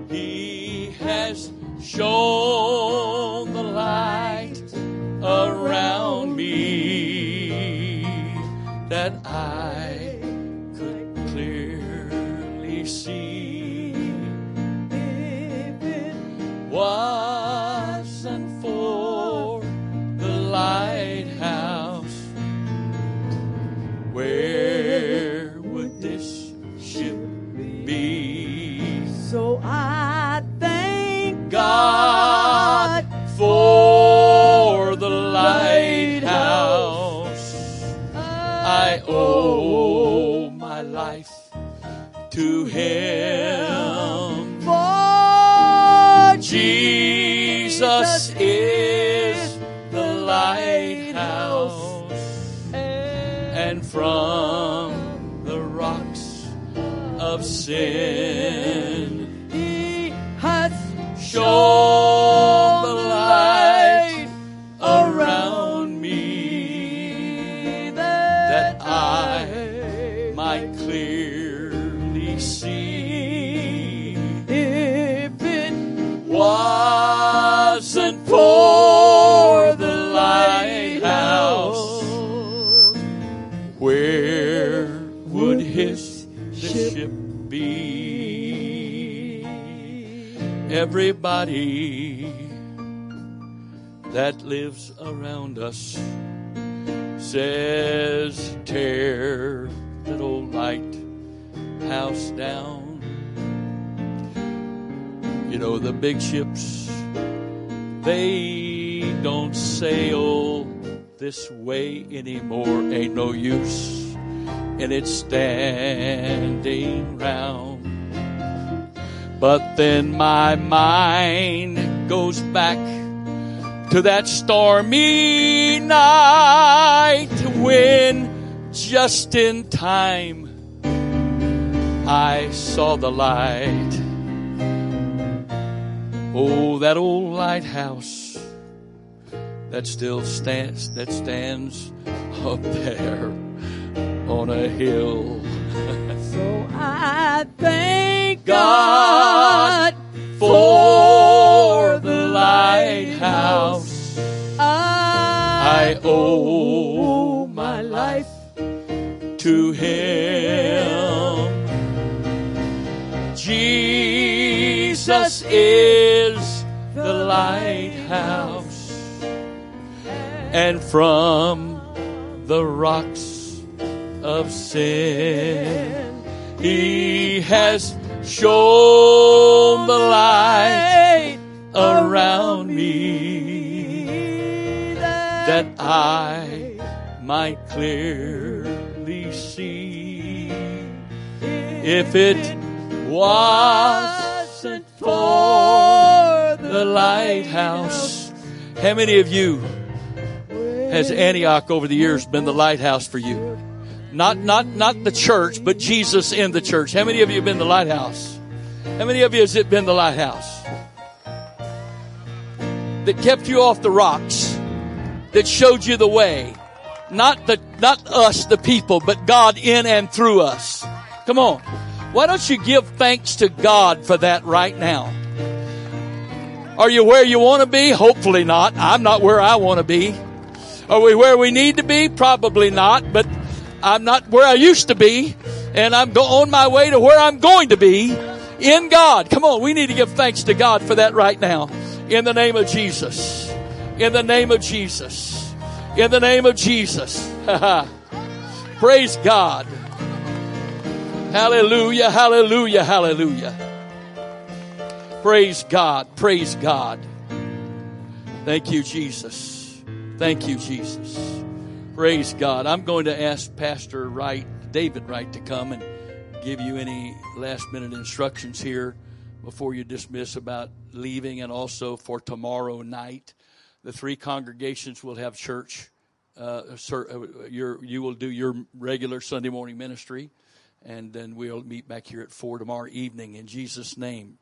Speaker 2: He has shown Everybody that lives around us says, tear that old lighthouse down. You know, the big ships, they don't sail this way anymore. Ain't no use in it standing round. But then my mind goes back to that stormy night when just in time I saw the light Oh, that old lighthouse that still stands, that stands up there on a hill. [laughs]
Speaker 3: so I thank
Speaker 2: God for the lighthouse. I owe my life to Him. Jesus is the lighthouse, and from the rocks of sin, He has shown the light around me that I might clearly see if it wasn't for the lighthouse. How many of you has Antioch over the years been the lighthouse for you? Not, not, not the church, but Jesus in the church. How many of you have been the lighthouse? How many of you has it been the lighthouse? That kept you off the rocks, that showed you the way. Not the, not us, the people, but God in and through us. Come on. Why don't you give thanks to God for that right now? Are you where you want to be? Hopefully not. I'm not where I want to be. Are we where we need to be? Probably not, but I'm not where I used to be, and I'm on my way to where I'm going to be in God. Come on, we need to give thanks to God for that right now. In the name of Jesus. In the name of Jesus. In the name of Jesus. [laughs] Praise God. Hallelujah, hallelujah, hallelujah. Praise God, praise God. Thank you, Jesus. Thank you, Jesus. Praise God. I'm going to ask Pastor Wright, David Wright, to come and give you any last minute instructions here before you dismiss about leaving and also for tomorrow night. The three congregations will have church. Uh, sir, uh, your, you will do your regular Sunday morning ministry and then we'll meet back here at four tomorrow evening in Jesus' name.